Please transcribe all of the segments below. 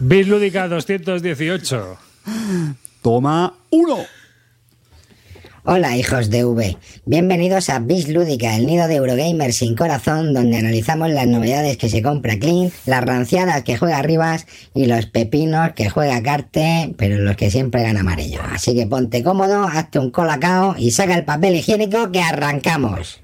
Bis Lúdica 218. Toma uno. Hola hijos de V, bienvenidos a Bis Lúdica, el nido de Eurogamer sin corazón, donde analizamos las novedades que se compra Clean, las ranciadas que juega Rivas y los pepinos que juega Carte, pero los que siempre gana amarillo. Así que ponte cómodo, hazte un colacao y saca el papel higiénico que arrancamos.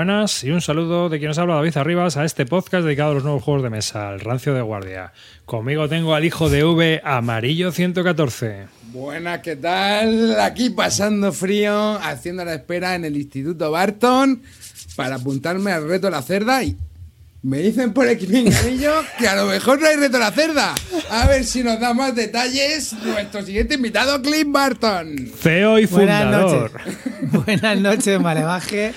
Buenas y un saludo de quien nos habla David Arribas a este podcast dedicado a los nuevos juegos de mesa, el Rancio de Guardia. Conmigo tengo al hijo de V, Amarillo 114. Buenas, ¿qué tal? Aquí pasando frío, haciendo la espera en el Instituto Barton para apuntarme al reto de la cerda y me dicen por el pinganillo que a lo mejor no hay reto de la cerda. A ver si nos da más detalles nuestro siguiente invitado, Clint Barton. CEO y Buenas fundador. noches. Buenas noches, Malevaje.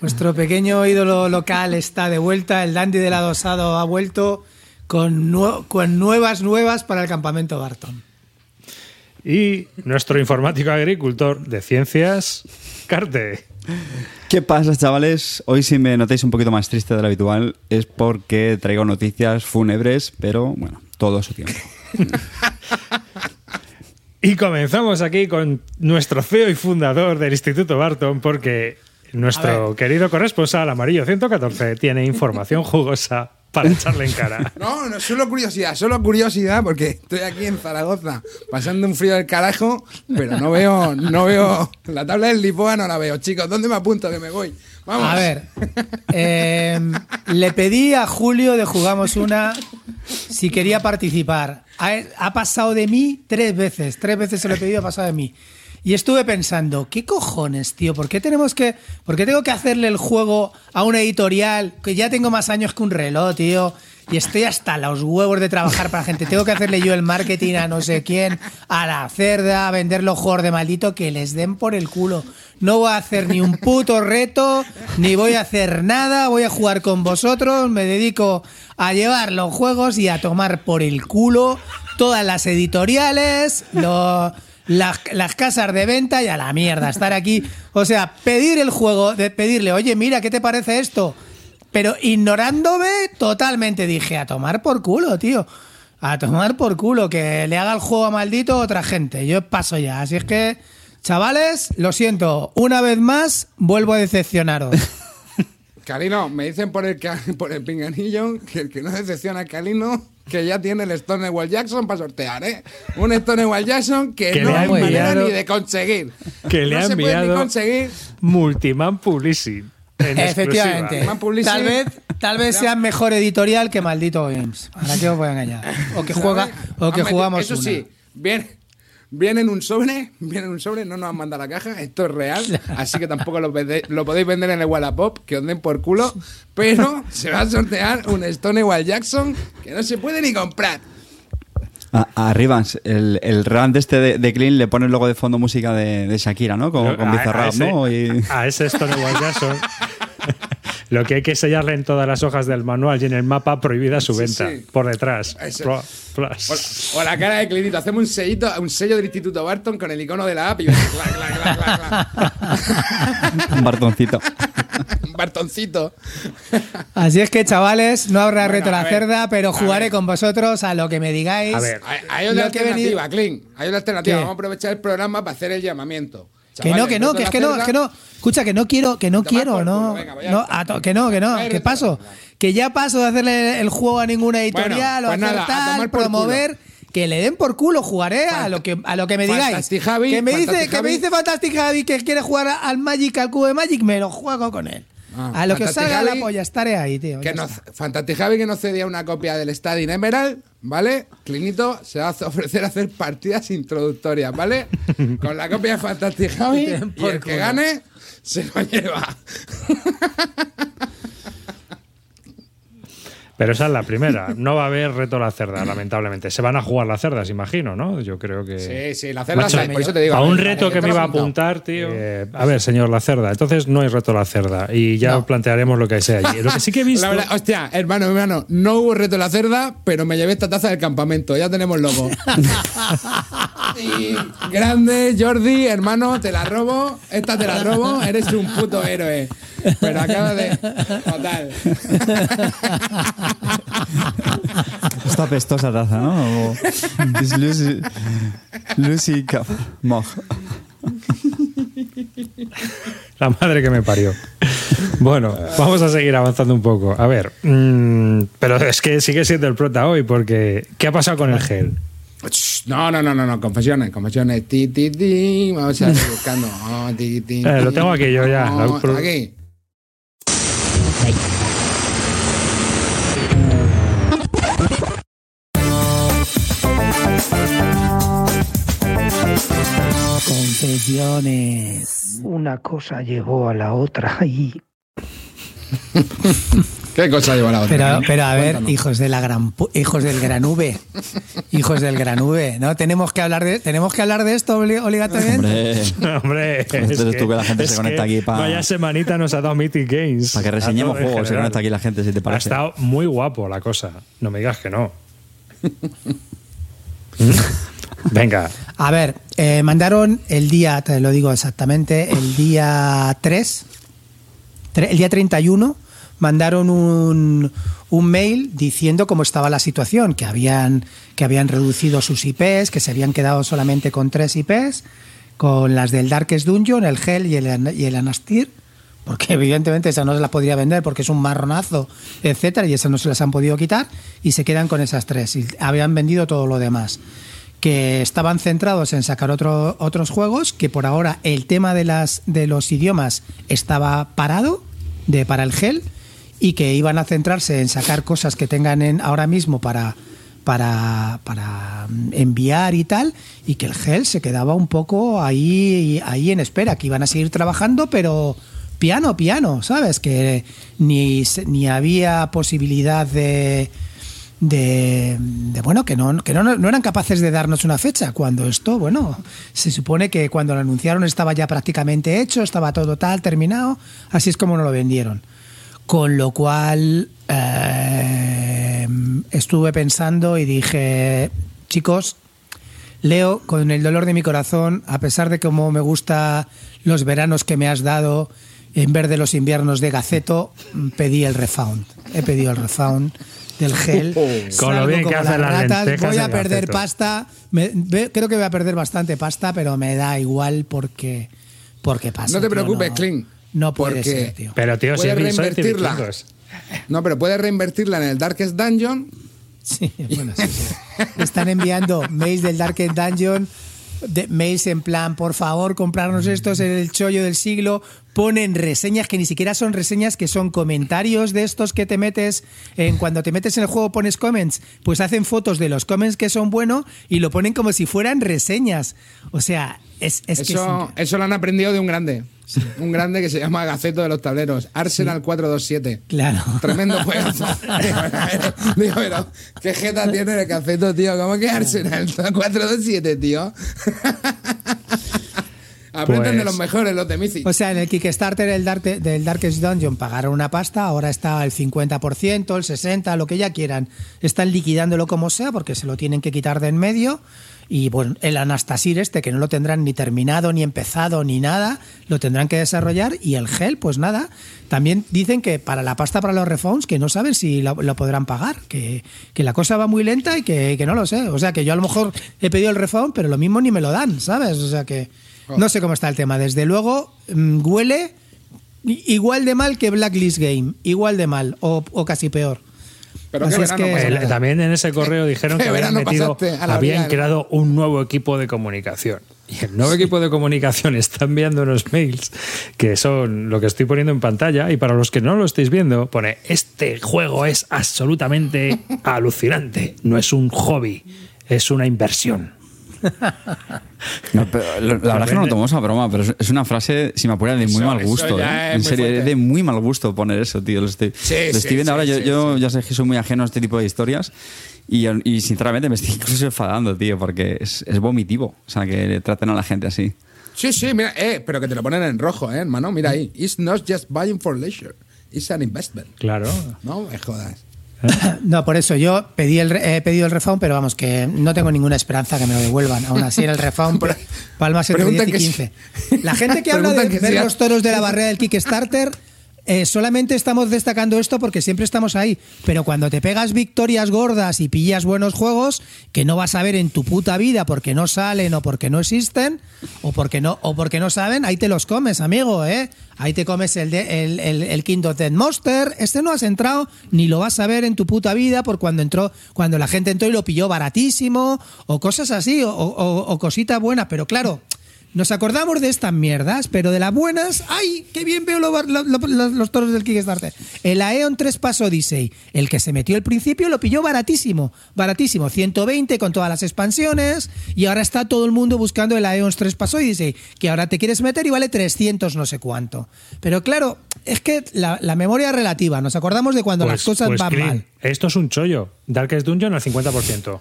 Nuestro pequeño ídolo local está de vuelta. El dandy del adosado ha vuelto con, nue- con nuevas nuevas para el campamento Barton. Y nuestro informático agricultor de ciencias, Carte. ¿Qué pasa, chavales? Hoy si me notáis un poquito más triste de lo habitual es porque traigo noticias fúnebres, pero bueno, todo a su tiempo. Y comenzamos aquí con nuestro CEO y fundador del Instituto Barton, porque nuestro querido corresponsal Amarillo 114 tiene información jugosa para echarle en cara. No, no, solo curiosidad, solo curiosidad, porque estoy aquí en Zaragoza pasando un frío del carajo, pero no veo, no veo, la tabla del Lisboa no la veo, chicos, ¿dónde me apunto que me voy? Vamos. A ver, eh, le pedí a Julio de Jugamos Una si quería participar. Ha, ha pasado de mí tres veces, tres veces se lo he pedido, ha pasado de mí. Y estuve pensando, ¿qué cojones, tío? ¿Por qué tenemos que, por qué tengo que hacerle el juego a una editorial que ya tengo más años que un reloj, tío? Y estoy hasta los huevos de trabajar para gente. Tengo que hacerle yo el marketing a no sé quién, a la cerda, a vender los juegos de maldito que les den por el culo. No voy a hacer ni un puto reto, ni voy a hacer nada. Voy a jugar con vosotros. Me dedico a llevar los juegos y a tomar por el culo todas las editoriales, lo- las, las casas de venta y a la mierda. Estar aquí. O sea, pedir el juego, de pedirle, oye, mira, ¿qué te parece esto? Pero ignorándome totalmente, dije, a tomar por culo, tío. A tomar por culo, que le haga el juego a maldito otra gente. Yo paso ya. Así es que, chavales, lo siento. Una vez más, vuelvo a decepcionaros. Calino, me dicen por el, por pinganillo que el que no decepciona a Calino, que ya tiene el Stonewall Jackson para sortear, ¿eh? Un Stonewall Jackson que, Que no hay manera enviado- ni de conseguir. que le no ha se puede ni enviado- conseguir. Multiman Publishing. en Efectivamente. Tal vez, tal vez sea mejor editorial que Maldito Games. ¿Para qué os voy a engañar? O que juega, o que jugamos Eso una. sí, viene, viene en un sobre, viene en un sobre, no nos han mandado la caja, esto es real, así que tampoco lo, vende- lo podéis vender en el Wallapop, que os den por culo, pero se va a sortear un Stonewall Jackson que no se puede ni comprar. A, a el, el run de este de, de Clean le pone luego de fondo música de, de Shakira, ¿no? Con, con Bizarrap, ¿no? Y- A ese Stonewall Jackson Lo que hay que sellarle en todas las hojas del manual y en el mapa prohibida su venta. sí. Por detrás. O la, o la cara de Clinito. Hacemos un sellito, un sello del Instituto Barton con el icono de la app y clac, clac, clac, clac, clac. Un bartoncito. un Bartoncito. Así es que, chavales, no habrá Bueno, reto la ver, cerda, pero jugaré ver. con vosotros a lo que me digáis. A ver, Hay, hay otra alternativa, Clint. Hay otra alternativa. ¿Qué? Vamos a aprovechar el programa para hacer el llamamiento. Que no, que no, que es que no, que no. Escucha, que no quiero, que no quiero, no. venga, no a to- que no, que no. Ay, ¿Qué reto, paso? Que ya paso de hacerle el juego a ninguna editorial Bueno, o pues hacer nada, a tal, tomar por promover. Que le den por culo, jugaré a lo que a lo que me digáis. Javi, que me dice, Fantastic que me dice Fantastic Javi que quiere jugar al Magic, al cubo de Magic, me lo juego con él. Ah, a lo que os salga la Javi, polla, estaré ahí, tío. Que nos. Fantastic Javi que nos cedía una copia del Stadium Emerald, ¿vale? Clinito se va a ofrecer a hacer partidas introductorias, ¿vale? Con la copia de Fantastic Javi Que y el gane se lo lleva. Pero esa es la primera. No va a haber reto a la cerda, lamentablemente. Se van a jugar las cerdas, imagino, ¿no? Yo creo que. Sí, sí, la cerda Macho, sí, por eso te digo. a un ver, reto ¿qué que me iba a apuntar, tío. Eh, a ver, señor La Cerda, entonces no hay reto a la cerda y ya No. plantearemos lo que sea allí. Lo que sí que he visto. La verdad, hostia, hermano, hermano, no hubo reto en la cerda, pero me llevé esta taza del campamento, ya tenemos logo. y grande, Jordi, hermano, te la robo, esta te la robo, eres un puto héroe. Pero acaba de. Total. Está apestosa taza, ¿no? O- Es Lucy, Lucy Moj. La madre que me parió. Bueno, vamos a seguir avanzando un poco. A ver, mm, pero es que sigue siendo el prota hoy porque ¿qué ha pasado con el gel? No, no, no, no, no, confesiones, confesiones. Ti, ti, ti. Vamos a ir buscando. Oh, ti, ti, Eh, lo tengo aquí yo ya. Oh, aquí. Confesiones. Una cosa llevó a la otra y ¿Qué cosa lleva la otra? Pero, pero a ver, Cuéntanos. hijos de la gran hijos del gran V. Hijos del gran V, ¿no? Tenemos que hablar de tenemos que hablar de esto obli- obligatoriamente. Hombre, Hombre, Entonces es tú que la gente se conecta que aquí pa- Vaya semanita nos ha dado Mythic Games. para que reseñemos A en juegos, se conecta aquí la gente, si te Ha parece. estado muy guapo la cosa. No me digas que no. Venga, A ver, eh, mandaron el día, te lo digo exactamente, el día 3, tre- el día 31, mandaron un, un mail diciendo cómo estaba la situación, que habían, que habían reducido sus IPs, que se habían quedado solamente con tres IPs, con las del Darkest Dungeon, el Hell y el, y el Anastir, porque evidentemente esas no se las podría vender porque es un marronazo, etcétera, y esas no se las han podido quitar, y se quedan con esas tres, y habían vendido todo lo demás que estaban centrados en sacar otro- otros juegos, que por ahora el tema de, las, de los idiomas estaba parado de, para el gel y que iban a centrarse en sacar cosas que tengan en, ahora mismo para, para, para enviar y tal, y que el gel se quedaba un poco ahí, ahí en espera, que iban a seguir trabajando, pero piano, piano, ¿sabes? Que ni, ni había posibilidad de de, bueno que no que no, no eran capaces de darnos una fecha cuando esto bueno se supone que cuando lo anunciaron estaba ya prácticamente hecho estaba todo tal terminado así es como nos lo vendieron con lo cual eh, estuve pensando y dije chicos Leo, con el dolor de mi corazón, a pesar de cómo me gusta los veranos que me has dado, en vez de los inviernos de Gaceto, pedí el refund. He pedido el refund del gel. Con lo bien que hacen las ratas, lentejas Voy a perder Gaceto. pasta. Me- ve- creo que voy a perder bastante pasta, pero me da igual porque, porque pasa. No te preocupes, no- Clint, No puede porque- ser, tío. pero tío, si Puedes es sois reinvertirla. No, pero puedes reinvertirla en el Darkest Dungeon. Sí, bueno, sí, sí. Están enviando mails del Dark Dungeon, de, mails en plan, por favor, comprarnos estos en el chollo del siglo. Ponen reseñas que ni siquiera son reseñas, que son comentarios de estos que te metes en cuando te metes en el juego pones comments, pues hacen fotos de los comments que son buenos y lo ponen como si fueran reseñas. O sea, es, es que es Eso, eso lo han aprendido de un grande. Un grande que se llama Gaceto de los Tableros. Arsenal 427. Claro. Tremendo juegazo. Digo, pero, ¿qué jeta tiene el Gaceto, tío? ¿Cómo que Arsenal 427, tío? Aprenden de Pues- los mejores, los de Mythic. O sea, en el Kickstarter del, Dark- del Darkest Dungeon pagaron una pasta, ahora está el 50%, el 60%, lo que ya quieran. Están liquidándolo como sea porque se lo tienen que quitar de en medio. Y bueno, el Anastasir este, que no lo tendrán ni terminado, ni empezado, ni nada, lo tendrán que desarrollar. Y el Gel, pues nada. También dicen que para la pasta para los refunds, que no saben si lo, lo podrán pagar, que, que la cosa va muy lenta y que, que no lo sé. O sea, que yo a lo mejor he pedido el refund, pero lo mismo ni me lo dan, ¿sabes? O sea que no sé cómo está el tema. Desde luego, mm, huele igual de mal que Blacklist Game, igual de mal, o, o casi peor. Pero Así es que- también en ese correo dijeron ¿Qué que habían metido, habían creado un nuevo equipo de comunicación. Y el nuevo equipo de comunicación está enviando unos mails que son lo que estoy poniendo en pantalla. Y para los que no lo estéis viendo, pone: Este juego es absolutamente alucinante. No es un hobby, es una inversión. No, pero lo- la verdad es que no lo tomamos a broma, pero es- una frase, si me apura, de muy Eso- mal gusto. ¿eh? En serio, fuerte. es de muy mal gusto poner eso, tío. Lo estoy, Sí, lo sí, estoy viendo sí, ahora. yo sí, yo sí. ya sé que soy muy ajeno a este tipo de historias. Y, y sinceramente me estoy incluso enfadando, tío, porque es, es vomitivo. O sea, que le traten a la gente así. Sí, sí, mira, eh, pero que te lo ponen en rojo, eh, hermano. Mira ahí. It's not just buying for leisure. It's an investment. Claro. No me jodas. No, por eso yo pedí el, he pedido el refund, pero vamos, que no tengo ninguna esperanza que me lo devuelvan. Aún así, en el refund, palmas entre preguntan 10 y que 15. si- La gente que habla de ver si los toros de la barrera del Kickstarter, eh, solamente estamos destacando esto porque siempre estamos ahí. Pero cuando te pegas victorias gordas y pillas buenos juegos que no vas a ver en tu puta vida porque no salen o porque no existen o porque no, o porque no saben, ahí te los comes, amigo, ¿eh? Ahí te comes el, de, el, el, el Kingdom Dead Monster. Este no has entrado ni lo vas a ver en tu puta vida por cuando entró, cuando la gente entró y lo pilló baratísimo o cosas así o, o- o cositas buenas. Pero claro, nos acordamos de estas mierdas, pero de las buenas, ¡ay! ¡Qué bien veo lo- lo- lo- lo- los toros del Kickstarter! El Aeon 3 Pass Odyssey, el que se metió al principio, lo pilló baratísimo, baratísimo, 120 con todas las expansiones, y ahora está todo el mundo buscando el Aeon 3 Pass Odyssey, que ahora te quieres meter y vale 300 no sé cuánto. Pero claro, es que la, la memoria es relativa, nos acordamos de cuando las cosas pues, van mal. Esto es un chollo. Darkest Dungeon al 50%.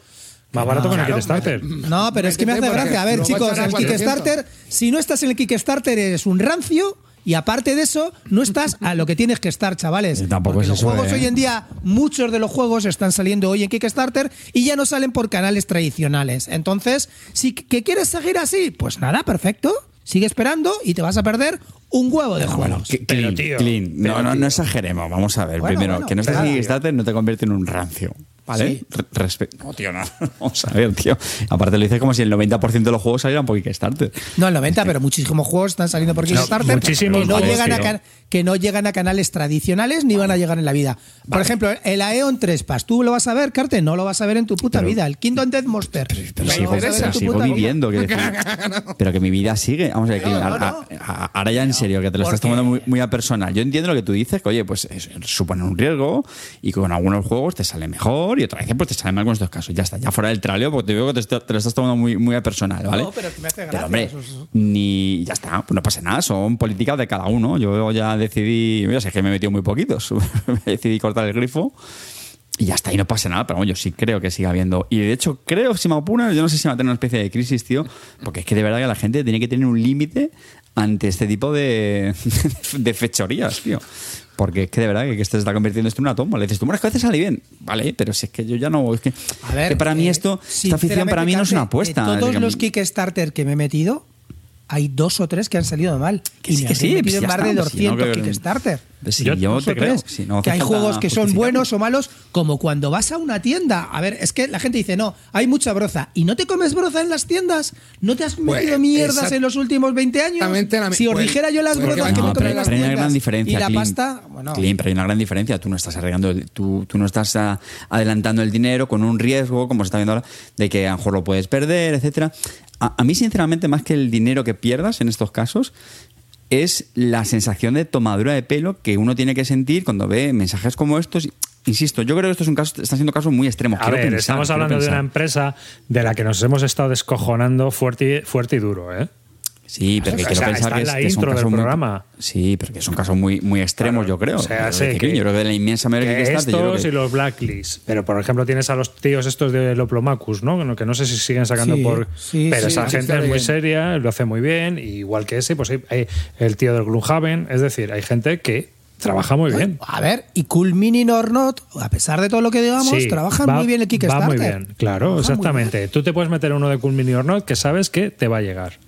Más barato con el claro, Kickstarter. No, pero es que me hace gracia. A ver, chicos, el 400. Kickstarter, si no estás en el Kickstarter, eres un rancio. Y aparte de eso, no estás a lo que tienes que estar, chavales. Eh, tampoco Porque es los eso, juegos ¿eh? hoy en día, muchos de los juegos están saliendo hoy en Kickstarter y ya no salen por canales tradicionales. Entonces, si que quieres seguir así, pues nada, perfecto. Sigue esperando y te vas a perder un huevo de Bueno, juegos. que- Pero, clean, tío, clean. No, pero, no, tío. no exageremos. Vamos a ver. Bueno, Primero, bueno, que no estés en. Kickstarter no te convierte en un rancio. ¿Vale? Sí. No, tío, no. Vamos a ver, tío. Aparte lo dices como si el 90% de los juegos salieran por Kickstarter. No el 90, pero muchísimos juegos están saliendo por Kickstarter muchísimos que, no juegos, llegan a tío. que no llegan a canales tradicionales ni van a llegar en la vida. Por ejemplo, el Aeon 3 Pass, ¿tú lo vas a ver, Carte? No lo vas a ver en tu puta vida. El Kingdom Death Monster. Pero no sigo, viviendo. quiero decir. Pero que mi vida sigue. Vamos a ver, que No, a- no, a- a- ahora ya en serio, que te lo estás tomando muy, muy a personal. Yo entiendo lo que tú dices, que oye, pues es- supone un riesgo y con algunos juegos te sale mejor y otras veces pues te sale mal con estos casos. Ya está, ya fuera del traleo, porque te veo que te, está- te lo estás tomando muy, muy a personal, ¿vale? No, pero me hace gracia, hombre, eso es- ni ya está, pues no pasa nada, son políticas de cada uno. Yo ya decidí, ya sé que me he metido muy poquitos, decidí cortar el grifo. Y ya está, y no pasa nada, pero bueno, yo sí creo que siga habiendo. Y de hecho, creo, si me apuran, yo no sé si va a tener una especie de crisis, tío, porque es que de verdad que la gente tiene que tener un límite ante este tipo de, de fechorías, tío. Porque es que de verdad que esto se está convirtiendo esto en una toma. Le dices, tú, bueno, es que a veces sale bien. Vale, pero si es que yo ya no. Es que, A ver, que para mí eh, esto, esta afición para mí no es una apuesta. De todos los Kickstarter que me he metido, hay dos o tres que han salido mal. Que y sí, me que sí, metido pues en más está, de pues si no 200 creo- Kickstarter. Pues sí, Yo- yo te creo, si no que hay juegos que son buenos o malos, como cuando vas a una tienda. A ver, es que la gente dice, no, hay mucha broza. ¿Y no te comes broza en las tiendas? ¿No te has metido Pues, mierdas exact- en los últimos 20 años? la si os pues, dijera yo las pues, brozas que me pero- en las pero hay una tiendas gran diferencia. y la Clint. pasta, bueno, Clint, pero hay una gran diferencia. Tú no estás arreglando, el- tú, tú no estás ah, adelantando el dinero con un riesgo, como se está viendo ahora, de que a lo mejor lo puedes perder, etcétera. A, a mí, sinceramente, más que el dinero que pierdas en estos casos, es la sensación de tomadura de pelo que uno tiene que sentir cuando ve mensajes como estos. Insisto, yo creo que esto es un caso, están siendo casos muy extremos. A Quiero ver, pensar, estamos hablando de una empresa de la que nos hemos estado descojonando fuerte y, fuerte y duro, ¿eh? Sí, pero que O quiero sea, pensar que, es- la que son intro del casos muy- programa. sí, pero que son casos muy, muy extremos, Claro, yo creo. o sea, que- Kickstarter, yo creo que de la inmensa mayoría que Kickstarter, yo creo estos que- y los blacklist. Pero, por ejemplo, tienes a los tíos estos de Loplomacus, ¿no? Que no sé si siguen sacando Sí, por... sí, pero sí, esa sí, gente es muy bien. seria, lo hace muy bien. y igual que ese, pues hay, hay el tío del Gloomhaven. Es decir, hay gente que trabaja muy bien. A ver, y Cool Mini or Not, a pesar de todo lo que digamos, Sí, trabajan va- muy bien el Kickstarter. Va muy bien, claro, Trabajan exactamente. Tú te puedes meter uno de Cool Mini or Not que sabes que te va a llegar.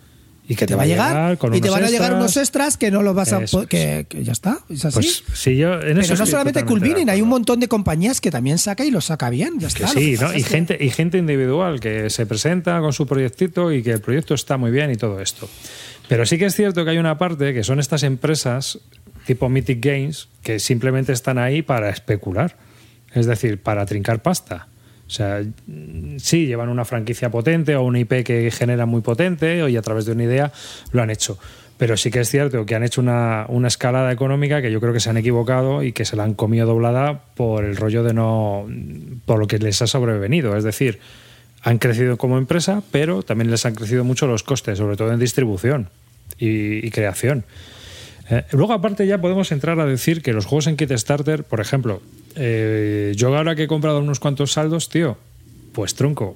Y que te va a llegar con y te van a llegar extras. unos extras que no los vas a Eso que, que ya está es así Pues si yo en pero eso no solamente Mini hay un montón de compañías que también saca y lo saca bien ya está sí, ¿no? Y gente, y gente individual que se presenta con su proyectito y que el proyecto está muy bien y todo esto. Pero sí que es cierto que hay una parte que son estas empresas tipo Mythic Games que simplemente están ahí para especular. Es decir, para trincar pasta. O sea, sí, llevan una franquicia potente o una IP que genera muy potente y a través de una idea lo han hecho. Pero sí que es cierto que han hecho una, una escalada económica que yo creo que se han equivocado y que se la han comido doblada por el rollo de no. por lo que les ha sobrevenido. Es decir, han crecido como empresa, pero también les han crecido mucho los costes, sobre todo en distribución y, creación. Eh, luego, aparte, ya podemos entrar a decir que los juegos en Kickstarter, por ejemplo, eh, yo ahora que he comprado unos cuantos saldos, tío, pues tronco,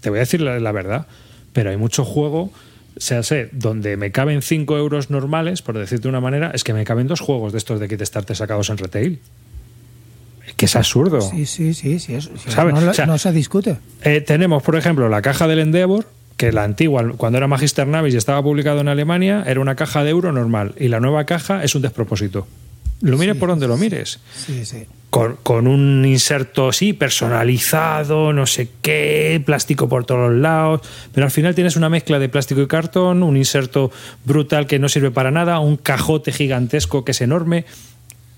te voy a decir la, la verdad, pero hay mucho juego, sea sé, donde me caben 5 euros normales, por decirte de una manera, es que me caben dos juegos de estos de Kickstarter sacados en retail. Que es absurdo. sí sí sí sí, eso, sí, ¿Sabe? no, lo- O sea, no se discute Eh, tenemos, por ejemplo, la caja del Endeavor, que la antigua, cuando era Magister Navis y estaba publicado en Alemania, era una caja de euro normal. Y la nueva caja es un despropósito. Lo mires por donde lo mires. sí sí Con, con un inserto, sí, personalizado, no sé qué, plástico por todos los lados. Pero al final tienes una mezcla de plástico y cartón, un inserto brutal que no sirve para nada, un cajote gigantesco que es enorme.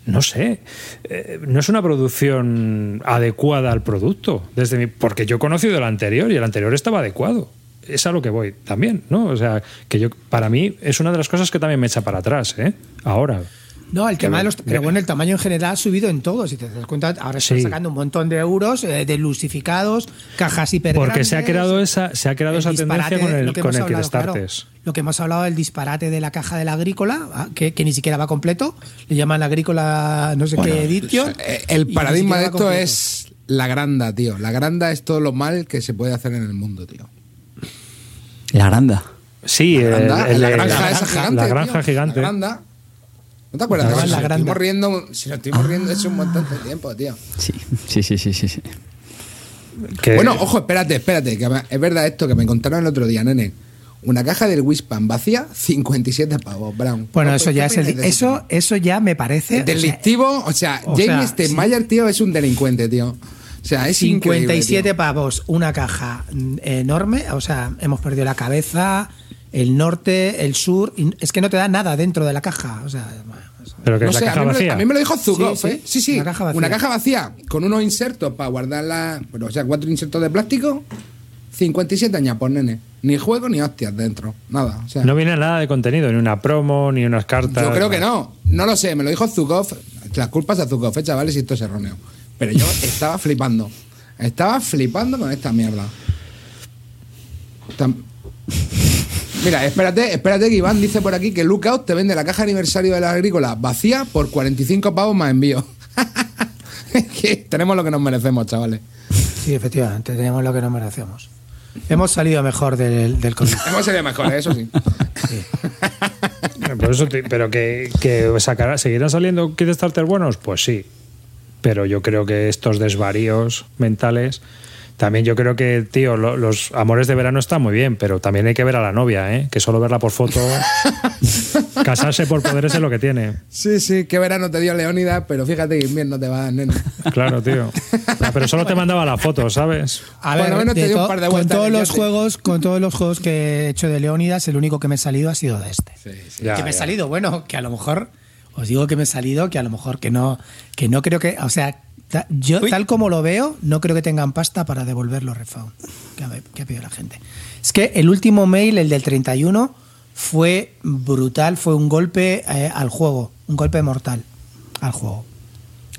No sé, eh, no es una producción adecuada al producto, desde mi, porque yo he conocido el anterior y el anterior estaba adecuado. Es a lo que voy también, ¿no? O sea, que yo, para mí es una de las cosas que también me echa para atrás, ¿eh? Ahora. No, el tema de los. Pero bueno, el tamaño en general ha subido en todo. Si te das cuenta, ahora están Sí. sacando un montón de euros, eh, de lucificados, cajas hiper Porque se ha creado esa, se ha creado esa tendencia con el, con el hablado, Kickstarter. claro. lo que hemos hablado del disparate de la caja de la agrícola, ah, que, que ni siquiera va completo, le llaman la agrícola no sé qué edición. El paradigma de esto es la granda, tío. La granda es todo lo mal que se puede hacer en el mundo, tío. La granda. Sí, La, el- granda, el- la granja esa gigante. La granja tío. gigante. La granda. ¿No te acuerdas La de eso? granja Si nos estuvimos riendo, si nos estuvimos riendo es un montón de tiempo, tío. Sí, sí, sí, sí, sí. sí. Bueno, ojo, espérate, espérate, que es verdad esto que me contaron el otro día, nene. Una caja del Wispan vacía, 57 pavos, Brown. Bueno, ¿Qué eso ya es el, eso, eso ya me parece. El o sea, delictivo, o sea, o James sea, Steinmeier, tío, es un delincuente, tío. O sea, es 57 increíble, tío. pavos, una caja mm, enorme, o sea, hemos perdido la cabeza, el norte, el sur, y es que no te da nada dentro de la caja, o sea, pero que No es la sé, a caja mí, me lo, vacía. a mí me lo dijo Zukov, Sí, sí, ¿eh? Sí, sí. una caja vacía. Una caja vacía con unos insertos para guardarla. Bueno, o sea, cuatro insertos de plástico. 57 años, pues nene. Ni juego ni hostias dentro. Nada. O sea, No viene nada de contenido, ni una promo, ni unas cartas. yo creo que no. No lo sé. Me lo dijo Zukov. Las culpas a Zukov, eh, chavales, y esto es erróneo. Pero yo estaba flipando. Estaba flipando con esta mierda. Tam- Mira, espérate, espérate que Iván dice por aquí que Lookout te vende la caja aniversario de la agrícola vacía por 45 pavos más envío. Que tenemos lo que nos merecemos, chavales. sí, efectivamente, tenemos lo que nos merecemos. Hemos salido mejor del, del COVID. Hemos salido mejores, eso sí. Por eso te- pero que, que sacará- seguirán saliendo Kickstarter buenos, pues sí. Pero yo creo que estos desvaríos mentales. También yo creo que, tío, lo- los amores de verano están muy bien, pero también hay que ver a la novia, ¿eh? Que solo verla por foto. casarse por poderes es lo que tiene. Sí, sí, qué verano te dio Leónidas, pero fíjate que invierno te va a dar, nene. Claro, tío. Ah, Pero solo te mandaba la foto, ¿sabes? A ver, te dio un to- par de con todos los juegos, con todos los juegos que he hecho de Leónidas, el único que me he salido ha sido de este. Ya, que me he salido, bueno, que a lo mejor os digo que me he salido, que a lo mejor que no, que no creo que, o sea, ta- yo tal como lo veo, no creo que tengan pasta para devolver los refund que ha, que ha pedido la gente. Es que el último mail, el del 31, fue brutal, fue un golpe eh, al juego, un golpe mortal al juego.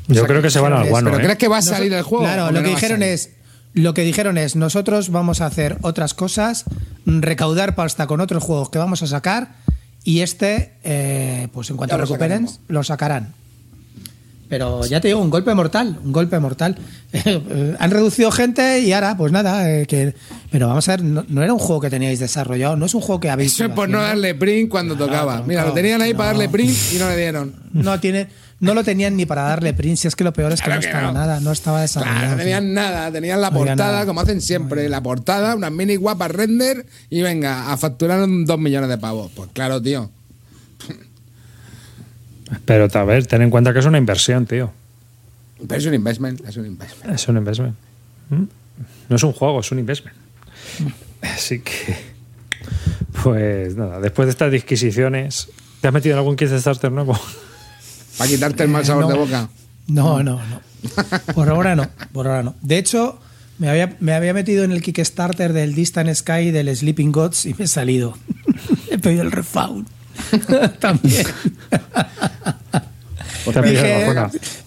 Yo creo que se van al guano. ¿Pero ¿eh? crees que va a salir sé- el juego? Claro, lo que dijeron es, lo que dijeron es, nosotros vamos a hacer otras cosas, recaudar pasta con otros juegos que vamos a sacar y este, eh, pues en cuanto Ya recuperen, sacaremos. lo sacarán. Pero ya te digo, un golpe mortal, un golpe mortal. Han reducido gente y ahora, pues nada, eh, que... Pero vamos a ver, no, no era un juego que teníais desarrollado, no es un juego que habéis... Eso es por no darle print cuando tocaba. Mira, lo tenían ahí para darle print y no le dieron. No tiene, no lo tenían ni para darle print, si es que lo peor es que Claro no estaba nada, no estaba desarrollado. Claro, no tenían nada, tenían la portada, como hacen siempre, la portada, unas mini guapas render y venga, a facturar dos millones de pavos. Pues claro, tío. Pero a ver, ten en cuenta que es una inversión, tío. Pero es un investment, es un investment. Es un investment. ¿Mm? No es un juego, es un investment. Así que, pues nada, después de estas disquisiciones, ¿te has metido en algún Kickstarter nuevo? Para quitarte el mal sabor no. de boca. No, no, no. Por ahora no, por ahora no. De hecho, me había, me había metido en el Kickstarter del Distant Sky del Sleeping Gods y me he salido. He pedido el refund. También.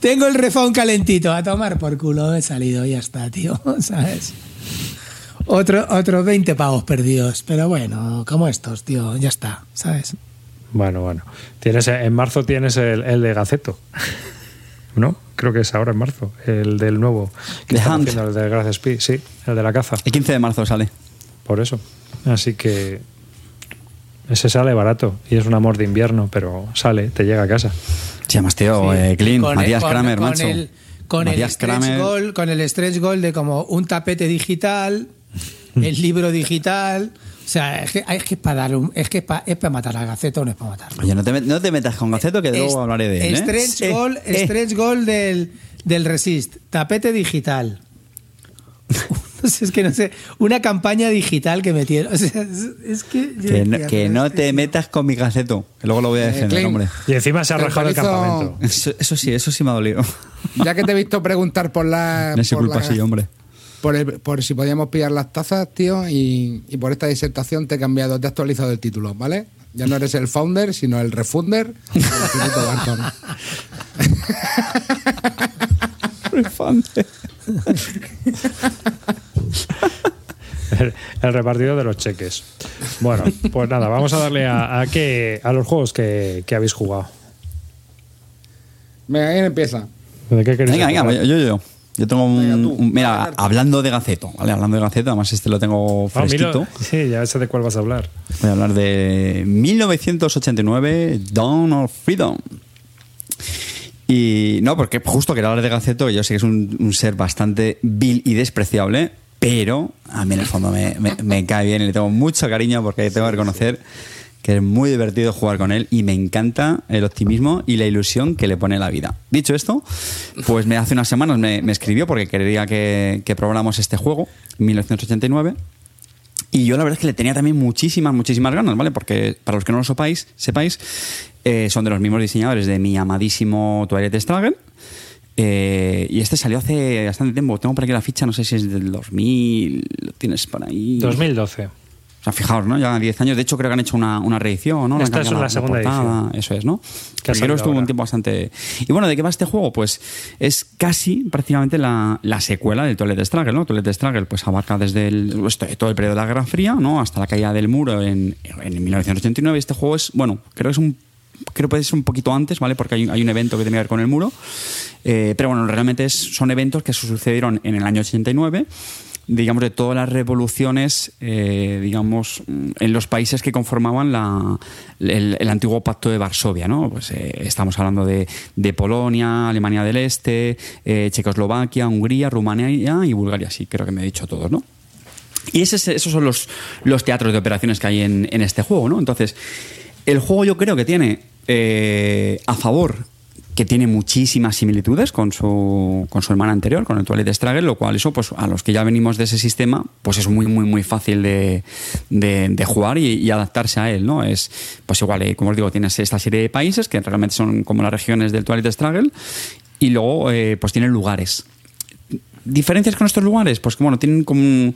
Tengo el refund calentito, a tomar por culo, he salido, ya está, tío, ¿sabes? Otro, otros 20 pavos perdidos, pero bueno, como estos, tío, ya está, ¿sabes? Bueno, bueno. Tienes, en marzo tienes el, el de Gaceto. ¿No? Creo que es ahora en marzo. El del nuevo. que Hunt. haciendo, el de Gracias Speed, sí. El de la caza. El 15 de marzo sale. Por eso. Así que. Ese sale barato y es un amor de invierno, pero sale, te llega a casa. Sí, además, tío, eh, Clean, Con el- Matías con- Kramer, con macho. El, con, el stretch Kramer. goal, con el stretch goal de como un tapete digital, el libro digital. O sea, es que, es que es para dar un, es que es para, es para matar al gaceto, no es para matarlo. Oye, no te, no te metas con Gaceto, que luego hablaré de él. ¿eh? Stretch Eh, goal, eh. stretch goal del, del Resist, tapete digital. No sé, es que no sé, una campaña digital que metieron. O sea, es, es que. Que no, que te metas con mi Gaceto, que luego lo voy a defender, Clean. hombre. Y encima se ha El rajado el campamento. Eso, eso sí, eso sí me ha dolido. Ya que te he visto preguntar por la. No es por culpa la- sí, hombre. Por, el- por si podíamos pillar las tazas, tío, y, y por esta disertación te he cambiado, te he actualizado el título, ¿vale? Ya no eres el founder, sino el refunder Instituto Barton. El, el repartido de los cheques. Bueno, pues nada, vamos a darle a, a, qué- a los juegos que, que habéis jugado. Venga, ¿quién empieza? ¿De qué queréis Venga, venga, empezar? yo, yo, yo. Yo tengo un, Venga, tú. un- Mira, hablando de Gaceto, ¿vale? Hablando de Gaceto, además este lo tengo Ah, fresquito. Sí, ya sé de cuál vas a hablar. Voy a hablar de 1989, Dawn of Freedom. Y no, porque justo quería hablar de Gaceto, yo sé que es un, un ser bastante vil y despreciable, pero a mí en el fondo me, me- me cae bien y le tengo mucho cariño porque tengo que reconocer que es muy divertido jugar con él y me encanta el optimismo y la ilusión que le pone la vida. Dicho esto, pues me hace unas semanas me, me escribió porque quería que, que probáramos este juego, 1989. Y yo la verdad es que le tenía también muchísimas, muchísimas ganas, ¿vale? Porque para los que no lo sepáis, sepáis eh, son de los mismos diseñadores de mi amadísimo Twilight Struggle. Eh, y este salió hace bastante tiempo. Tengo por aquí la ficha, no sé si es del 2000, lo tienes por ahí. 2012. Sea, fijaos, ¿no? Ya 10 años. De hecho, creo que han hecho una, una reedición, ¿no? Esta es cambiado la segunda edición. Eso es, ¿no? Que creo estuvo ahora. un tiempo bastante... Y bueno, ¿de qué va este juego? Pues es casi prácticamente la, la secuela del Toilet Struggle, ¿no? Toilet Struggle pues abarca desde el, pues, todo el periodo de la Guerra Fría, ¿no? Hasta la caída del muro en, en 1989. Este juego es, bueno, creo que es un creo que puede ser un poquito antes, ¿vale? Porque hay, hay un evento que tiene que ver con el muro. Eh, pero bueno, realmente es- son eventos que sucedieron en el año 89 digamos, de todas las revoluciones, eh, digamos, mm, en los países que conformaban la, el, antiguo pacto de Varsovia, ¿no? Pues eh, estamos hablando de, de Polonia, Alemania del Este, eh, Checoslovaquia, Hungría, Rumanía y Bulgaria. Sí, creo que me he dicho todos, ¿no? Y ese es- esos son los, los teatros de operaciones que hay en, en este juego, ¿no? Entonces, el juego yo creo que tiene eh, a favor que tiene muchísimas similitudes con su, con su hermana anterior, con el Twilight Struggle, lo cual eso, pues a los que ya venimos de ese sistema, pues es muy, muy, muy fácil de, de- jugar y, adaptarse a él, ¿no? Es, pues igual, eh, como os digo, tienes esta serie de países que realmente son como las regiones del Twilight Struggle y luego, eh, pues tienen lugares diferencias con estos lugares, pues que bueno, tienen como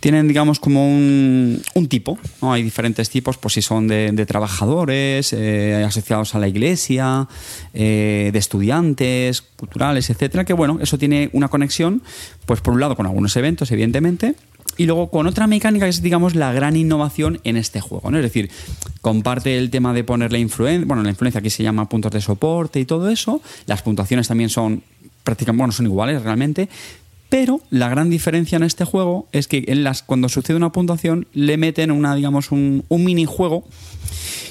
tienen, digamos, como un, un tipo. Hay diferentes tipos, pues si son de, de trabajadores, eh, asociados a la iglesia, eh, de estudiantes, culturales, etcétera, que bueno, eso tiene una conexión, pues por un lado con algunos eventos, evidentemente, y luego con otra mecánica que es, digamos, la gran innovación en este juego. Es decir, comparte el tema de poner la influencia, bueno, la influencia aquí se llama puntos de soporte y todo eso, las puntuaciones también son prácticamente, bueno, son iguales realmente, pero la gran diferencia en este juego es que en las, cuando sucede una puntuación le meten una, digamos, un, un minijuego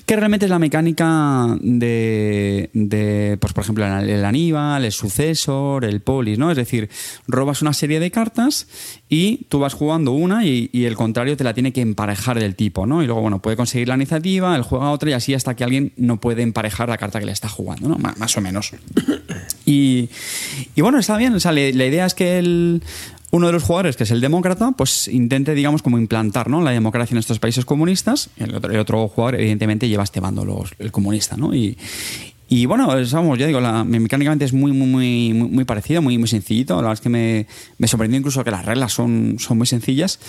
que realmente es la mecánica de, de, pues por ejemplo, el, Aníbal, el Sucesor, el Polis, ¿no? Es decir, robas una serie de cartas y tú vas jugando una y, el contrario te la tiene que emparejar del tipo, ¿no? Y luego, bueno, puede conseguir la iniciativa, él juega otra y así hasta que alguien no puede emparejar la carta que le está jugando, ¿no? Má- Más o menos. Y, bueno, está bien. O sea, la idea es que el, uno de los jugadores, que es el demócrata, pues intente, digamos, como implantar ¿no? la democracia en estos países comunistas. El otro, el otro jugador, evidentemente, lleva este bando, los- el comunista, ¿no? Y, y bueno, es, vamos, ya digo, la, mecánicamente es muy, muy, muy, muy, parecido, muy, muy sencillito. La verdad es que me, me sorprendió incluso que las reglas son, son muy sencillas.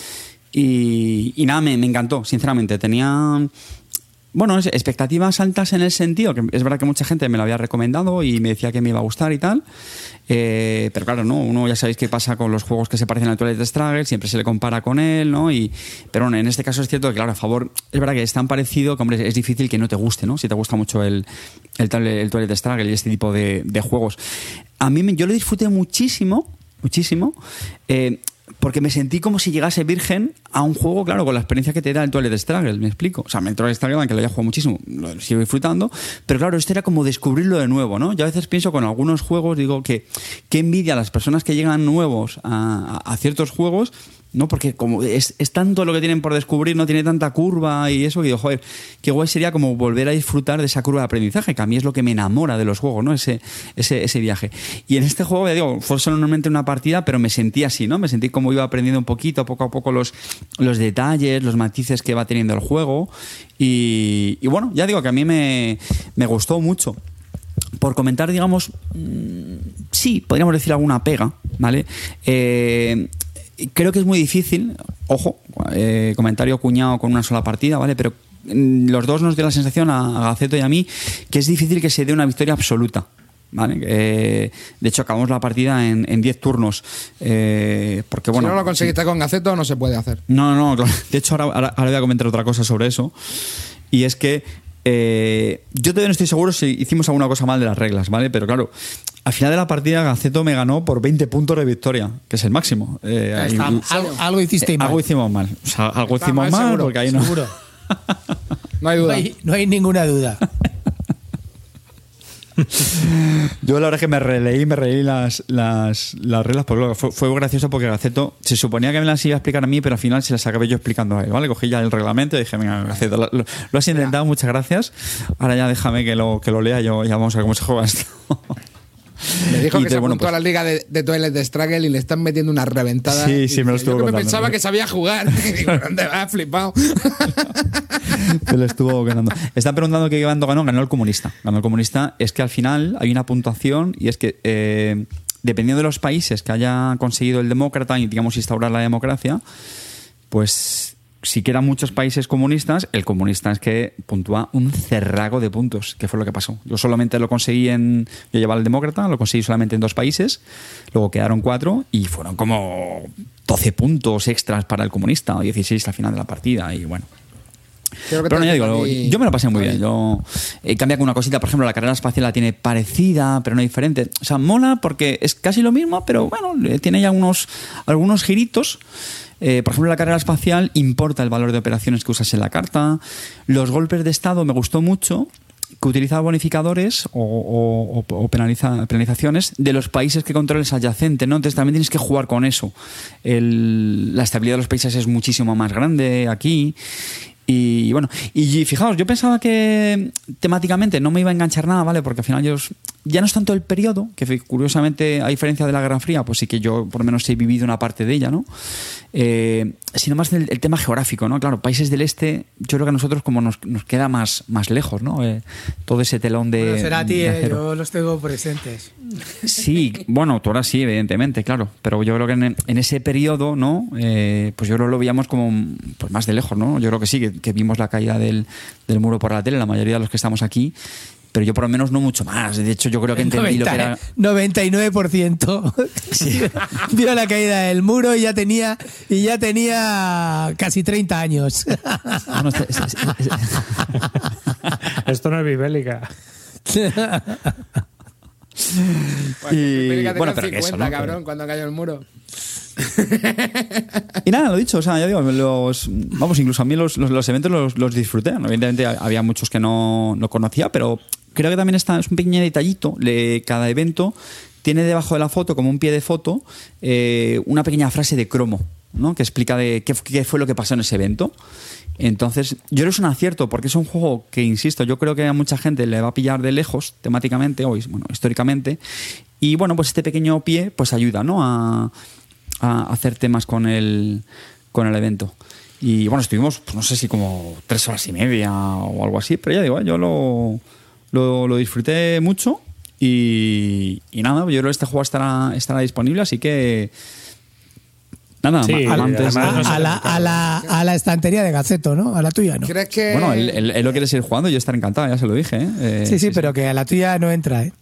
Y, y nada, me, me encantó, sinceramente. Tenía bueno, expectativas altas en el sentido que es verdad que mucha gente me lo había recomendado y me decía que me iba a gustar y tal. Eh, pero claro, no, uno ya sabéis qué pasa con los juegos que se parecen al Twilight Struggle, siempre se le compara con él, ¿no? Y, pero bueno, en este caso es cierto que, claro, a favor, es verdad que es tan parecido que, hombre, es difícil que no te guste, ¿no? Si te gusta mucho el, el, el Twilight Struggle y este tipo de, juegos. A mí yo lo disfruté muchísimo, muchísimo. eh, porque me sentí como si llegase virgen a un juego, claro, con la experiencia que te da el Twilight Struggle, me explico. O sea, el Twilight Struggle, aunque lo haya jugado muchísimo, lo sigo disfrutando, pero claro, esto era como descubrirlo de nuevo, ¿no? Yo a veces pienso con algunos juegos, digo que qué envidia a las personas que llegan nuevos a ciertos juegos, ¿no? Porque como es, es tanto lo que tienen por descubrir, no tiene tanta curva y eso, que digo, joder, qué guay sería como volver a disfrutar de esa curva de aprendizaje, que a mí es lo que me enamora de los juegos, ¿no? Ese, ese, ese viaje. Y en este juego, ya digo, fue solamente una partida, pero me sentí así, ¿no? Me sentí como iba aprendiendo un poquito, poco a poco, los, los detalles, los matices que va teniendo el juego. Y, y bueno, ya digo que a mí me, me gustó mucho por comentar, digamos, mm, sí, podríamos decir alguna pega, ¿vale? Eh, creo que es muy difícil, ojo, eh, comentario cuñado con una sola partida, ¿vale? Pero mm, los dos nos dio la sensación a, a Gaceto y a mí que es difícil que se dé una victoria absoluta. ¿Vale? Eh, de hecho, acabamos la partida en en 10 turnos. eh, porque, bueno. si no lo conseguiste con Gaceto, no se puede hacer. No, no, no, claro. De hecho, ahora, ahora- ahora voy a comentar otra cosa sobre eso. Y es que eh, yo todavía no estoy seguro si hicimos alguna cosa mal de las reglas, ¿vale? Pero claro, al final de la partida Gaceto me ganó por 20 puntos de victoria, que es el máximo. Eh, ahí- Está- algo, algo hiciste eh, mal. algo hicimos mal. O sea, algo Está hicimos mal, mal, seguro, porque ahí no. Seguro. No hay No duda. hay, no hay ninguna duda. Yo la verdad es que me releí, me releí las, las, las reglas, porque luego fue, fue gracioso porque Gaceto se suponía que me las iba a explicar a mí, pero al final se las acabé yo explicando a él, ¿vale? Cogí ya el reglamento y dije, venga, Gaceto, lo, lo- lo has intentado, muchas gracias. Ahora ya déjame que lo, que lo lea yo, ya vamos a ver cómo se juega esto. Me dijo Y que te- se bueno, apuntó a pues- la liga de, de de Struggle y le están metiendo una reventada. Sí, sí, me lo estuvo Yo que me pensaba ¿no? que sabía jugar. Digo, ¿dónde vas? Flipado. Se lo estuvo ganando. Están preguntando qué bando ganó. Ganó el comunista. Ganó el comunista. Es que al final hay una puntuación y es que eh, dependiendo de los países que haya conseguido el demócrata y, digamos, instaurar la democracia, pues si quedan muchos países comunistas, el comunista es que puntúa un cerrago de puntos, que fue lo que pasó. Yo solamente lo conseguí en. Yo llevaba el demócrata, lo conseguí solamente en dos países, luego quedaron cuatro y fueron como 12 puntos extras para el comunista, o 16 al final de la partida, y bueno. Pero no, ya digo, yo me lo pasé muy bien. Yo eh, cambia con una cosita, por ejemplo, la carrera espacial la tiene parecida, pero no diferente. O sea, mola porque es casi lo mismo, pero bueno, le- tiene ya unos, algunos giritos. Eh, por ejemplo, la carrera espacial importa el valor de operaciones que usas en la carta. Los golpes de estado me gustó mucho que utiliza bonificadores o, penaliza- penalizaciones de los países que controles adyacente, ¿no? Entonces también tienes que jugar con eso. La estabilidad de los países es muchísimo más grande aquí. Y bueno, y fijaos, yo pensaba que temáticamente no me iba a enganchar nada, ¿vale? Porque al final yo ya no es tanto el periodo, que curiosamente, a diferencia de la Guerra Fría, pues sí que yo por lo menos he vivido una parte de ella, ¿no? Eh, sino más el, el, tema geográfico, ¿no? Claro, países del este, yo creo que a nosotros como nos, nos queda más, más lejos, ¿no? Eh, todo ese telón de. Bueno, será a ti, eh, yo los tengo presentes. Sí, bueno, tú ahora sí, evidentemente, claro. Pero yo creo que en, en ese periodo, ¿no? Eh, pues yo creo que lo veíamos como pues más de lejos, ¿no? Yo creo que sí, que, que vimos la caída del, del muro por la tele, la mayoría de los que estamos aquí. Pero yo por lo menos no mucho más. De hecho, yo creo que entendí lo que era. 99% vio la caída del muro y ya tenía y ya tenía casi 30 años. Bueno, es- es- es- es- Esto no es bibélica. y, América bueno, pero que eso, 50, ¿no? cabrón, cuando cayó el muro. Y nada, lo dicho, o sea, ya digo, los, vamos, incluso a mí los, los, los eventos los, los disfruté. ¿no? Evidentemente había muchos que no, no conocía, pero creo que también está, es un pequeño detallito. Cada evento tiene debajo de la foto, como un pie de foto, eh, una pequeña frase de cromo, ¿no? que explica de qué, fue lo que pasó en ese evento. Entonces, yo creo que es un acierto, porque es un juego que, insisto, yo creo que a mucha gente le va a pillar de lejos, temáticamente, o bueno, históricamente. Y bueno, pues este pequeño pie, pues ayuda, ¿no? A, hacer temas con el, con el evento. Y bueno, estuvimos, pues no sé si como tres horas y media o algo así, pero ya digo, yo lo, lo, lo disfruté mucho y, y nada, yo creo que este juego estará, estará disponible, así que nada, Sí, a- no a, la, a, la, a la estantería de Gaceto, ¿no? A la tuya, ¿no? ¿Crees que.? Bueno, él, él- él lo quiere seguir jugando y yo estaré encantado, ya se lo dije. ¿eh? Eh, Sí, sí, pero que a la tuya no entra, ¿eh?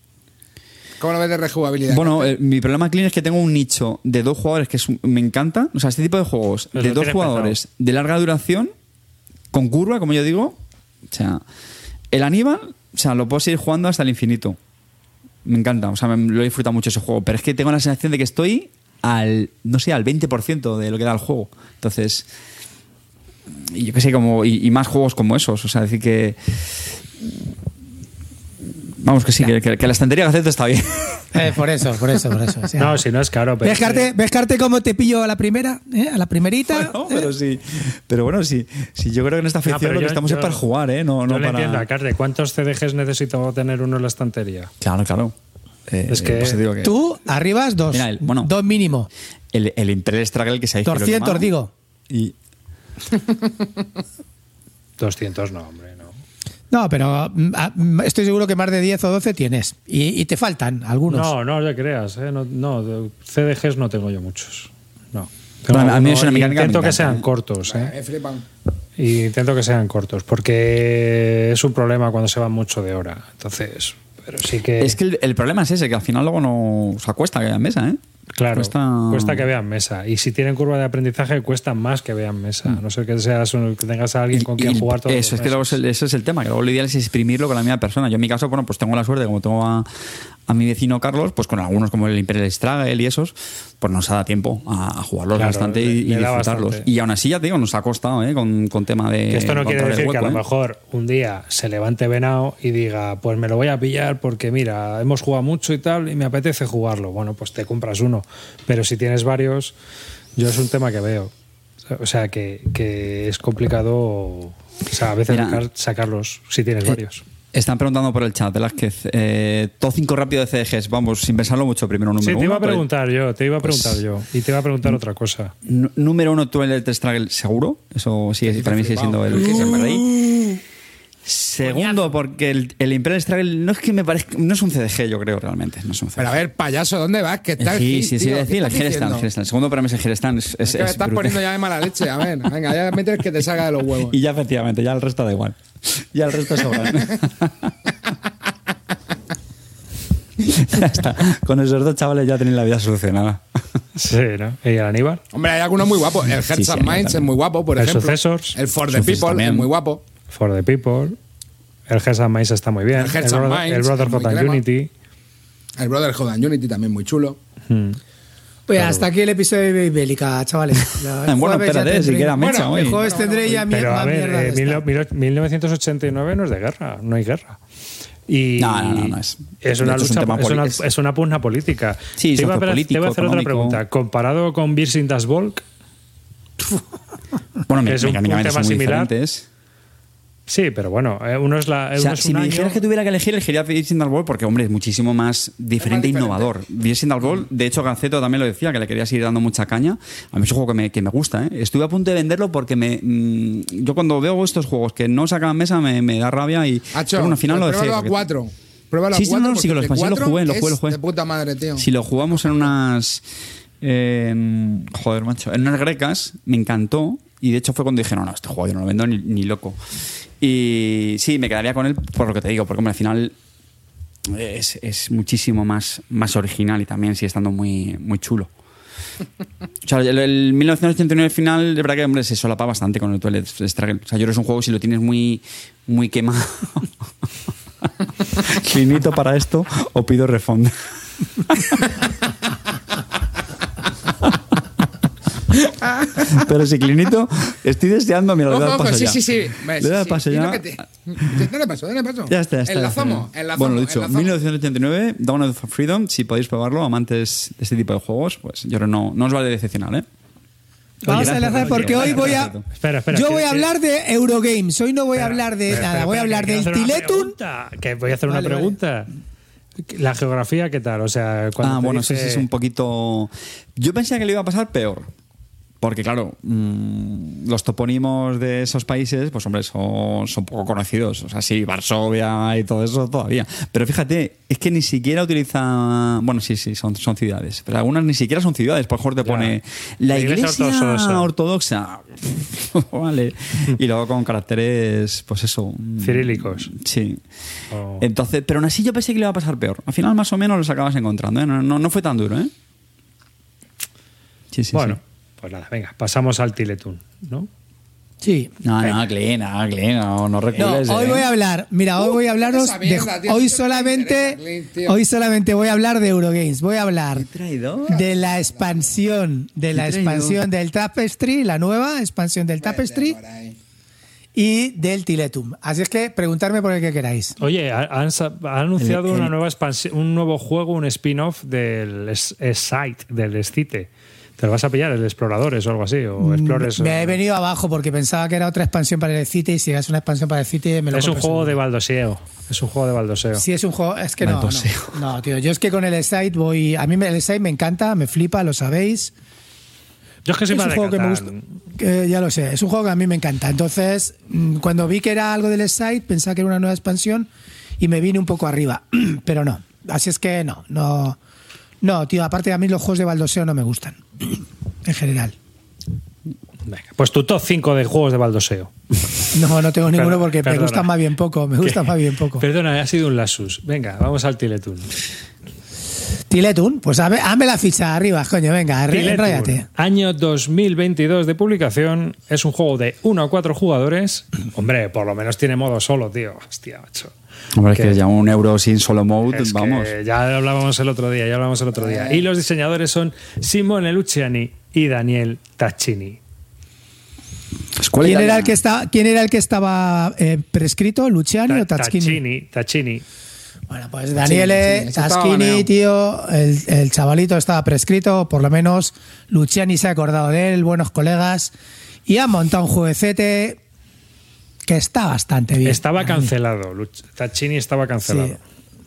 ¿Cómo lo ves de rejugabilidad? Bueno, eh, mi problema, Clean, es que tengo un nicho de dos jugadores que es me encanta. O sea, este tipo de juegos Pues de dos jugadores de larga duración, con curva, como yo digo. O sea, el Aníbal, o sea, lo puedo seguir jugando hasta el infinito. Me encanta, o sea, me- lo he disfrutado mucho ese juego. Pero es que tengo la sensación de que estoy al, no sé, al 20% de lo que da el juego. Entonces, y yo qué sé, como, y, y más juegos como esos. O sea, decir que. Vamos, que sí, que, que- que la estantería de Gaceta está bien. Eh, por eso, por eso, por eso. o sea. No, si no es caro, pero. ¿Ves, Carte, ¿Ves, Carte, cómo te pillo a la primera? ¿Eh? A la primerita. No, ¿eh? pero sí. Pero bueno, sí, sí. Yo creo que en esta No, afición pero lo que yo- estamos es yo- para jugar, ¿eh? No, yo no le para. entiendo a Carde. ¿Cuántos CDGs necesito tener uno en la estantería? Claro, claro. Eh, Es que- pues que Tú arribas dos. Mira, el- bueno. dos mínimo. el, el Imperial Struggle que se ha dicho. 200, digo. Y 200 no, hombre, no. Pero mm, ah, mm, estoy seguro que más de 10 o 12 tienes. Y, y te faltan algunos. No, no te creas, ¿eh? No, no, CDGs no tengo yo muchos. No. Bueno, a mí es una mecánica Intento que sean ¿eh? cortos, ¿eh? Me flipan. Y intento que sean cortos, porque es un problema cuando se van mucho de hora. Entonces, pero sí que. es que el, el problema es ese, que al final luego no. O sea, cuesta que haya mesa, ¿eh? Claro, Cuesta- cuesta... que vean mesa. Y si tienen curva de aprendizaje, cuesta más que vean mesa. A no ser que, seas un- que tengas a alguien con Mm. Y- quien y jugar todos Eso, es que luego es meses. el, ese es el tema, que luego lo ideal es exprimirlo con la misma persona. Yo en mi caso, bueno, pues tengo la suerte, como tengo a, a mi vecino Carlos, pues con algunos como el Imperial Struggle y esos, pues nos da tiempo a, a jugarlos Claro, bastante le- y, le disfrutarlos. bastante. Y aún así, ya te digo, nos ha costado, ¿eh? Con, con tema de. Que esto no quiere decir que a lo ¿eh? mejor un día se levante Venao y diga, pues me lo voy a pillar porque mira, hemos jugado mucho y tal y me apetece jugarlo. Bueno, pues te compras uno. Pero si tienes varios, yo es un tema que veo. O sea, que, que es complicado o sea, a veces Mira. sacarlos si tienes Eh, varios. Están preguntando por el chat, Velázquez. Eh, todo 5 rápido de CDGs, vamos, sin pensarlo mucho, primero número Sí, te iba a uno, pues- preguntar yo, te iba a preguntar Pues- yo. Y te iba a preguntar otra cosa. Número uno, tú el Struggle, seguro. Eso sigue, para mí sigue siendo el, el rey. Segundo, porque el, el Imperial Struggle no es que me parezca. No es un CDG, yo creo, realmente. No es un CDG. Pero a ver, payaso, ¿dónde vas? ¿Qué tal? sí, sí, sí, decir, el Herestan, el segundo para mí es el Herestan. Es, es, Es que me es estás brutal. poniendo ya de mala leche. A ver, venga, ya metes que te salga de los huevos. Y ya, efectivamente, ya el resto da igual. Ya el resto sobra. ya está. Con esos dos chavales ya tenéis la vida solucionada. Sí, ¿no? ¿Y el Aníbal? Hombre, hay algunos muy guapos. El Hearts Sí, sí, and Minds es muy guapo, por El ejemplo. Successors. El For the Successors People también. es muy guapo. For the People. El Hearts and Minds está muy bien. El Hearts and Brother- Minds el Brotherhood and. Unity. El Brotherhood and Unity también muy chulo. Hmm. Pues hasta aquí el episodio de Bélica, chavales. Bueno, espérate, si queda mecha Bueno, hoy. El jueves tendré ya mi- Pero a ver, eh, mil- mil- 1989 no es de guerra, no hay guerra. Y No, no, no, no es- es una hecho es un lucha, es, una, es una pugna política. Sí, te, iba a, sociopolítico, te iba a hacer otra económico. pregunta. Comparado con Beers in das Volk, Bueno, me- Es un- tema son muy similar. diferentes. Sí, pero bueno, eh, uno es la. O sea, uno es si un me año- dijeras que tuviera que elegir, elegiría Virgin Ball porque, hombre, es muchísimo más diferente e diferente. innovador. Virgin Ball, de hecho, Ganceto también lo decía, que le quería seguir dando mucha caña. A mí es un juego que me, que me gusta, ¿eh? Estuve a punto de venderlo porque me, mm, yo cuando veo estos juegos que no sacan mesa me, me da rabia y pero bueno, al final lo dejé. a cuatro. Pruébalo Sí, a sí, cuatro. no, no, sí, que lo porque expansión lo jugué, lo jugué, lo jugué. De puta madre, tío. Si lo jugamos en unas. eh, joder, macho. En unas grecas me encantó. Y de hecho fue cuando dije, no, no, este juego yo no lo vendo ni, ni loco. Y sí, me quedaría con él por lo que te digo, porque hombre, al final es, es muchísimo más, más original y también sigue estando muy, muy chulo. O sea, el, el 1989 final, de verdad que hombre, se solapa bastante con el Twilight Struggle. O sea, yo creo que es un juego, si lo tienes muy, muy quemado. Clinito para esto o pido refund. Pero si Clinito, estoy deseando, mira, Ojo, ojo, paso sí, ya. sí, sí. Ves, Le al sí, paso ya. te- Dale paso, dale paso. Ya está, ya está. Enlazamos, ya está. enlazamos. Bueno, lo dicho, enlazamos. 1989, Dawn of Freedom, si podéis probarlo, amantes de este tipo de juegos, pues yo creo que no, no os vale decepcionar, ¿eh? Vamos a enlazar porque hoy voy a. gracias. Espera, espera. Yo voy a hablar de Eurogames. Hoy no voy a hablar de espera, nada. Voy a hablar del una Tiletun. Que voy a hacer Vale, una vale. pregunta. La geografía, ¿qué tal? O sea, cuando Ah, bueno, dice- sí, sí, es un poquito. Yo pensé que le iba a pasar peor. Porque, claro, mm, los topónimos de esos países, pues, hombre, son, son poco conocidos. O sea, sí, Varsovia y todo eso todavía. Pero fíjate, es que ni siquiera utiliza. Bueno, sí, sí, son, son ciudades. Pero algunas ni siquiera son ciudades. Por mejor te pone la La iglesia iglesia, ortodoxa. ortodoxa. vale. Y luego con caracteres, pues eso. mm, Cirílicos. Sí. Oh. Entonces, pero aún así yo pensé que le iba a pasar peor. Al final, más o menos, los acabas encontrando. ¿eh? No, no, no fue tan duro, ¿eh? Sí, sí, bueno, sí. Pues nada, venga, pasamos al Tiletun, ¿no? Sí. No, no, Glenn, no, Glenn, no, no No, recules. hoy ¿eh? voy a hablar. Mira, hoy voy a hablaros de. Hoy solamente. interesa. Hoy solamente voy a hablar de Eurogames. Voy a hablar de la expansión, de la expansión del Tapestry, la nueva expansión del Tapestry y del Tiletum. Así es que preguntarme por el que queráis. Oye, ha- han, ha anunciado El- el- una nueva expansión, un nuevo juego, un spin-off del Site, del Scite. ¿Te lo vas a pillar, el Exploradores o algo así? O Explores. Mm, Me he venido abajo porque pensaba que era otra expansión para el City y si es una expansión para el City me lo Es un juego de baldoseo. Es un juego de baldoseo. Sí, es un juego. Es que no, no. No, tío. Yo es que con el Site voy. A mí el Site me encanta, me flipa, lo sabéis. Yo es que soy es un juego que me gusta. que ya lo sé, es un juego que a mí me encanta. Entonces, mm, cuando vi que era algo del site, pensaba que era una nueva expansión y me vine un poco arriba. Pero no. Así es que no, no. No, tío, aparte a mí los juegos de baldoseo no me gustan. En general. Venga, pues tu top 5 de juegos de baldoseo. No, no tengo ninguno Perdona, porque me gustan más bien poco. Me gustan más bien poco. Perdona, ha sido un lasus. Venga, vamos al Tiletun. Tiletun, pues hame la ficha arriba, coño, venga, enróllate. año 2022 de publicación. Es un juego de 1 a 4 jugadores. Hombre, por lo menos tiene modo solo, tío. Hostia, macho. Hombre, es Que- que ya un euro sin solo mode, Es que vamos. ya hablábamos el otro día, ya hablamos el otro día. Y los diseñadores son Simone Luciani y Daniel Taccini. Escuela ¿Quién era, el que está, ¿Quién era el que estaba eh, prescrito? ¿Luciani Ta- o Taschini? Taccini, Taccini. Bueno, pues Daniele Taschini, tío, el, el chavalito estaba prescrito, por lo menos Luciani se ha acordado de él, buenos colegas, y ha montado un jueguecete que está bastante bien. Estaba mí. cancelado. Taccini estaba Sí. cancelado.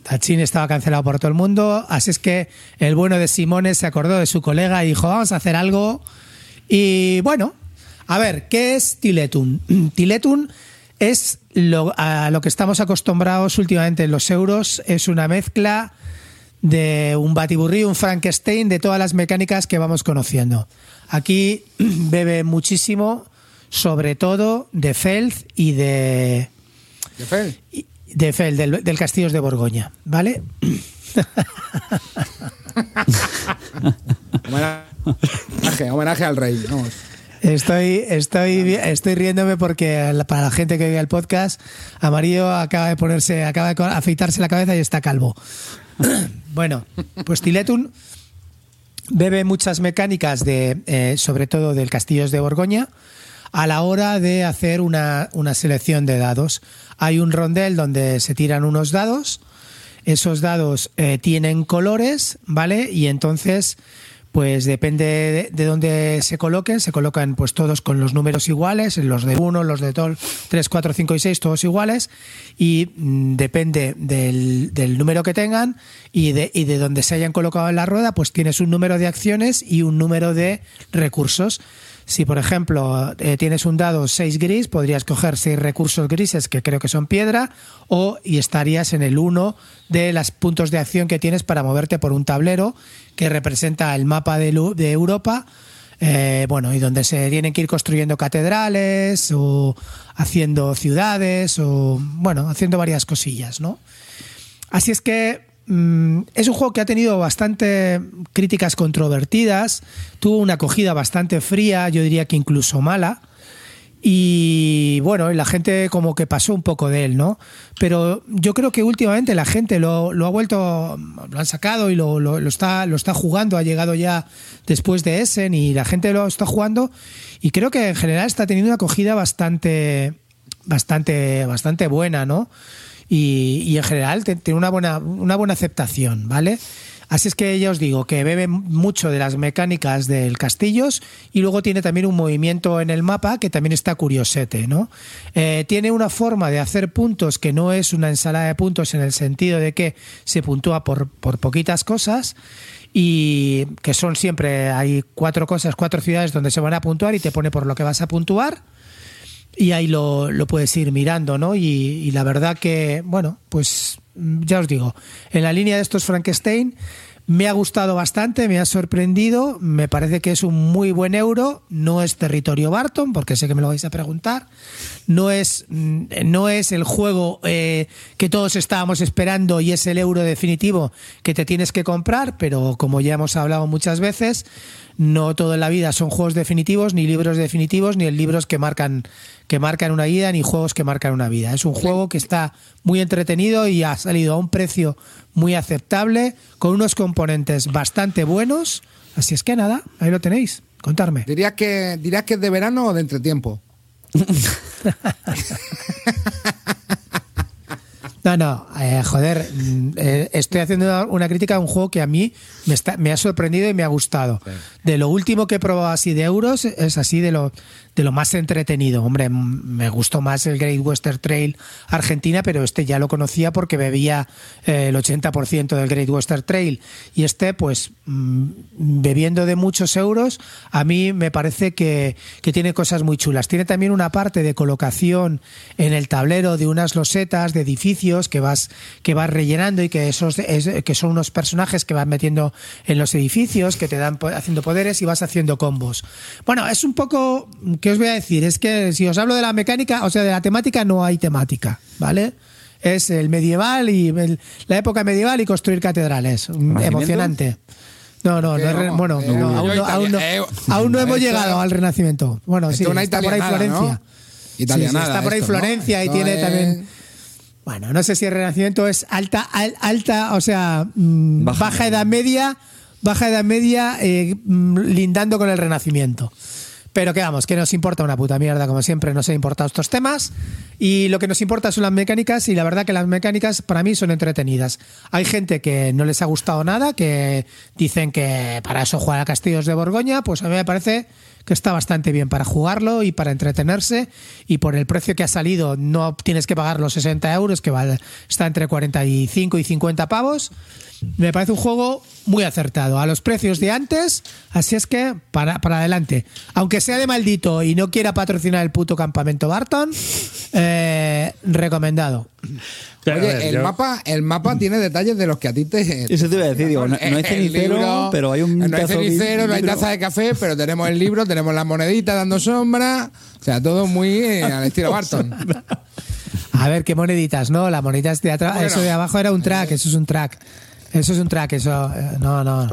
Taccini estaba cancelado por todo el mundo, así es que el bueno de Simone se acordó de su colega y dijo, vamos a hacer algo. Y bueno, a ver, ¿qué es Tiletun? Tiletun es lo, a lo que estamos acostumbrados últimamente en los euros, es una mezcla de un batiburrí, un Frankenstein, de todas las mecánicas que vamos conociendo. Aquí bebe muchísimo, sobre todo de Feld y de, ¿Qué fe? y- de Fel, del, del Castillos de Borgoña, ¿vale? Homenaje, homenaje al rey. Vamos. Estoy, estoy, estoy riéndome porque para la gente que ve el podcast, Amarillo acaba de ponerse, acaba de afeitarse la cabeza y está calvo. bueno, pues Tiletun bebe muchas mecánicas de, eh, sobre todo del Castillos de Borgoña, a la hora de hacer una, una selección de dados. Hay un rondel donde se tiran unos dados, esos dados eh, tienen colores, ¿vale? Y entonces, pues depende de, de dónde se coloquen, se colocan pues todos con los números iguales, los de 1, los de tol 3, 4, 5 y 6, todos iguales, y mm, depende del, del número que tengan y de, y de donde se hayan colocado en la rueda, pues tienes un número de acciones y un número de recursos. Si, por ejemplo, eh, tienes un dado 6 gris, podrías coger 6 recursos grises, que creo que son piedra, o y estarías en el 1 de los puntos de acción que tienes para moverte por un tablero que representa el mapa de, de Europa. eh, bueno, y donde se tienen que ir construyendo catedrales o haciendo ciudades o, bueno, haciendo varias cosillas, ¿no? Así es que mm, es un juego que ha tenido bastante críticas controvertidas, tuvo una acogida bastante fría, yo diría que incluso mala. Y bueno, la gente como que pasó un poco de él, ¿no? Pero yo creo que últimamente la gente lo, ha vuelto, lo han sacado y lo está, lo está jugando, ha llegado ya después de Essen y la gente lo está jugando y creo que en general está teniendo una acogida bastante, bastante, bastante buena, ¿no? Y, en general tiene una buena, una buena aceptación, ¿vale? Así es que ya os digo que bebe mucho de las mecánicas del Castillos y luego tiene también un movimiento en el mapa que también está curiosete, ¿no? Eh, tiene una forma de hacer puntos que no es una ensalada de puntos en el sentido de que se puntúa por, por poquitas cosas y que son siempre, hay cuatro cosas, cuatro ciudades donde se van a puntuar y te pone por lo que vas a puntuar y ahí lo, lo puedes ir mirando, ¿no? Y, y la verdad que, bueno, pues mm, ya os digo, en la línea de estos Frankenstein me ha gustado bastante, me ha sorprendido, me parece que es un muy buen euro, no es territorio Barton, porque sé que me lo vais a preguntar, no es, mm, no es el juego eh, que todos estábamos esperando y es el euro definitivo que te tienes que comprar, pero como ya hemos hablado muchas veces, no todo en la vida son juegos definitivos, ni libros definitivos, ni libros que marcan, que marcan una vida, ni juegos que marcan una vida. Es un juego que está muy entretenido y ha salido a un precio muy aceptable, con unos componentes bastante buenos. Así es que nada, ahí lo tenéis. Contarme. ¿Dirías que, ¿Dirías que es de verano o de entretiempo? No, no, eh, joder, mm, eh, estoy haciendo una- crítica a un juego que a mí me, está- me ha sorprendido y me ha gustado. De lo último que he probado así de euros, es así de lo, de lo más entretenido. Hombre, me gustó más el Great Western Trail Argentina, pero este ya lo conocía porque bebía eh, el 80% del Great Western Trail. Y este, pues, bebiendo de muchos euros, a mí me parece que, que tiene cosas muy chulas. Tiene también una parte de colocación en el tablero de unas losetas de edificios que vas, que vas rellenando y que, esos, es- que son unos personajes que vas metiendo en los edificios, que te dan haciendo poderes y vas haciendo combos. Bueno, es un poco, ¿qué os voy a decir? Es que si os hablo de la mecánica, o sea, de la temática, no hay temática, ¿vale? Es el medieval y el- la época medieval y construir catedrales. Emocionante. No, no, no vamos, bueno, eh, no, aún, no, italia- aún no- eh, aún no hemos llegado al Renacimiento. Bueno, sí, una está por ahí. Florencia. Sí, sí, está por ahí esto, ¿no? Florencia y tiene es- también. Bueno, no sé si el Renacimiento es alta, al- alta, o sea, mm, Baja. baja, edad media, baja edad media, eh, mm, lindando con el Renacimiento. Pero que vamos, que nos importa una puta mierda, como siempre nos han importado estos temas. Y lo que nos importa son las mecánicas, y la verdad que las mecánicas para mí son entretenidas. Hay gente que no les ha gustado nada, que dicen que para eso jugar a Castillos de Borgoña, pues a mí me parece que está bastante bien para jugarlo y para entretenerse. Y por el precio que ha salido, no tienes que pagar los 60 euros, que vale, está entre 45 y 50 pavos. Me parece un juego muy acertado a los precios de antes, así es que para, para adelante. Aunque sea de maldito y no quiera patrocinar el puto campamento Barton, eh, recomendado. Oye, ver, el, yo- mapa, el mapa tiene detalles de los que a ti te. Eso te iba a decir, digo, no, no hay El cenicero, libro, pero hay un No hay cenicero, no hay taza de café, pero tenemos el libro, tenemos las moneditas dando sombra. O sea, todo muy eh, al estilo Barton. A ver, qué moneditas, ¿no? La monedita de atrás, Bueno. eso de abajo era un track, eso es un track. Eso es un track, eso. eh, No, no. no.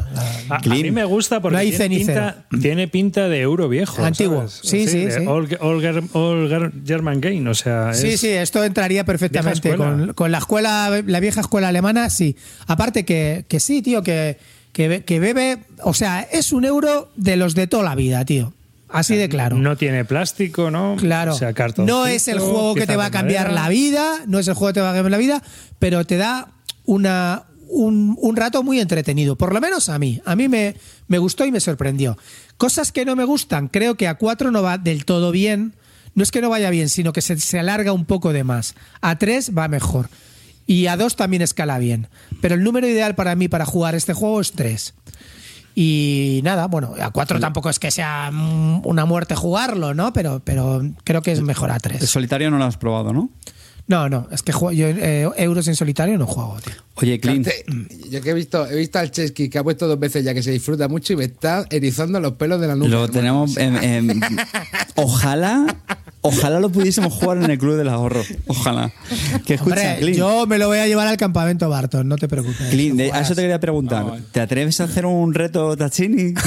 A, a mí me gusta porque No tiene, pinta, tiene pinta de euro viejo. Antiguo. ¿sabes? Sí, sí, sí. All, all Ger- all Ger- German Game, o sea. Sí, es- sí, esto entraría perfectamente con, con la escuela, la vieja escuela alemana, sí. Aparte que, que sí, tío, que, que, be- que bebe, o sea, es un euro de los de toda la vida, tío. Así de claro. No tiene plástico, ¿no? Claro. O sea, no es el juego que te va a cambiar la vida, no es el juego que te va a cambiar la vida, pero te da una un, un rato muy entretenido, por lo menos a mí. A mí me, me gustó y me sorprendió. Cosas que no me gustan, creo que a 4 no va del todo bien. No es que no vaya bien, sino que se, se alarga un poco de más. A 3 va mejor. Y a 2 también escala bien. Pero el número ideal para mí para jugar este juego es 3. Y nada, bueno, a 4 tampoco es que sea mm, una muerte jugarlo, ¿no? Pero, pero creo que es mejor a El 3. solitario no lo has probado, ¿no? No, no, es que juego- yo eh, euros en solitario no juego, tío. Oye, Clint. Yo que he visto, he visto al Chesky que ha puesto dos veces ya que se disfruta mucho y me está erizando los pelos de la nuca. Lo hermano. tenemos. en- en- ojalá. Ojalá lo pudiésemos jugar en el Club del Ahorro. Ojalá. Que escucha, Hombre, Clint. yo me lo voy a llevar al campamento Barton, no te preocupes. Clint, de- a eso te quería preguntar. ¿Te atreves a hacer un reto Tachini?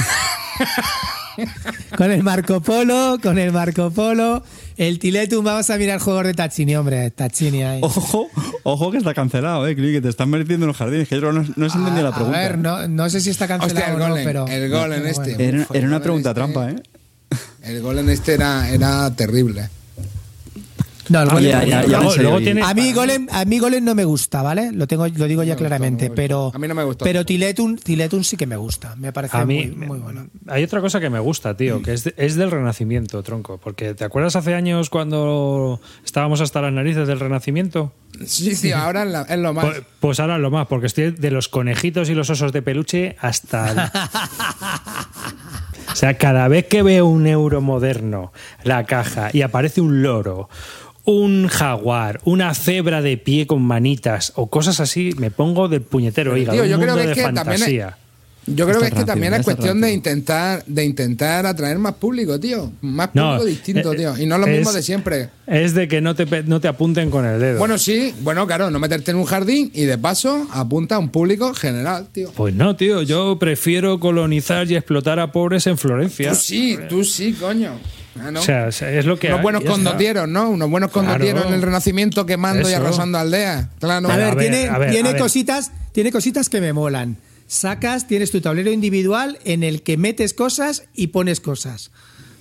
Con el Marco Polo, con el Marco Polo, el Tiletum, vamos a mirar juegos de Tachini, hombre, Tachini ahí. Ojo, ojo que está cancelado, eh, que te están metiendo en los jardines. Que yo no, no se entendió la a pregunta. ver, no, no sé si está cancelado Hostia, el o no, golem, pero... el golem pero este. bueno. Era, una pregunta este- trampa, ¿eh? El gol en este era, era terrible. No, el Ah, Golem- ya, ya, ya, Luego- en tiene- A mí Golem, a mí Golem no me gusta, ¿vale? Lo tengo, lo digo ya claramente, gustó. pero A mí no me gustó. Pero Tiletum, Tiletum sí que me gusta, me parece A mí muy, muy bueno. hay otra cosa que me gusta, tío, que es, de- es del Renacimiento, tronco. Porque ¿te acuerdas hace años cuando estábamos hasta las narices del Renacimiento? Sí, sí, ahora es, la- es lo más. Pues, pues ahora lo más, porque estoy de los conejitos y los osos de peluche hasta... el- O sea, cada vez que veo un euro moderno, la caja, y aparece un loro, un jaguar, una cebra de pie con manitas o cosas así, me pongo del puñetero Pero, hígado. tío, un yo creo mundo que de es que también es- fantasía. Yo creo Está que es que rápido, también ya es está cuestión de intentar, de intentar atraer más público, tío. Más No, público distinto, eh, tío. Y no lo es- mismo de siempre. Es de que no te, pe- no te apunten con el dedo. Bueno, sí, bueno, claro, no meterte en un jardín y de paso apunta a un público general, tío. Pues no, tío, yo prefiero colonizar y explotar a pobres en Florencia. Tú sí, tú sí, coño. Ah, ¿no? O sea, es lo que Unos hay, buenos condotieros, ¿no? Unos buenos Claro. condotieros en el Renacimiento quemando y arrasando aldeas. Claro. A ver, a ver, tiene, a ver, tiene a ver. cositas, tiene cositas que me molan. Sacas, tienes tu tablero individual en el que metes cosas y pones cosas.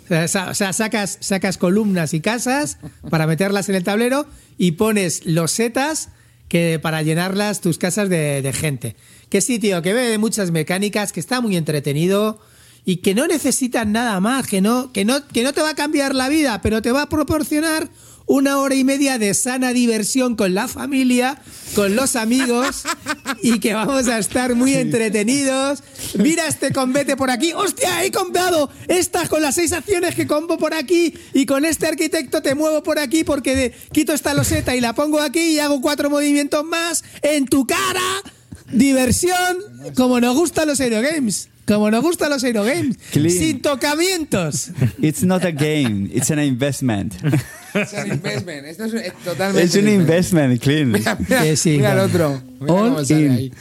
O sea, sa- o sea, sacas, sacas columnas y casas para meterlas en el tablero y pones losetas que para llenarlas tus casas de, de gente. Que sí, tío, que ve muchas mecánicas, que está muy entretenido y que no necesitan nada más, que no, que no, que no te va a cambiar la vida, pero te va a proporcionar una hora y media de sana diversión con la familia, con los amigos y que vamos a estar muy entretenidos. Mira este combate por aquí. ¡Hostia! He comprado estas con las seis acciones que combo por aquí y con este arquitecto te muevo por aquí porque quito esta loseta y la pongo aquí y hago cuatro movimientos más en tu cara. Diversión como nos gustan los Aerogames. Como nos gustan los Aerogames. Clean. Sin tocamientos. It's not a game, it's an investment. Es un investment. Esto es, es totalmente. es un investment, Clint. Mira, mira, Que sí, mira el otro. Mira All in. ahí.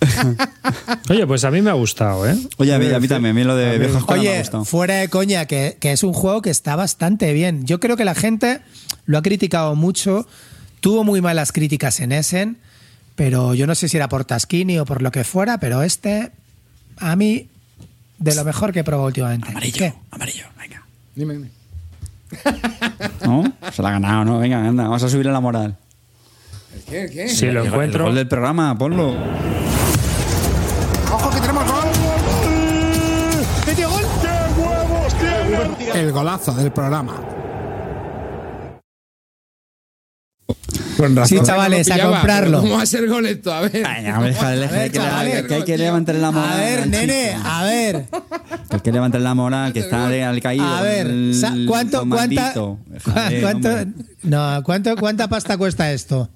Oye, pues a mí me ha gustado, ¿eh? Oye, a mí, a mí también, a mí lo de vieja me ha gustado. fuera de coña, que, que es un juego que está bastante bien. Yo creo que la gente lo ha criticado mucho. Tuvo muy malas críticas en Essen, pero yo no sé si era por Taskini o por lo que fuera, pero este, a mí, de lo mejor que he probado últimamente. Amarillo, ¿Qué? amarillo, venga. Dime, dime. ¿No? Se la ha ganado, ¿no? Venga, anda, vamos a subirle la moral. ¿El qué? ¿El qué? Si lo El- encuentro. El gol del programa, ponlo. ¡Ojo que tenemos gol! El golazo del programa. Con razón. Sí, chavales, No a comprarlo. pero ¿Cómo va a ser gol esto? A ver. Venga, a ver, joder, A ver, hay que, chavales. que hay que levantar la moral. A ver, nene, chico. a ver. Hay que levantar la moral, que está caído. A ver, el ¿cuánto, cuánta, Joder, cuánto, no, ¿cuánto, ¿cuánta pasta cuesta esto?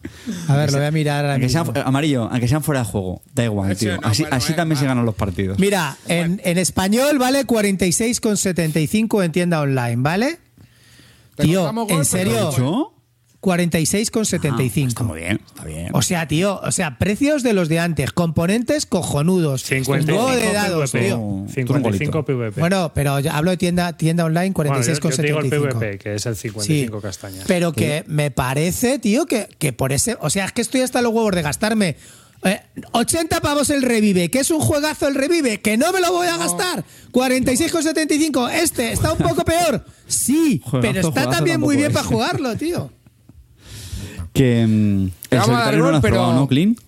A ver, lo voy a mirar ahora Aunque sean, mismo. amarillo, aunque sean fuera de juego, da igual, tío. así también se ganan los partidos. Mira, en, en español vale 46,75 en tienda online, ¿vale? Tío, en pero serio, ¿Yo? 46,75. Está muy bien, está bien. O sea, tío, o sea, precios de los de antes, componentes cojonudos, 55 juego de dados, PVP. tío. Tú un 55 golito. PVP. Bueno, pero hablo de tienda, tienda online Bueno, yo, yo te digo el 46,75. PVP, que es el 55 castañas. Pero que me parece, tío, que, que por ese. O sea, es que estoy hasta los huevos de gastarme. eh, 80 pavos el revive, que es un juegazo el revive, que no me lo voy a gastar. 46,75. Este está un poco peor. Sí, Juegazo, pero está juegazo también muy bien es. para jugarlo, tío. Que mm, el vamos a dar solitario no gol, lo has pero- probado, ¿no, Clint?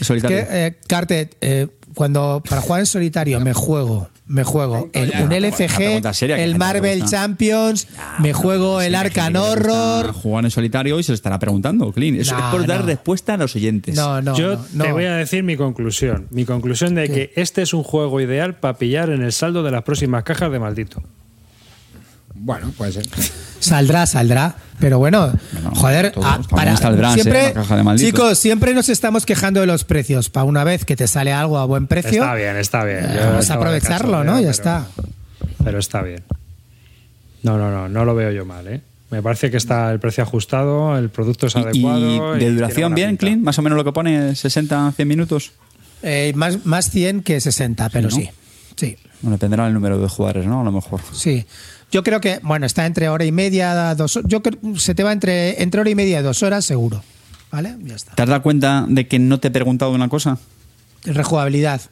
solitario. Que, eh, Cartet, eh, cuando para jugar en solitario me juego, me juego el, un una LFG, pregunta seria que el gente le Marvel gusta. Champions, me juego el Arcan Horror. Jugar en solitario y se le estará preguntando, Clean. Eso No, es por dar no. respuesta a los oyentes. No, no, Yo no, no. te voy a decir mi conclusión. Mi conclusión de que este es un juego ideal para pillar en el saldo de las próximas cajas de maldito. Bueno, puede ser. Saldrá, saldrá. Pero bueno, Bueno, joder, todos ah, también para, saldrán, ¿eh? siempre, caja de chicos, siempre nos estamos quejando de los precios. Para una vez que te sale algo a buen precio, Está bien, está bien. eh, vamos a aprovecharlo, ¿no? Ya pero- está. Pero está bien. No, no, no, no lo veo yo mal, ¿eh? Me parece que está el precio ajustado, el producto es Y, adecuado. y de duración, bien, pinta. Clean. Más o menos lo que pone 60, 100 minutos. Eh, más, más 100 que 60, pero ¿no? sí. Sí, Bueno, dependerá del número de jugadores, ¿no? A lo mejor. sí. Yo creo que, bueno, está entre hora y media, dos Yo creo se te va entre, entre hora y media y dos horas, seguro. ¿Vale? Ya está. ¿Te has dado cuenta de que no te he preguntado una cosa? Rejugabilidad.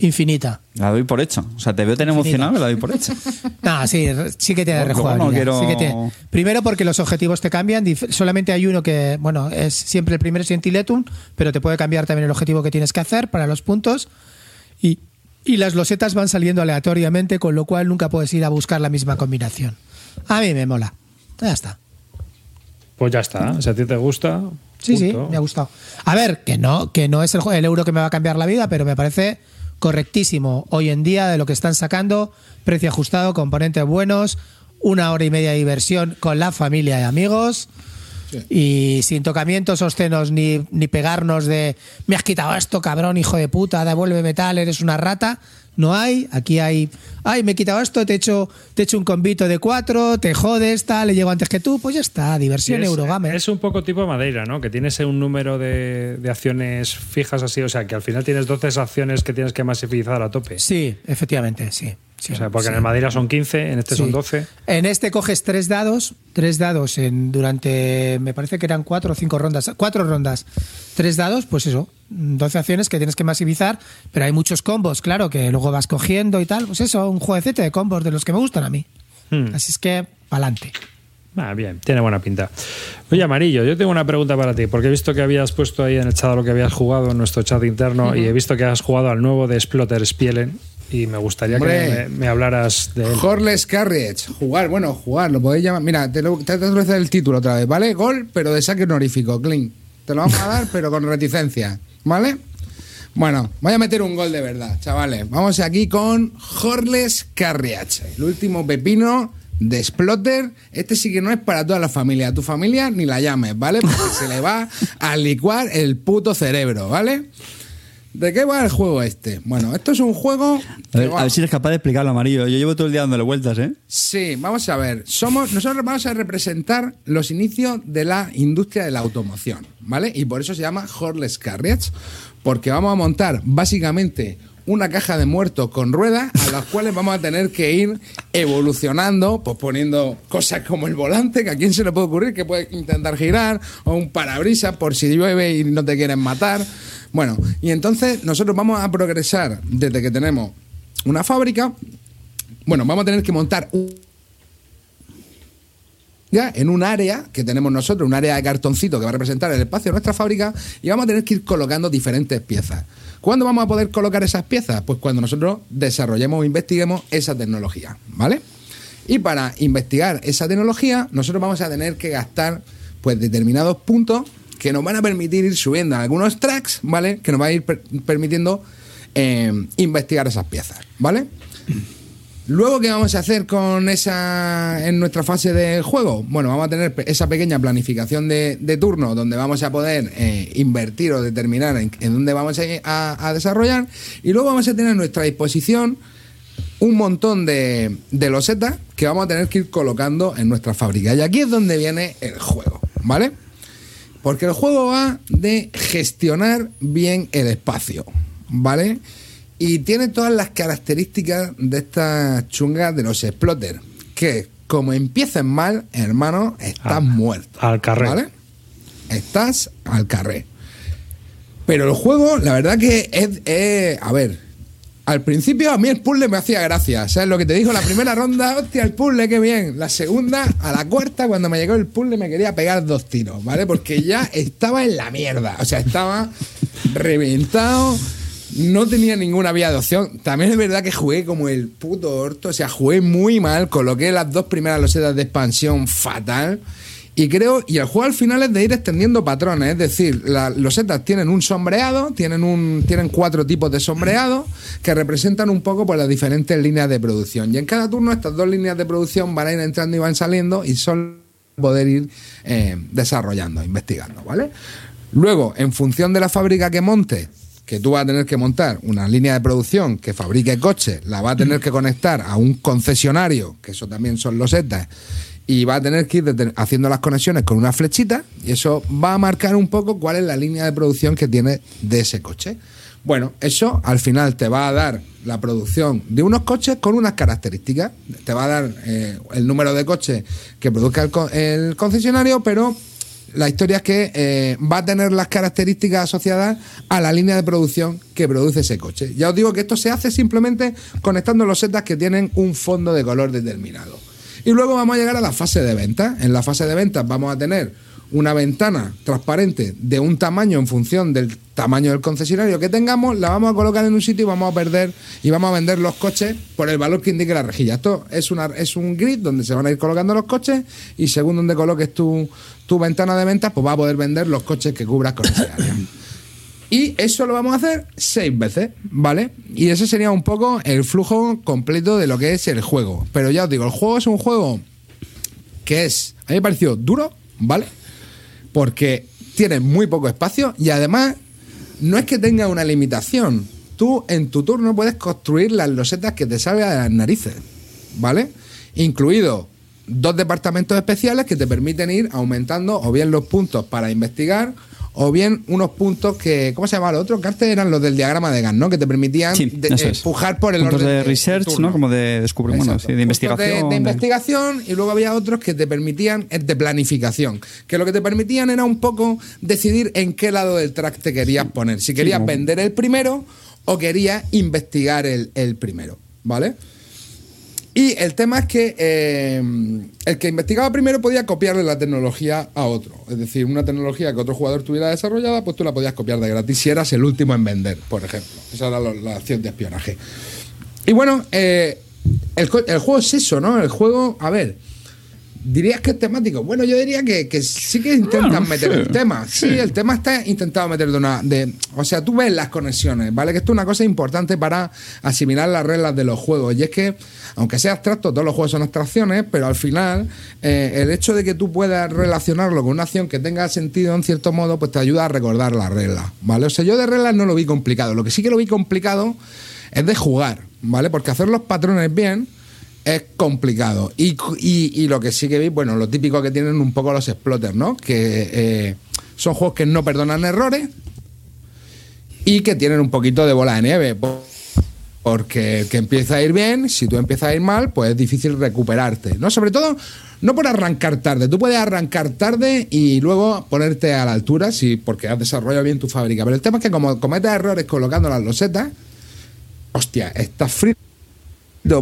Infinita. La doy por hecho. O sea, te veo tan Infinita. emocionado que la doy por hecho. No, sí, sí que tiene rejugabilidad. no quiero- sí que tiene. Primero porque los objetivos te cambian. Solamente hay uno que, bueno, es siempre el primero Sentiletum, pero te puede cambiar también el objetivo que tienes que hacer para los puntos. Y, y las losetas van saliendo aleatoriamente, con lo cual nunca puedes ir a buscar la misma combinación. A mí me mola. Ya está. Pues ya está. Si a ti te gusta. Sí, sí, me ha gustado. A ver, que no, que no es el, el euro que me va a cambiar la vida, pero me parece correctísimo hoy en día de lo que están sacando, precio ajustado, componentes buenos, una hora y media de diversión con la familia y amigos. Y sin tocamientos obscenos ni, ni pegarnos de me has quitado esto, cabrón, hijo de puta, devuélveme tal, eres una rata. No hay, aquí hay, ay, me he quitado esto, te he hecho, te he hecho un convito de cuatro, te jodes, tal, le llego antes que tú, pues ya está, diversión es, Eurogamer. es un poco tipo Madeira, ¿no? Que tienes un número de, de acciones fijas así, o sea, que al final tienes 12 acciones que tienes que masificar a tope. Sí, efectivamente, sí. Sí, o sea, porque sí. en el Madeira son 15, en este son Sí. 12. En este coges tres dados, tres dados en durante, me parece que eran cuatro o cinco rondas, cuatro rondas, tres dados, pues eso, 12 acciones que tienes que masivizar, pero hay muchos combos, claro, que luego vas cogiendo y tal, pues eso, un jueguecete de combos de los que me gustan a mí. Hmm. Así es que, pa'lante. Ah, bien, tiene buena pinta. Oye, Amarillo, yo tengo una pregunta para ti, porque he visto que habías puesto ahí en el chat lo que habías jugado en nuestro chat interno y he visto que has jugado al nuevo de Splotter Spielen y me gustaría Hombre. que me, me hablaras de él. Horles Carriage. Jugar, bueno, jugar, lo podéis llamar. Mira, te, lo, te, te voy a hacer el título otra vez, ¿vale? Gol, pero de saque honorífico, clean. Te lo vamos a dar, pero con reticencia, ¿vale? Bueno, voy a meter un gol de verdad, chavales. Vamos aquí con Horles Carriage, el último pepino de Splotter. Este sí que no es para toda la familia. A tu familia ni la llames, ¿vale? Porque se le va a licuar el puto cerebro, ¿vale? ¿De qué va el juego este? Bueno, esto es un juego. A ver, va- a ver si eres capaz de explicarlo, amarillo. Yo llevo todo el día dándole vueltas, ¿eh? Sí, vamos a ver. Somos, nosotros vamos a representar los inicios de la industria de la automoción, ¿vale? Y por eso se llama Horless Carriage, porque vamos a montar básicamente una caja de muertos con ruedas a las cuales vamos a tener que ir evolucionando, pues poniendo cosas como el volante, que a quién se le puede ocurrir que puede intentar girar, o un parabrisas por si llueve y no te quieren matar. Bueno, y entonces nosotros vamos a progresar desde que tenemos una fábrica. Bueno, vamos a tener que montar un ya en un área que tenemos nosotros, un área de cartoncito que va a representar el espacio de nuestra fábrica, y vamos a tener que ir colocando diferentes piezas. ¿Cuándo vamos a poder colocar esas piezas? Pues cuando nosotros desarrollemos o investiguemos esa tecnología, ¿vale? Y para investigar esa tecnología, nosotros vamos a tener que gastar pues determinados puntos que nos van a permitir ir subiendo algunos tracks, ¿vale? Que nos va a ir per- permitiendo eh, investigar esas piezas, ¿vale? Luego, ¿qué vamos a hacer con esa en nuestra fase de juego? Bueno, vamos a tener esa pequeña planificación de, turno donde vamos a poder eh, invertir o determinar en, dónde vamos a, a- a desarrollar. Y luego vamos a tener a nuestra disposición un montón de, de losetas que vamos a tener que ir colocando en nuestra fábrica. Y aquí es donde viene el juego, ¿vale? Porque el juego va de gestionar bien el espacio, ¿vale? Y tiene todas las características de estas chungas de los exploter. Que como empieces mal, hermano, estás Ah, muerto. al carré. ¿Vale? Estás al carré. Pero el juego, la verdad que es, es- a ver, al principio a mí el puzzle me hacía gracia. ¿Sabes lo que te dijo? La primera ronda, hostia, el puzzle, qué bien. La segunda, a la cuarta, cuando me llegó el puzzle, me quería pegar dos tiros, ¿vale? Porque ya estaba en la mierda. O sea, estaba reventado. No tenía ninguna vía de opción. También es verdad que jugué como el puto orto. O sea, jugué muy mal. Coloqué las dos primeras losetas de expansión fatal. Y creo, y el juego al final es de ir extendiendo patrones, es decir, las losetas tienen un sombreado, tienen un, tienen cuatro tipos de sombreado que representan un poco pues, las diferentes líneas de producción. Y en cada turno estas dos líneas de producción van a ir entrando y van saliendo y son poder ir eh, desarrollando, investigando, ¿vale? Luego, en función de la fábrica que monte, que tú vas a tener que montar una línea de producción que fabrique coches, la va a tener que conectar a un concesionario, que eso también son losetas, y va a tener que ir haciendo las conexiones con una flechita y eso va a marcar un poco cuál es la línea de producción que tiene de ese coche. Bueno, eso al final te va a dar la producción de unos coches con unas características. Te va a dar eh, el número de coches que produzca el concesionario, pero la historia es que eh, va a tener las características asociadas a la línea de producción que produce ese coche. Ya os digo que esto se hace simplemente conectando los setas que tienen un fondo de color determinado. Y luego vamos a llegar a la fase de venta. En la fase de ventas vamos a tener una ventana transparente de un tamaño en función del tamaño del concesionario que tengamos, la vamos a colocar en un sitio y vamos a perder y vamos a vender los coches por el valor que indique la rejilla. Esto es una es un grid donde se van a ir colocando los coches y según donde coloques tu, tu ventana de ventas, pues vas a poder vender los coches que cubras con ese área. Y eso lo vamos a hacer seis veces, ¿vale? Y ese sería un poco el flujo completo de lo que es el juego. Pero ya os digo, el juego es un juego que es, a mí me pareció duro, ¿vale? Porque tiene muy poco espacio y además no es que tenga una limitación. Tú en tu turno puedes construir las losetas que te salgan de las narices, ¿vale? Incluido dos departamentos especiales que te permiten ir aumentando o bien los puntos para investigar o bien unos puntos que, ¿cómo se llama lo otro? Que antes eran los del diagrama de Gantt, ¿no? Que te permitían Sí, de- eso eh, por el Puntos orden de research. ¿no? Como de descubrimiento, bueno, sí, de investigación. De, investigación y luego había otros que te permitían eh, de planificación. Que lo que te permitían era un poco decidir en qué lado del track te querías poner. Si querías como- vender el primero o querías investigar el, el primero. ¿Vale? Y el tema es que eh, el que investigaba primero podía copiarle la tecnología a otro. Es decir, una tecnología que otro jugador tuviera desarrollada, pues tú la podías copiar de gratis si eras el último en vender, por ejemplo. Esa era la acción de espionaje. Y bueno, eh, el juego es eso, ¿no? El juego, a ver, dirías que es temático. Bueno, yo diría que, que sí que intentan meter el tema. Sí, el tema está intentado meter de una. De, o sea, tú ves las conexiones, ¿vale? Que esto es una cosa importante para asimilar las reglas de los juegos. Y es que, aunque sea abstracto, todos los juegos son abstracciones, pero al final, eh, el hecho de que tú puedas relacionarlo con una acción que tenga sentido en cierto modo, pues te ayuda a recordar las reglas, ¿vale? O sea, yo de reglas no lo vi complicado. Lo que sí que lo vi complicado es de jugar, ¿vale? Porque hacer los patrones bien es complicado. Y, y- lo que sí que vi, bueno, lo típico que tienen un poco los exploters, ¿no? Que eh, son juegos que no perdonan errores y que tienen un poquito de bola de nieve. po- Porque el que empieza a ir bien, si tú empiezas a ir mal, pues es difícil recuperarte, ¿no? Sobre todo, no por arrancar tarde. Tú puedes arrancar tarde y luego ponerte a la altura, sí, porque has desarrollado bien tu fábrica. Pero el tema es que como cometes errores colocando las losetas, hostia, estás frito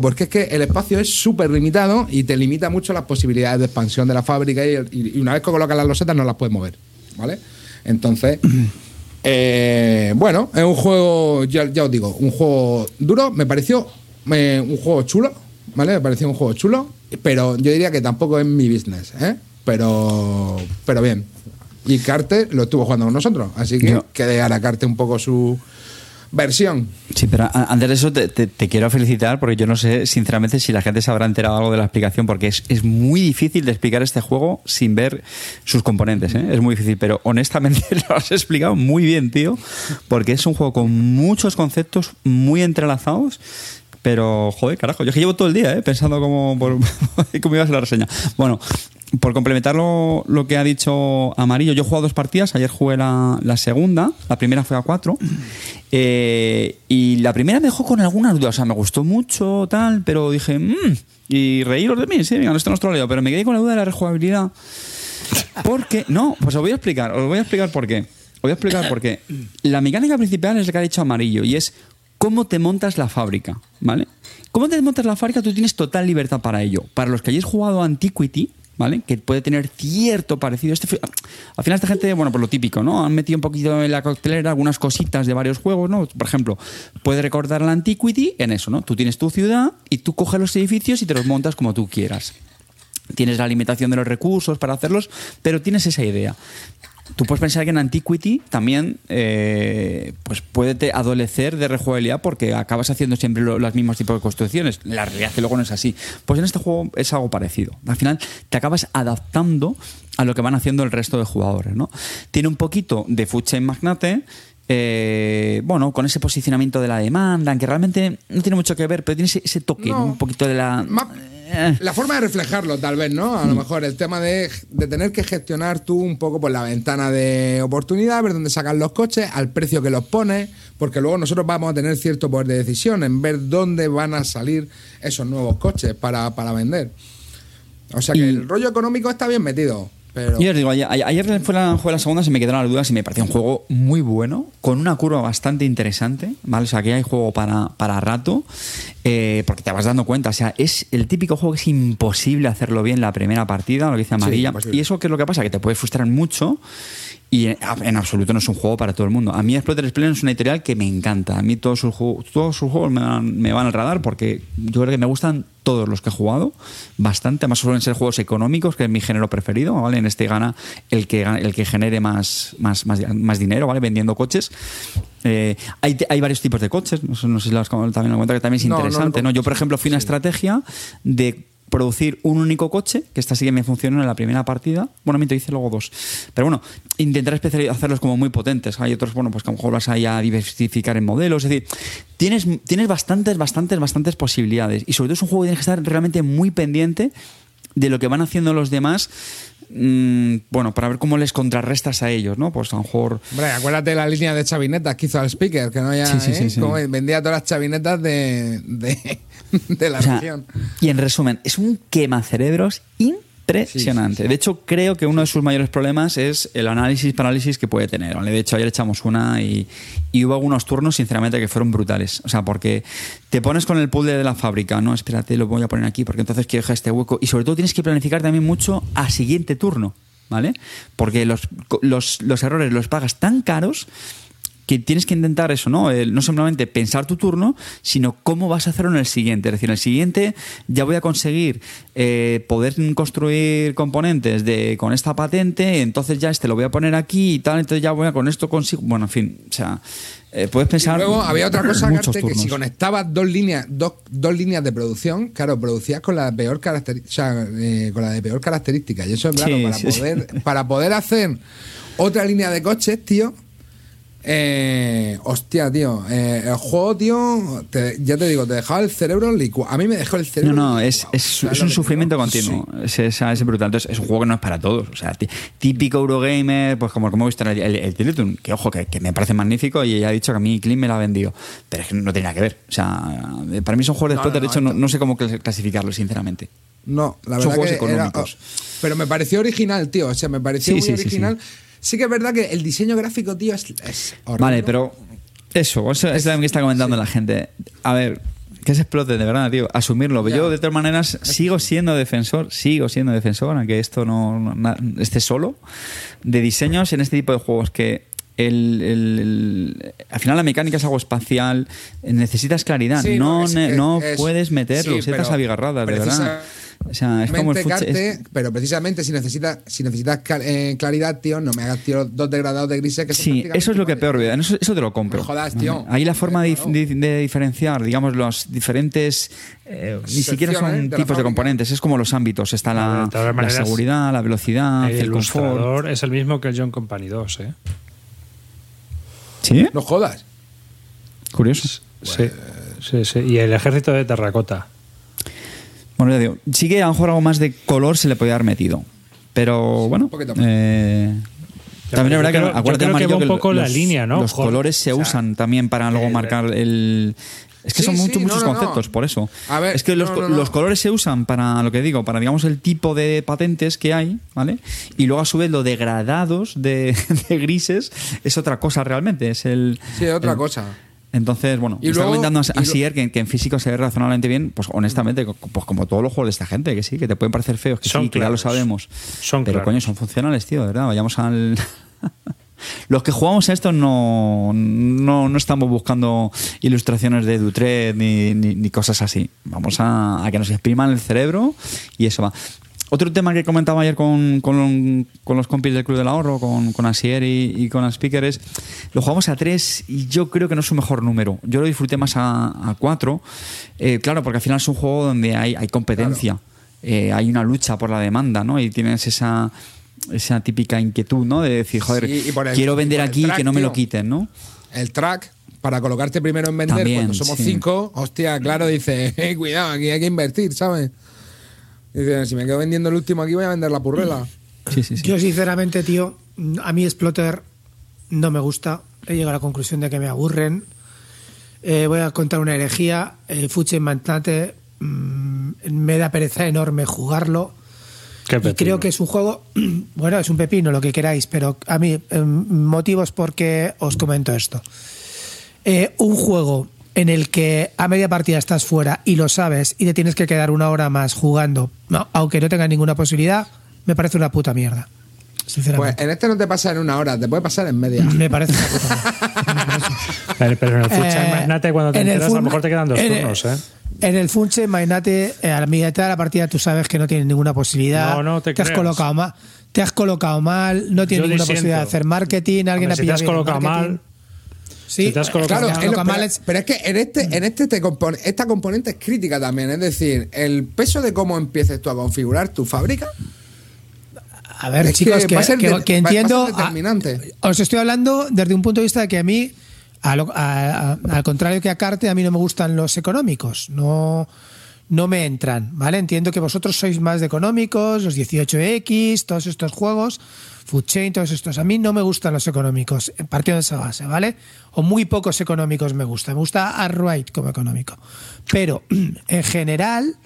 porque es que el espacio es súper limitado y te limita mucho las posibilidades de expansión de la fábrica y, una vez que colocas las losetas no las puedes mover, ¿vale? Entonces, eh, bueno, es un juego, ya, ya os digo, un juego duro, me pareció eh, un juego chulo, ¿vale? Me pareció un juego chulo, pero yo diría que tampoco es mi business, ¿eh? Pero, pero bien. Y Carte lo estuvo jugando con nosotros, así que Yo- que dejar a Carte un poco su versión. Sí, pero antes de eso te quiero felicitar porque yo no sé, sinceramente, si la gente se habrá enterado algo de la explicación, porque es, es muy difícil de explicar este juego sin ver sus componentes. ¿eh? Es muy difícil, pero honestamente lo has explicado muy bien, tío, porque es un juego con muchos conceptos muy entrelazados. Pero, joder, carajo, yo que llevo todo el día ¿eh? pensando cómo, cómo iba a ser la reseña. Bueno, por complementar lo, que ha dicho Amarillo, yo he jugado dos partidas, ayer jugué la, segunda, la primera fue a cuatro, eh, y la primera me dejó con algunas dudas, o sea, me gustó mucho, tal, pero dije, mmm, y reíros de mí, sí, venga, esto no troleo, pero me quedé con la duda de la rejugabilidad. Porque, no, pues os voy a explicar, os voy a explicar por qué. Os voy a explicar por qué. La mecánica principal es la que ha dicho Amarillo, y es cómo te montas la fábrica, ¿vale? ¿Cómo te montas la fábrica? Tú tienes total libertad para ello. Para los que hayáis jugado Antiquity, ¿vale? Que puede tener cierto parecido. Este, al final esta gente, bueno, por lo típico, ¿no? Han metido un poquito en la coctelera algunas cositas de varios juegos, ¿no? Por ejemplo, puede recordar la Antiquity en eso, ¿no? Tú tienes tu ciudad y tú coges los edificios y te los montas como tú quieras. Tienes la limitación de los recursos para hacerlos, pero tienes esa idea. Tú puedes pensar que en Antiquity también eh, pues puede te adolecer de rejugabilidad porque acabas haciendo siempre lo- los mismos tipos de construcciones. La realidad es que luego no es así. Pues en este juego es algo parecido. Al final te acabas adaptando a lo que van haciendo el resto de jugadores. ¿no? Tiene un poquito de food chain magnate. eh, bueno, con ese posicionamiento de la demanda, aunque realmente no tiene mucho que ver, pero tiene ese, ese toque, No. ¿no? un poquito de la. La forma de reflejarlo, tal vez, ¿no? A Mm. lo mejor el tema de, de tener que gestionar tú un poco por la ventana de oportunidad, ver dónde sacan los coches, al precio que los pones, porque luego nosotros vamos a tener cierto poder de decisión en ver dónde van a salir esos nuevos coches para, para vender. O sea que Y- el rollo económico está bien metido, pero... Yo os digo, ayer, ayer fue la, fue la segunda, se me quedaron las dudas y me pareció un juego muy bueno, con una curva bastante interesante, ¿vale? O sea, que hay juego para, para rato, eh, porque te vas dando cuenta, o sea, es el típico juego que es imposible hacerlo bien la primera partida, lo que dice Amarilla, y eso que es lo que pasa, que te puede frustrar mucho y en, en absoluto no es un juego para todo el mundo. A mí Exploiter Explainer es una editorial que me encanta, a mí todos sus, juegos- todos sus juegos me van, me van al radar porque yo creo que me gustan todos los que he jugado, bastante, además suelen ser juegos económicos, que es mi género preferido, ¿vale? En este gana el que, el que genere más, más, más, más dinero, ¿vale? Vendiendo coches. Eh, hay, hay varios tipos de coches, no sé, no sé si lo has también lo cuenta, que también es No, no lo interesante, ¿no? Yo, por ejemplo, fui a una estrategia de producir un único coche, que esta sí que me funcionó en la primera partida. Bueno, miento, hice luego dos. Pero bueno, intentar hacerlos como muy potentes. Hay otros, bueno, pues que a lo mejor vas ahí a diversificar en modelos. Es decir, tienes, tienes bastantes, bastantes, bastantes posibilidades. Y sobre todo es un juego que tienes que estar realmente muy pendiente de lo que van haciendo los demás. Mm, bueno, para ver cómo les contrarrestas a ellos, ¿no? Pues a lo mejor Hombre, acuérdate de la línea de chavinetas que hizo al speaker, que no ya, Sí, sí, sí, ¿eh? vendía todas las chavinetas de, de, de la O sea, región. y en resumen, es un quemacerebros impresionante. De hecho, creo que uno de sus mayores problemas es el análisis parálisis que puede tener. ¿vale? De hecho, ayer echamos una y, y hubo algunos turnos, sinceramente, que fueron brutales. O sea, porque te pones con el puzzle de la fábrica, no, espérate, lo voy a poner aquí porque entonces quiero dejar este hueco. Y sobre todo tienes que planificar también mucho a siguiente turno. ¿Vale? Porque los, los, los errores los pagas tan caros que tienes que intentar eso, ¿no? El- no simplemente pensar tu turno, sino cómo vas a hacerlo en el siguiente. Es decir, en el siguiente ya voy a conseguir eh, poder construir componentes de con esta patente, entonces ya este lo voy a poner aquí y tal, entonces ya voy a con esto consigo. Bueno, en fin, o sea, eh, puedes Y pensar. luego había otra cosa, Carte, que si conectabas dos líneas, dos, dos líneas de producción, claro, producías con la peor característica, o sea, eh, con la de peor característica. Y eso es claro, Sí, para sí, sí. poder, para poder hacer otra línea de coches, tío. Eh, hostia, tío. eh, el juego, tío, te- ya te digo, te dejaba el cerebro licuado. A mí me dejó el No, cerebro. no, es, licuado. es, ¿Sabes es un sufrimiento continuo. Es, es, es brutal. Entonces, es un juego que no es para todos. O sea, tí- típico Eurogamer, pues como, como he visto el, el, el Teletoon, que ojo, que, que me parece magnífico y ella ha dicho que a mí Clean me la ha vendido. Pero es que no nada que ver. O sea, para mí son juegos de No, explotar. no, de hecho, no, no, no sé cómo clas- clasificarlos, sinceramente. No, la Son verdad juegos que era- económicos. pero me pareció original, tío. O sea, me pareció Sí, muy sí, original. Sí, que es verdad que el diseño gráfico, tío, es, es horrible. Vale, pero eso, eso es lo que está comentando la gente. A ver, que se explote, de verdad, tío. Asumirlo. Ya. Yo, de todas maneras, sigo siendo defensor, sigo siendo defensor, aunque esto no, esté solo, de diseños en este tipo de juegos que. El, el- el- al final la mecánica es algo espacial, necesitas claridad, Sí, no, no, es ne- que no es- puedes meter sí, losetas pero abigarradas, de verdad. O sea, es como el es- pero precisamente si necesitas si necesitas eh, claridad, tío, no me hagas tío dos degradados de grises que Sí, eso es lo que peor veo. Eso, eso te lo compro. No jodas, tío. Ahí la forma de, Claro. de- de diferenciar, digamos, los diferentes. eh, ni siquiera son de tipos de componentes, es como los ámbitos. Está la, maneras, seguridad, la velocidad, El el confort. es el mismo que el John Company 2, ¿eh? ¿Sí? No jodas. Curioso. Sí, sí, sí. Y el ejército de terracota. Bueno, ya digo, sí que a lo mejor algo más de color se le podía haber metido. Pero bueno. poquito más. eh, también es verdad que, creo- acuérdate, creo que Amarillo, va un que poco la línea, ¿no? Los Joder, colores se o sea, usan también para luego el- marcar el. Es que Sí, son sí, muchos, no, muchos no, no. conceptos, por eso. A ver, es que los, no, co- no, no. los colores se usan para lo que digo, para digamos el tipo de patentes que hay, ¿vale? Y luego a su vez lo degradados de, de grises es otra cosa realmente. Es el. Sí, otra el- cosa. Entonces, bueno, Y está luego- comentando a Sier que, que en físico se ve razonablemente bien, pues honestamente, pues como todos los juegos de esta gente, que sí, que te pueden parecer feos, que Son sí, que ya lo sabemos. Son pero claros. coño, son funcionales, tío, de verdad. Vayamos al. Los que jugamos a esto no, no, no estamos buscando ilustraciones de Dutre ni, ni- ni cosas así. Vamos a, a que nos expriman el cerebro y eso va. Otro tema que comentaba ayer con, con, con los compis del Club del Ahorro, con, con Asier y, y con Speaker, es lo jugamos a 3 y yo creo que no es su mejor número. Yo lo disfruté más a, a 4. Eh, claro, porque al final es un juego donde hay, hay competencia, Eh, hay una lucha por la demanda, ¿no? Y tienes esa, esa típica inquietud, ¿no? De decir, joder, Sí, el- quiero vender aquí y track, que no me lo quiten, ¿no? El track, para colocarte primero en vender, También, cuando somos sí. cinco, hostia, claro, dice, eh, cuidado, aquí hay que invertir, ¿sabes? Dice, si me quedo vendiendo el último aquí, voy a vender la purrela. Sí, sí, sí. Yo, sinceramente, tío, a mí Splotter no me gusta. He llegado a la conclusión de que me aburren. Eh, voy a contar una herejía. El Fuche Mantate mm, me da pereza enorme jugarlo. Qué Y creo que es un juego, bueno, es un pepino, lo que queráis, pero a mí, eh, motivos por qué os comento esto. Eh, un juego en el que a media partida estás fuera y lo sabes y te tienes que quedar una hora más jugando, no, aunque no tengas ninguna posibilidad, me parece una puta mierda. Pues Sinceramente. en este no te pasa en una hora, te puede pasar en media. me parece una puta mierda. Pero, pero en el Eh, Magnate, cuando te enteras, a lo mejor te quedan dos en el- turnos, ¿eh? En el Funche Mainate, eh, a la mitad de la partida tú sabes que no tienes ninguna posibilidad. No, no te has creas. colocado mal. Te has colocado mal, no tienes Yo ninguna disiento. posibilidad de hacer marketing, alguien Hombre, ha si te pillado has colocado marketing. mal, Sí, si te has Claro, te has es lo- colocado mal, pero, es- pero es que en este, en este te compone- esta componente es crítica también. Es decir, el peso de cómo empieces tú a configurar tu fábrica. A ver, Es chicos, que que, va a ser que- de- que va- va a ser entiendo. a- os estoy hablando desde un punto de vista de que a mí, a lo- al contrario que a Carte, a mí no me gustan los económicos. No, no me entran, ¿vale? Entiendo que vosotros sois más de económicos, los 18X, todos estos juegos, Food Chain, todos estos. A mí no me gustan los económicos, partiendo de esa base, ¿vale? O muy pocos económicos me gustan. Me gusta Arkwright como económico. Pero, en general,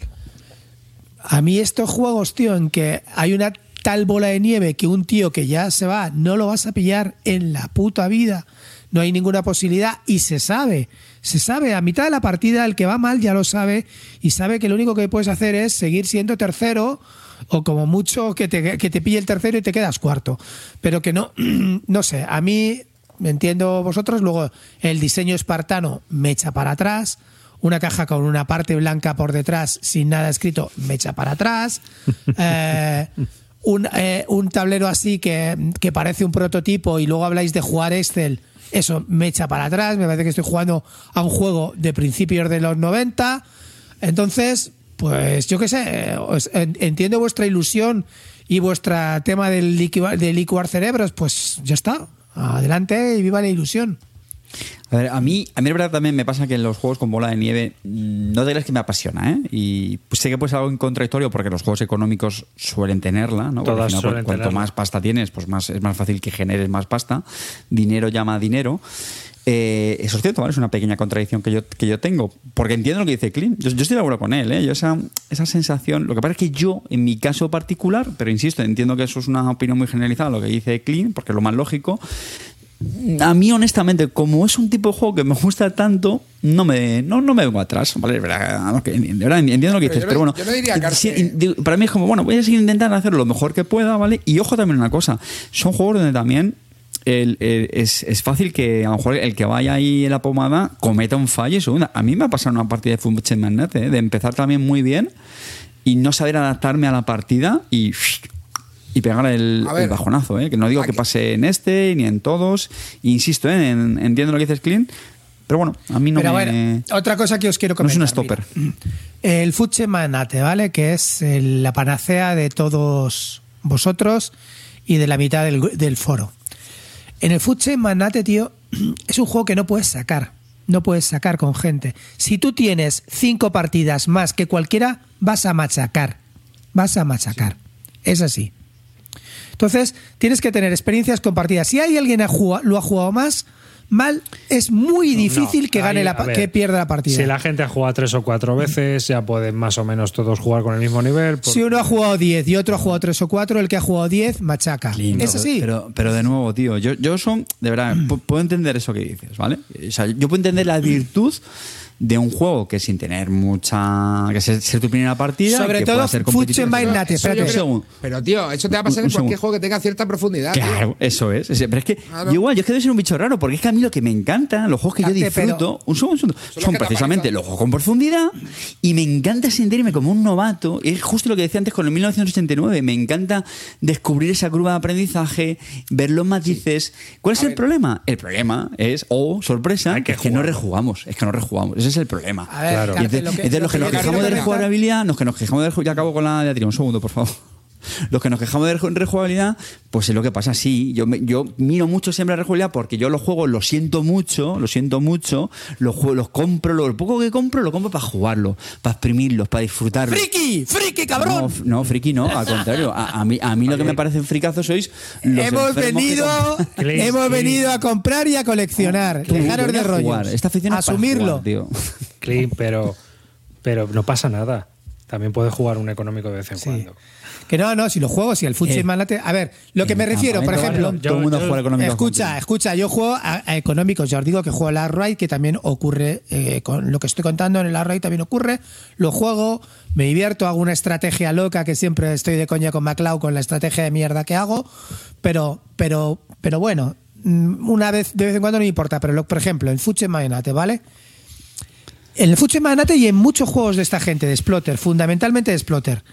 a mí estos juegos, tío, en que hay una tal bola de nieve que un tío que ya se va no lo vas a pillar en la puta vida. No hay ninguna posibilidad y se sabe, se sabe, a mitad de la partida el que va mal ya lo sabe y sabe que lo único que puedes hacer es seguir siendo tercero o como mucho que te, que te pille el tercero y te quedas cuarto. Pero que no, no sé, a mí, me entiendo vosotros, luego el diseño espartano me echa para atrás, una caja con una parte blanca por detrás sin nada escrito me echa para atrás. Eh, un, eh, un tablero así que, que parece un prototipo y luego habláis de jugar Excel, eso me echa para atrás. Me parece que estoy jugando a un juego de principios de los 90. Entonces, pues yo qué sé, os- en- entiendo vuestra ilusión y vuestro tema del licuar, de licuar cerebros, pues ya está. Adelante y viva la ilusión. A ver, a mí, a mí la verdad también me pasa que en los juegos con bola de nieve mm, no te crees que me apasiona, ¿eh? Y pues sé que puede ser algo contradictorio porque los juegos económicos suelen tenerla, ¿no? Porque Todas al final, suelen cu- cuanto tenerla. más pasta tienes, pues más es más fácil que generes más pasta. Dinero llama dinero. Eh, eso es cierto, ¿vale? Es una pequeña contradicción que yo, que yo tengo. Porque entiendo lo que dice Clint. Yo, yo estoy de acuerdo con él, ¿eh? Yo esa, esa sensación. Lo que pasa es que yo, en mi caso particular, pero insisto, entiendo que eso es una opinión muy generalizada, lo que dice Clint, porque es lo más lógico. A mí, honestamente, como es un tipo de juego que me gusta tanto, no me, no, no me vengo atrás. ¿vale? De verdad, entiendo lo que Pero dices, yo pero no- bueno. yo no diría que- sí, digo, para mí es como, bueno, voy a seguir intentando hacer lo mejor que pueda, ¿vale? Y ojo también una cosa: son juegos donde también el- el- es, es fácil que a lo mejor el que vaya ahí en la pomada cometa un fallo y segunda. A mí me ha pasado una partida de Funchen Magnate, ¿eh? de empezar también muy bien y no saber adaptarme a la partida y. Y pegar el, A ver, el bajonazo, ¿eh? que no digo que pase en este ni en todos. Insisto, ¿eh? En- entiendo lo que dices, Clint, pero bueno, a mí no Pero me. bueno, otra cosa que os quiero no es comentar. un stopper. mira. El Fuche Manate, ¿vale? Que es el- la panacea de todos vosotros y de la mitad del, del foro. En el Fuche Manate, tío, es un juego que no puedes sacar. No puedes sacar con gente. Si tú tienes cinco partidas más que cualquiera, vas a machacar. Vas a machacar. Es así. Entonces, tienes que tener experiencias compartidas. Si hay alguien que lo ha jugado más, mal, es muy difícil No, que gane ahí, la, ver, que pierda la partida. Si la gente ha jugado tres o cuatro veces, ya pueden más o menos todos jugar con el mismo nivel. por- Si uno ha jugado 10 y otro ha jugado 3 o 4, el que ha jugado 10 machaca. Lindo, es así. Pero, pero de nuevo, tío, yo, yo son, de verdad, pu- puedo entender eso que dices, ¿vale? O sea, yo puedo entender la virtud de un juego que sin tener mucha. que ser, ser tu primera partida. Sobre que todo pueda ser competitivo. Eso yo espérate. creo- Un segundo. Pero tío, eso te va a pasar Un- en cualquier segundo. juego que tenga cierta profundidad. tío. Claro, eso es. Pero es que Claro. yo igual, yo es que debe ser un bicho raro, porque es que a mí lo que me encanta, los juegos que yo disfruto, un segundo, un segundo, son precisamente los juegos con profundidad y me encanta sentirme como un novato. Es justo lo que decía antes con el 1989. Me encanta descubrir esa curva de aprendizaje, ver los matices. ¿Cuál es el problema? El problema es, oh, sorpresa, que es que no rejugamos. Es que no rejugamos. Es el problema. A ver, Claro. Entonces, lo que- entonces lo los que que nos quejamos de comentar- rejugabilidad, los que nos quejamos de reju- ya acabo con la diatriba, un segundo, por favor. Los que nos quejamos de reju- rejugabilidad, pues es lo que pasa, sí. Yo, me- yo miro mucho siempre la rejugabilidad porque yo los juegos los siento mucho, los siento mucho, los, juego- los compro, lo poco que compro lo compro para jugarlo, para exprimirlos, para disfrutarlos. ¡Friki! ¡Friki, cabrón! no, friki no, al contrario. A, a mí, a mí lo que me parecen fricazos sois los hemos que venido, Clint, hemos venido a comprar y a coleccionar. Tú, Dejaros de rollos. jugar. Esta afición es para Asumirlo. jugar, tío. Clean, pero, pero no pasa nada. También puedes jugar un económico de vez en Sí. cuando. Que no, no, si los juegos, si el Futsal Eh, Magnate. A ver, lo que en me el refiero, por ejemplo. vale, todo el mundo yo- juega económico Escucha, escucha, yo juego a, a económicos, ya os digo que juego al Arride, que también ocurre, eh, con lo que estoy contando en el Arride también ocurre, lo juego, me divierto, hago una estrategia loca, que siempre estoy de coña con MacLeod con la estrategia de mierda que hago, pero, pero, pero bueno, mm, una vez, de vez en cuando no me importa, pero lo- por ejemplo, el Futsal Magnate, ¿vale? En el Futsal Magnate y en muchos juegos de esta gente, de Splotter, fundamentalmente de Splotter,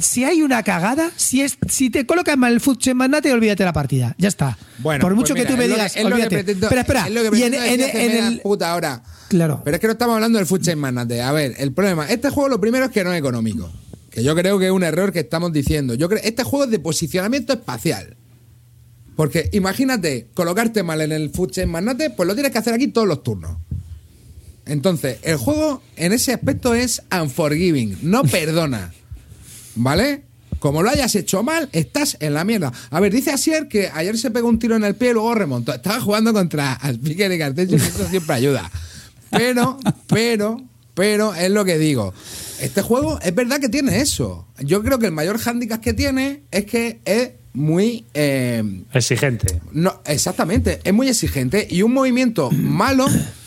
si hay una cagada, si es si te colocan mal el Futsal Magnate, olvídate la partida. Ya está. Bueno, Por mucho pues que tú me digas, es lo que olvídate. pretendo- espera, espera. es lo que y en, el. media puta hora. Claro. Pero es que no estamos hablando del Futsal Magnate. A ver, el problema, este juego lo primero es que no es económico. Que yo creo que es un error que estamos diciendo. Yo creo este juego es de posicionamiento espacial. Porque imagínate, colocarte mal en el Futsal Magnate, pues lo tienes que hacer aquí todos los turnos. Entonces, el juego en ese aspecto es unforgiving, no perdona. ¿Vale? Como lo hayas hecho mal, estás en la mierda. A ver, dice Asier que ayer se pegó un tiro en el pie y luego remontó. Estaba jugando contra Speaker y Cartello y eso siempre ayuda. Pero, pero, pero es lo que digo. Este juego es verdad que tiene eso. Yo creo que el mayor hándicap que tiene es que es muy... eh, Exigente. no, exactamente, es muy exigente y un movimiento malo,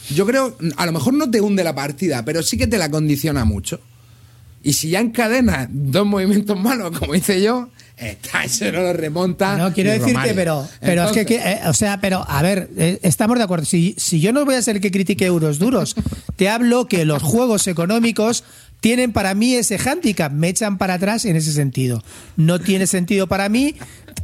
yo creo, a lo mejor no te hunde la partida, pero sí que te la condiciona mucho. Y si ya encadenas dos movimientos malos, como hice yo, está, eso no lo remonta. No, quiero decirte, Romario. pero, pero es que, eh, o sea, pero, a ver, eh, estamos de acuerdo. Si, si yo no voy a ser el que critique euros duros, te hablo que los juegos económicos tienen para mí ese hándicap, me echan para atrás en ese sentido. No tiene sentido para mí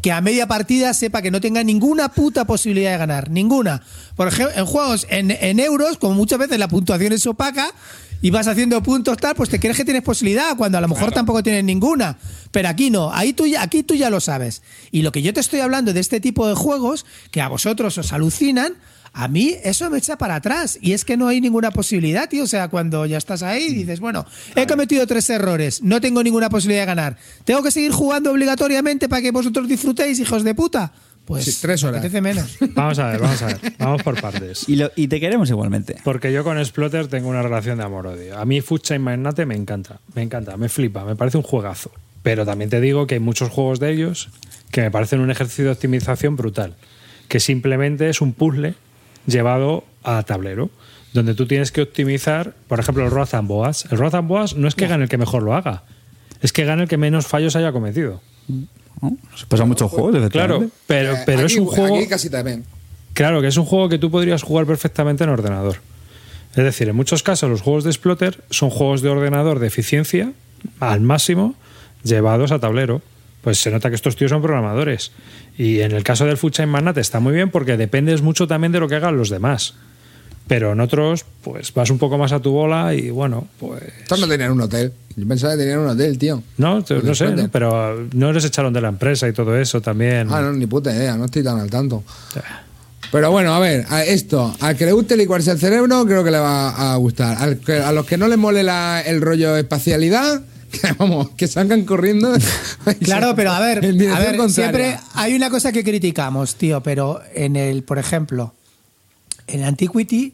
que a media partida sepa que no tenga ninguna puta posibilidad de ganar, ninguna. Por ejemplo, en juegos en, en euros, como muchas veces la puntuación es opaca, y vas haciendo puntos tal, pues te crees que tienes posibilidad, cuando a lo mejor tampoco tienes ninguna. Pero aquí no, ahí tú, ya- aquí tú ya lo sabes. Y lo que yo te estoy hablando de este tipo de juegos, que a vosotros os alucinan, a mí eso me echa para atrás. Y es que no hay ninguna posibilidad, tío. O sea, cuando ya estás ahí, dices, bueno, he cometido tres errores, no tengo ninguna posibilidad de ganar. ¿Tengo que seguir jugando obligatoriamente para que vosotros disfrutéis, hijos de puta? Pues Sí, tres horas. me menos. Vamos a ver, vamos a ver. Vamos por partes. Y, lo- y te queremos igualmente. Porque yo con Splotter tengo una relación de amor-odio. A mí Futsal Magnate me encanta, me encanta, me flipa, me parece un juegazo. Pero también te digo que hay muchos juegos de ellos que me parecen un ejercicio de optimización brutal. Que simplemente es un puzzle llevado a tablero. Donde tú tienes que optimizar, por ejemplo, el Roth and Boas. El Roth and Boas no es que gane el que mejor lo haga, es que gane el que menos fallos haya cometido. ¿No? Se pasa muchos juegos, Claro, pero, eh, pero aquí- es un juego. Aquí casi también. Claro, que es un juego que tú podrías jugar perfectamente en ordenador. Es decir, en muchos casos los juegos de Splotter son juegos de ordenador de eficiencia al máximo llevados a tablero. Pues se nota que estos tíos son programadores. Y en el caso del Futsal Magnate está muy bien porque dependes mucho también de lo que hagan los demás. Pero en otros, pues vas un poco más a tu bola y bueno, pues. Estos no tenían un hotel. Yo pensaba que tenían un hotel, tío. No, te- no sé, pero no les echaron de la empresa y todo eso también. Ah, no, ni puta idea, no estoy tan al tanto. Pero bueno, a ver, a esto, al que le guste licuarse el cerebro, creo que le va a gustar. Al que- a los que no les mole la- el rollo espacialidad, que vamos, que salgan corriendo. Claro, pero a ver, a ver contraria. siempre hay una cosa que criticamos, tío, pero en el, por ejemplo, en Antiquity,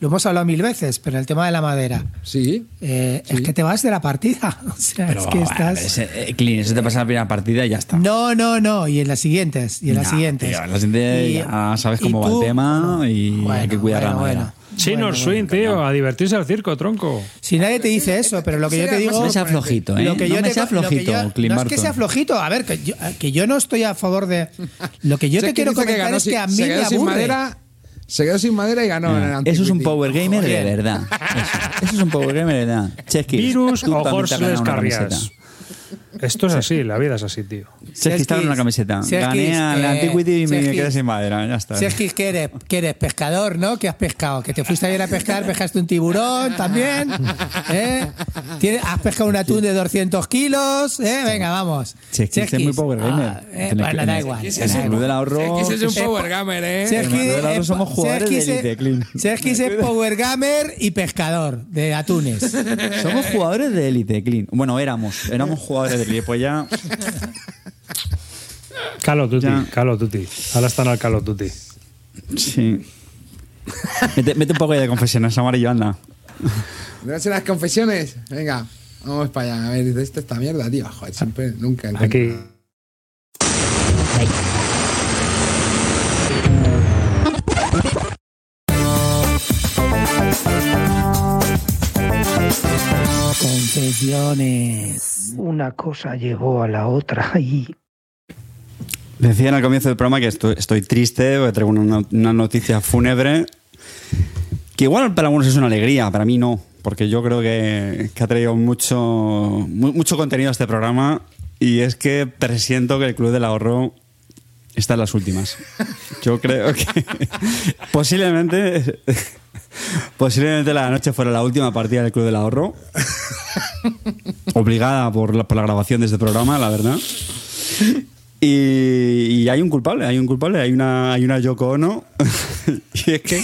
lo hemos hablado mil veces, pero el tema de la madera, Sí. eh, es que te vas de la partida. O sea, es que bueno, estás. ese, eh, clean, eso te pasa en la primera partida y ya está. No, no, no. Y en las siguientes. Y en las siguientes. tío, en la siguiente Y- ya sabes cómo va el tema y hay que cuidar la madera. bueno. Chinor Bueno, Swing, tío, a divertirse al circo, tronco. Si nadie te dice eso, pero lo que yo te digo. No sea flojito, ¿eh? Lo que yo no me te- sea lo que flojito, yo- No es que sea flojito. A ver, que yo, que yo no estoy a favor de. Lo que yo te quiero que comentar ganó es que a mí se me aburre. madera, se quedó sin madera y ganó en el Ah, Eso es un power gamer de verdad. Eso, eso es un power gamer de verdad. Chesky, Virus o Horses Carrias. Esto es así, la vida es así, tío. Chesky está en una camiseta. Gané al eh, Antiquity y me quedé sin madera. Ya está. Si es que que eres, que eres pescador, ¿no? Que has pescado. Que te fuiste ayer a pescar, pescaste un tiburón también. ¿eh? Has pescado un atún de 200 kilos. ¿eh? Venga, vamos. Chesky es muy power gamer. Ah, eh, En el- bueno, en da igual. da el. Club del ahorro. Es que ese es un Eh, power gamer, ¿eh? Eh, somos jugadores de élite, Clint. Sergi es Power Gamer y pescador de atunes. Somos jugadores de élite, Clean. Bueno, éramos. Éramos jugadores de élite. Pues ya. Call of Duty, Ya. Call of Duty. Ahora están al Call of Duty. Sí. Mete, mete un poco de confesiones, amarillo, anda. ¿No son las confesiones? Venga, vamos para allá. A ver, esto esta mierda, tío. Joder, siempre, nunca. encuentro Aquí. Confesiones. Una cosa llevó a la otra y Decía en el comienzo del programa que estoy, estoy triste porque traigo una, una noticia fúnebre que igual para algunos es una alegría, para mí no, porque yo creo que, que ha traído mucho, mu- mucho contenido a este programa y es que presiento que el Club del Ahorro está en las últimas. Yo creo que posiblemente, posiblemente la noche fuera la última partida del Club del Ahorro, obligada por la, por la grabación de este programa, la verdad. Y, y hay un culpable, hay un culpable, hay una, hay una Yoko Ono. y es que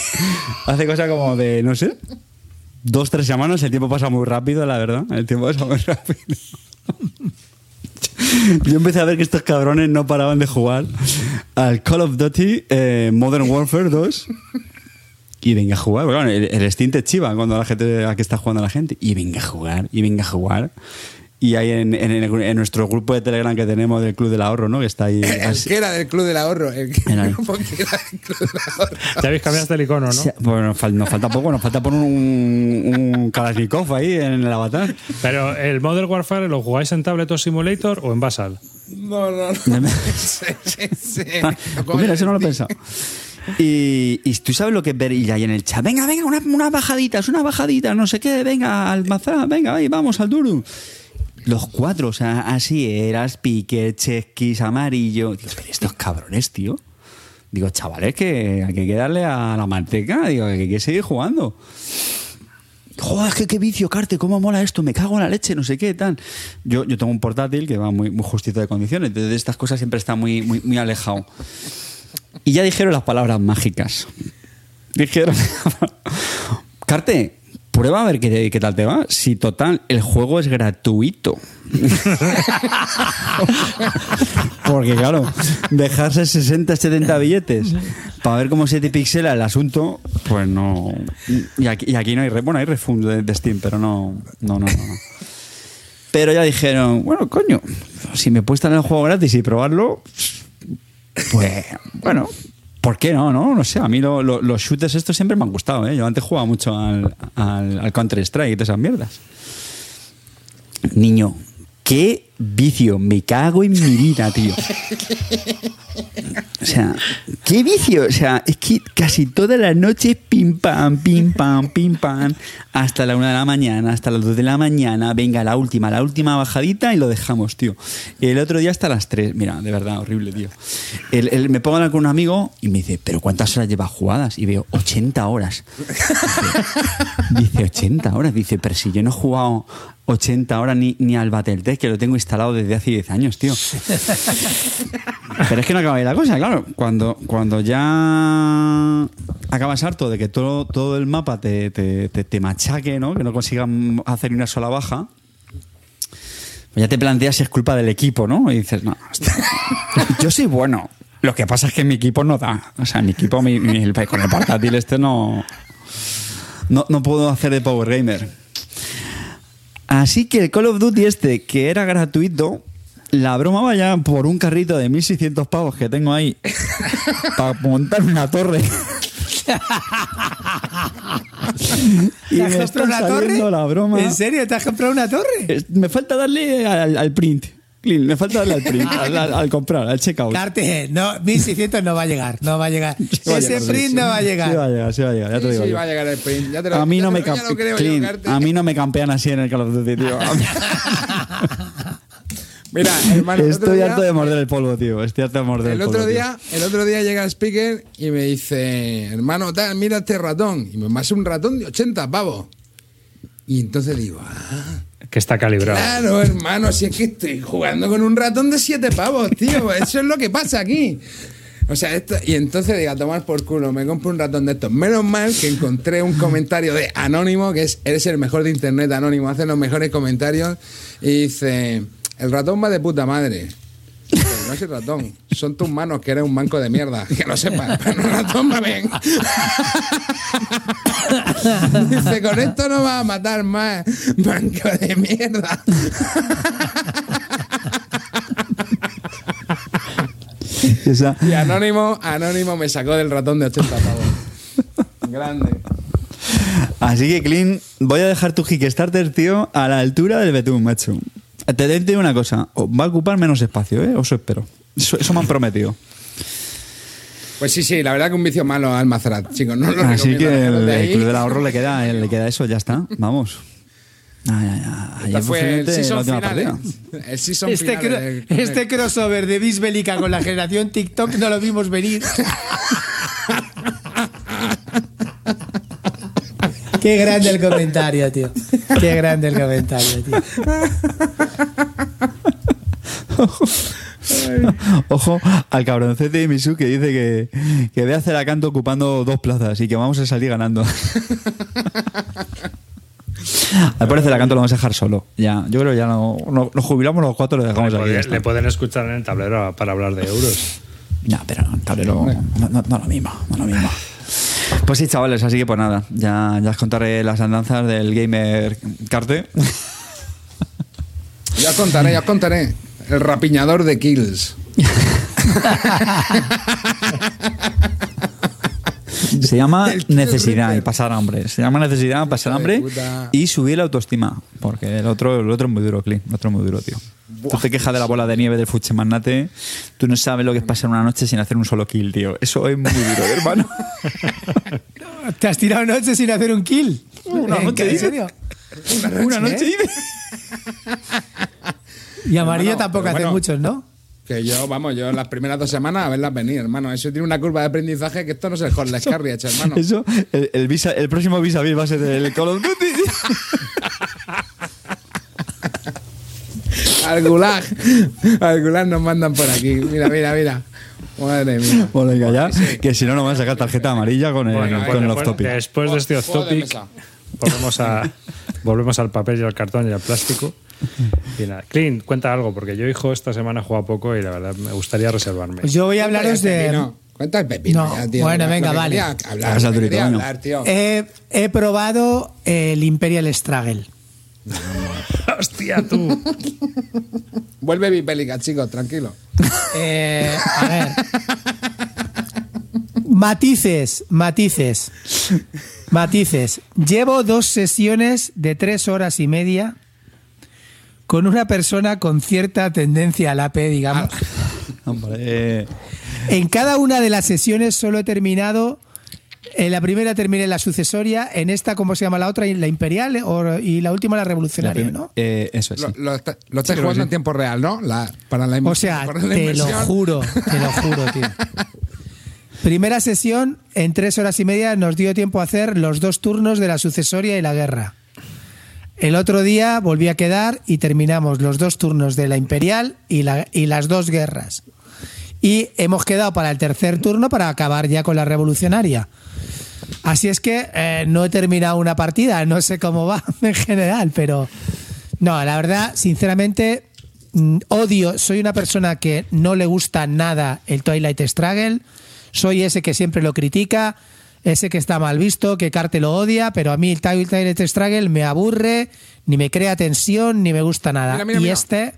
hace cosas como de, no sé, dos, tres semanas, el tiempo pasa muy rápido, la verdad. El tiempo pasa muy rápido. Yo empecé a ver que estos cabrones no paraban de jugar al Call of Duty eh, Modern Warfare 2. Y venga a jugar. Bueno, el, el Steam te chiva cuando la gente a que está jugando la gente. Y venga a jugar, y venga a jugar. Y ahí en, en- en- en nuestro grupo de Telegram que tenemos del Club del Ahorro, ¿no? Que está ahí. El así- que era del Club del Ahorro. El que Era grupo que era del Club del Ahorro. Ya habéis cambiado el icono, ¿no? Sí, Bueno, nos fal- nos falta poco, nos falta poner un, un Kalashnikov ahí en el avatar. Pero el Modern Warfare, ¿lo jugáis en Tablet o Simulator o en Basal? No, no, no. sí, sí, sí. Pues mira, eso no lo he pensado. Y, y tú sabes lo que es ver y ahí en el chat, venga, venga, una, una bajadita, es una bajadita, no sé qué, venga, al mazá, venga, ahí, vamos al duro. Los cuatro, o sea, así eras, Piqué, Chesquis, Amarillo. Digo, pero estos cabrones, tío. Digo, chavales, que hay que darle a la manteca, digo, que hay que seguir jugando. Joder, que qué vicio, Carte, cómo mola esto, me cago en la leche, no sé qué, tal. Yo, yo tengo un portátil que va muy, muy justito de condiciones, entonces de estas cosas siempre está muy, muy, muy alejado. Y ya dijeron las palabras mágicas. Dijeron, Carte, prueba a ver qué, tal te va. Si total, el juego es gratuito. Porque claro, dejarse 60, 70 billetes para ver cómo se te pixela el asunto, pues no. Y aquí, no hay, bueno, hay refund de, Steam, pero no, no, no, no. Pero ya dijeron, bueno, coño, si me puedes en el juego gratis y probarlo, pues bueno, ¿por qué no? No, no sé, a mí lo- los shooters estos siempre me han gustado, ¿eh? Yo antes jugaba mucho al, al, al Counter-Strike y todas esas mierdas. Niño, qué vicio, me cago en mi vida, tío. O sea, qué vicio. O sea, es que casi todas las noches pim pam, pim pam, pim pam, hasta la una de la mañana, hasta las dos de la mañana. Venga, la última, la última bajadita y lo dejamos, tío. El otro día hasta las tres. Mira, de verdad, horrible, tío. El- el- me pongo a hablar con un amigo y me dice, ¿pero cuántas horas llevas jugadas? Y veo, 80 horas. Dice, 80 horas. Dice, pero si yo no he jugado 80 horas ni, ni al Battletech, que lo tengo instalado desde hace 10 años, tío. Pero es que no acaba ahí la cosa, claro. Cuando, cuando ya acabas harto de que todo, todo el mapa te, te, te- te machaque, ¿no? Que no consigan hacer ni una sola baja. Pues ya te planteas si es culpa del equipo, ¿no? Y dices, no, hostia, yo soy bueno. Lo que pasa es que mi equipo no da. O sea, mi equipo mi- mi- con el portátil este no, no. No puedo hacer de Power Gamer. Así que el Call of Duty este, que era gratuito, la broma vaya por un carrito de 1600 pavos que tengo ahí para montar una torre. y ¿Te has me comprado está una torre? la broma. ¿En serio? ¿Te has comprado una torre? Me falta darle al, al print. Clint, me falta darle al print, al, al- al comprar, al checkout. Carte, no, 1600 no va a llegar, no va a llegar. Sí Ese llegar, print sí. no va a llegar. Sí va a llegar, sí va a llegar, ya te Sí, digo. sí, yo. va a llegar el print. Ya te lo- A mí ya no te me lo- ya campean. lo creo yo, Carte. a mí no me campean así en el Call of Duty, tío. Mira, hermano, el Estoy día- harto de morder el polvo, tío. Estoy harto de morder el, El otro polvo, tío. día, el otro día llega el speaker y me dice, hermano, tal, mira este ratón. Y me pasa un ratón de 80 pavos. Y entonces digo, ah, Que está calibrado. claro, hermano, si es que estoy jugando con un ratón de 7 pavos, tío. Eso es lo que pasa aquí. O sea, esto, y entonces digo, a tomar por culo, me compro un ratón de estos. Menos mal que encontré un comentario de Anónimo, que es, eres el mejor de internet, Anónimo, hace los mejores comentarios. Y dice, el ratón va de puta madre. No es el ratón, son tus manos que eres un manco de mierda. Que lo sepas, pero el ratón va bien. Dice, con esto no vas a matar más, manco de mierda. Esa- Y Anónimo, Anónimo me sacó del ratón de 80 pavos. Grande. Así que, Clint, voy a dejar tu Kickstarter, tío, a la altura del betún, macho. Te digo una cosa, va a ocupar menos espacio, ¿eh? Os espero. Eso, eso me han prometido. Pues sí, sí, la verdad que un vicio malo al Mazerat, chicos. No lo Así que el. Club del Ahorro le queda, le queda eso, ya está. Vamos. Ay, ay, fue el season última final. partida. ¿eh? El season Este, final cro- de- este crossover de Bisbélica con la generación TikTok no lo vimos venir. Qué grande el comentario, tío. Qué grande el comentario, tío. Ojo al cabroncete de Misu que dice que, que ve a Ceracanto ocupando dos plazas y que vamos a salir ganando. Al parecer Ceracanto lo vamos a dejar solo. Ya, yo creo que ya no, no- nos jubilamos los cuatro y lo dejamos Le, aquí. puede- le pueden escuchar en el tablero para hablar de euros. No, pero el tablero no, no, no lo mismo, no lo mismo. Pues sí, chavales, así que pues nada, ya, ya os contaré las andanzas del gamer Carte. Ya os contaré, ya os contaré. El rapiñador de kills. Se llama necesidad y pasar hambre. Se llama necesidad, pasar hambre y subir la autoestima. Porque el otro, el otro es muy duro, Clint. El otro es muy duro, tío. Tú te quejas de la bola de nieve del Fuche Magnate. Tú no sabes lo que es pasar una noche sin hacer un solo kill, tío. Eso es muy duro, hermano. ¿Te has tirado noche sin hacer un kill? Una ¿En noche? ¿En serio? una noche, ¿eh? Y amarillo Hermano, tampoco hace bueno. muchos, ¿no? Que yo, vamos, yo las primeras dos semanas a verlas venir, hermano. Eso tiene una curva de aprendizaje que esto no es el Hotline Carriage, hermano. Eso, el, el, visa, el próximo vis a vis va a ser el Call of Duty. Al gulag. Al gulag nos mandan por aquí. Mira, mira, mira. Madre mía. Bueno, venga, ya. Que si no, nos van a sacar tarjeta amarilla con el, Bueno, con el off después, topic. después de este off topic, volvemos, a, volvemos al papel y al cartón y al plástico. Y nada. Clint, cuenta algo, porque yo, hijo, esta semana he jugado poco y la verdad me gustaría reservarme. Yo voy a hablaros de. Cuenta el pepino. No, ya, tío. bueno, venga, vale. Hablar, hablar, tío. He, he probado el Imperial Struggle. ¡Hostia, tú! Vuelve bipélica, chicos, tranquilo. Eh, a ver. Matices, matices. Matices. Llevo dos sesiones de tres horas y media con una persona con cierta tendencia al AP, digamos. Hombre, En cada una de las sesiones solo he terminado. En la primera terminé la sucesoria, en esta, ¿cómo se llama la otra? La imperial o- y la última la revolucionaria, ¿no? eh, eso es. Lo, sí. lo, está- lo estás jugando en tiempo real, ¿no? La, para la O sea, para la te lo juro, te lo juro, tío. Primera sesión, en tres horas y media nos dio tiempo a hacer los dos turnos de la sucesoria y la guerra. El otro día volví a quedar y terminamos los dos turnos de la imperial y, la- y las dos guerras. Y hemos quedado para el tercer turno para acabar ya con la revolucionaria. Así es que eh, no he terminado una partida, no sé cómo va en general, pero no, la verdad, sinceramente, mm, odio, soy una persona que no le gusta nada el Twilight Struggle. Soy ese que siempre lo critica, ese que está mal visto, que Carte lo odia, pero a mí el Twilight Struggle me aburre, ni me crea tensión, ni me gusta nada. Mira, mira, y mira. este,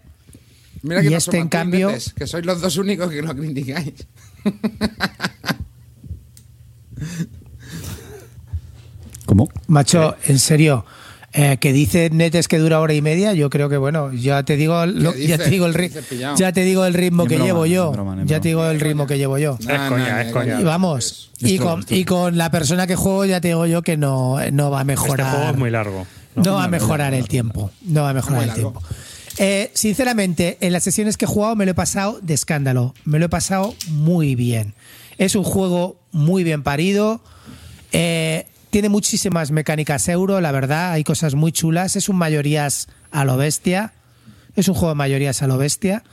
Mira que Y este, en cambio- que sois los dos únicos que lo criticáis. ¿Cómo? macho, en serio. eh, que dice Netes que dura hora y media, yo creo que bueno, ya te digo, lo- ¿Qué ya te digo el ya te digo el ritmo que broma, llevo yo, broma, ya broma. te digo el ritmo que llevo yo. Es coña, es coña. Y vamos, y con, y con la persona que juego ya te digo yo que no, no va a Este juego mejorar. es muy largo. No, va a mejorar el tiempo. No va a mejorar el tiempo. Eh, sinceramente, en las sesiones que he jugado me lo he pasado de escándalo. Me lo he pasado muy bien. Es un juego muy bien parido. Eh, tiene muchísimas mecánicas euro, la verdad. Hay cosas muy chulas. Es un mayorías a lo bestia. Es un juego de mayorías a lo bestia.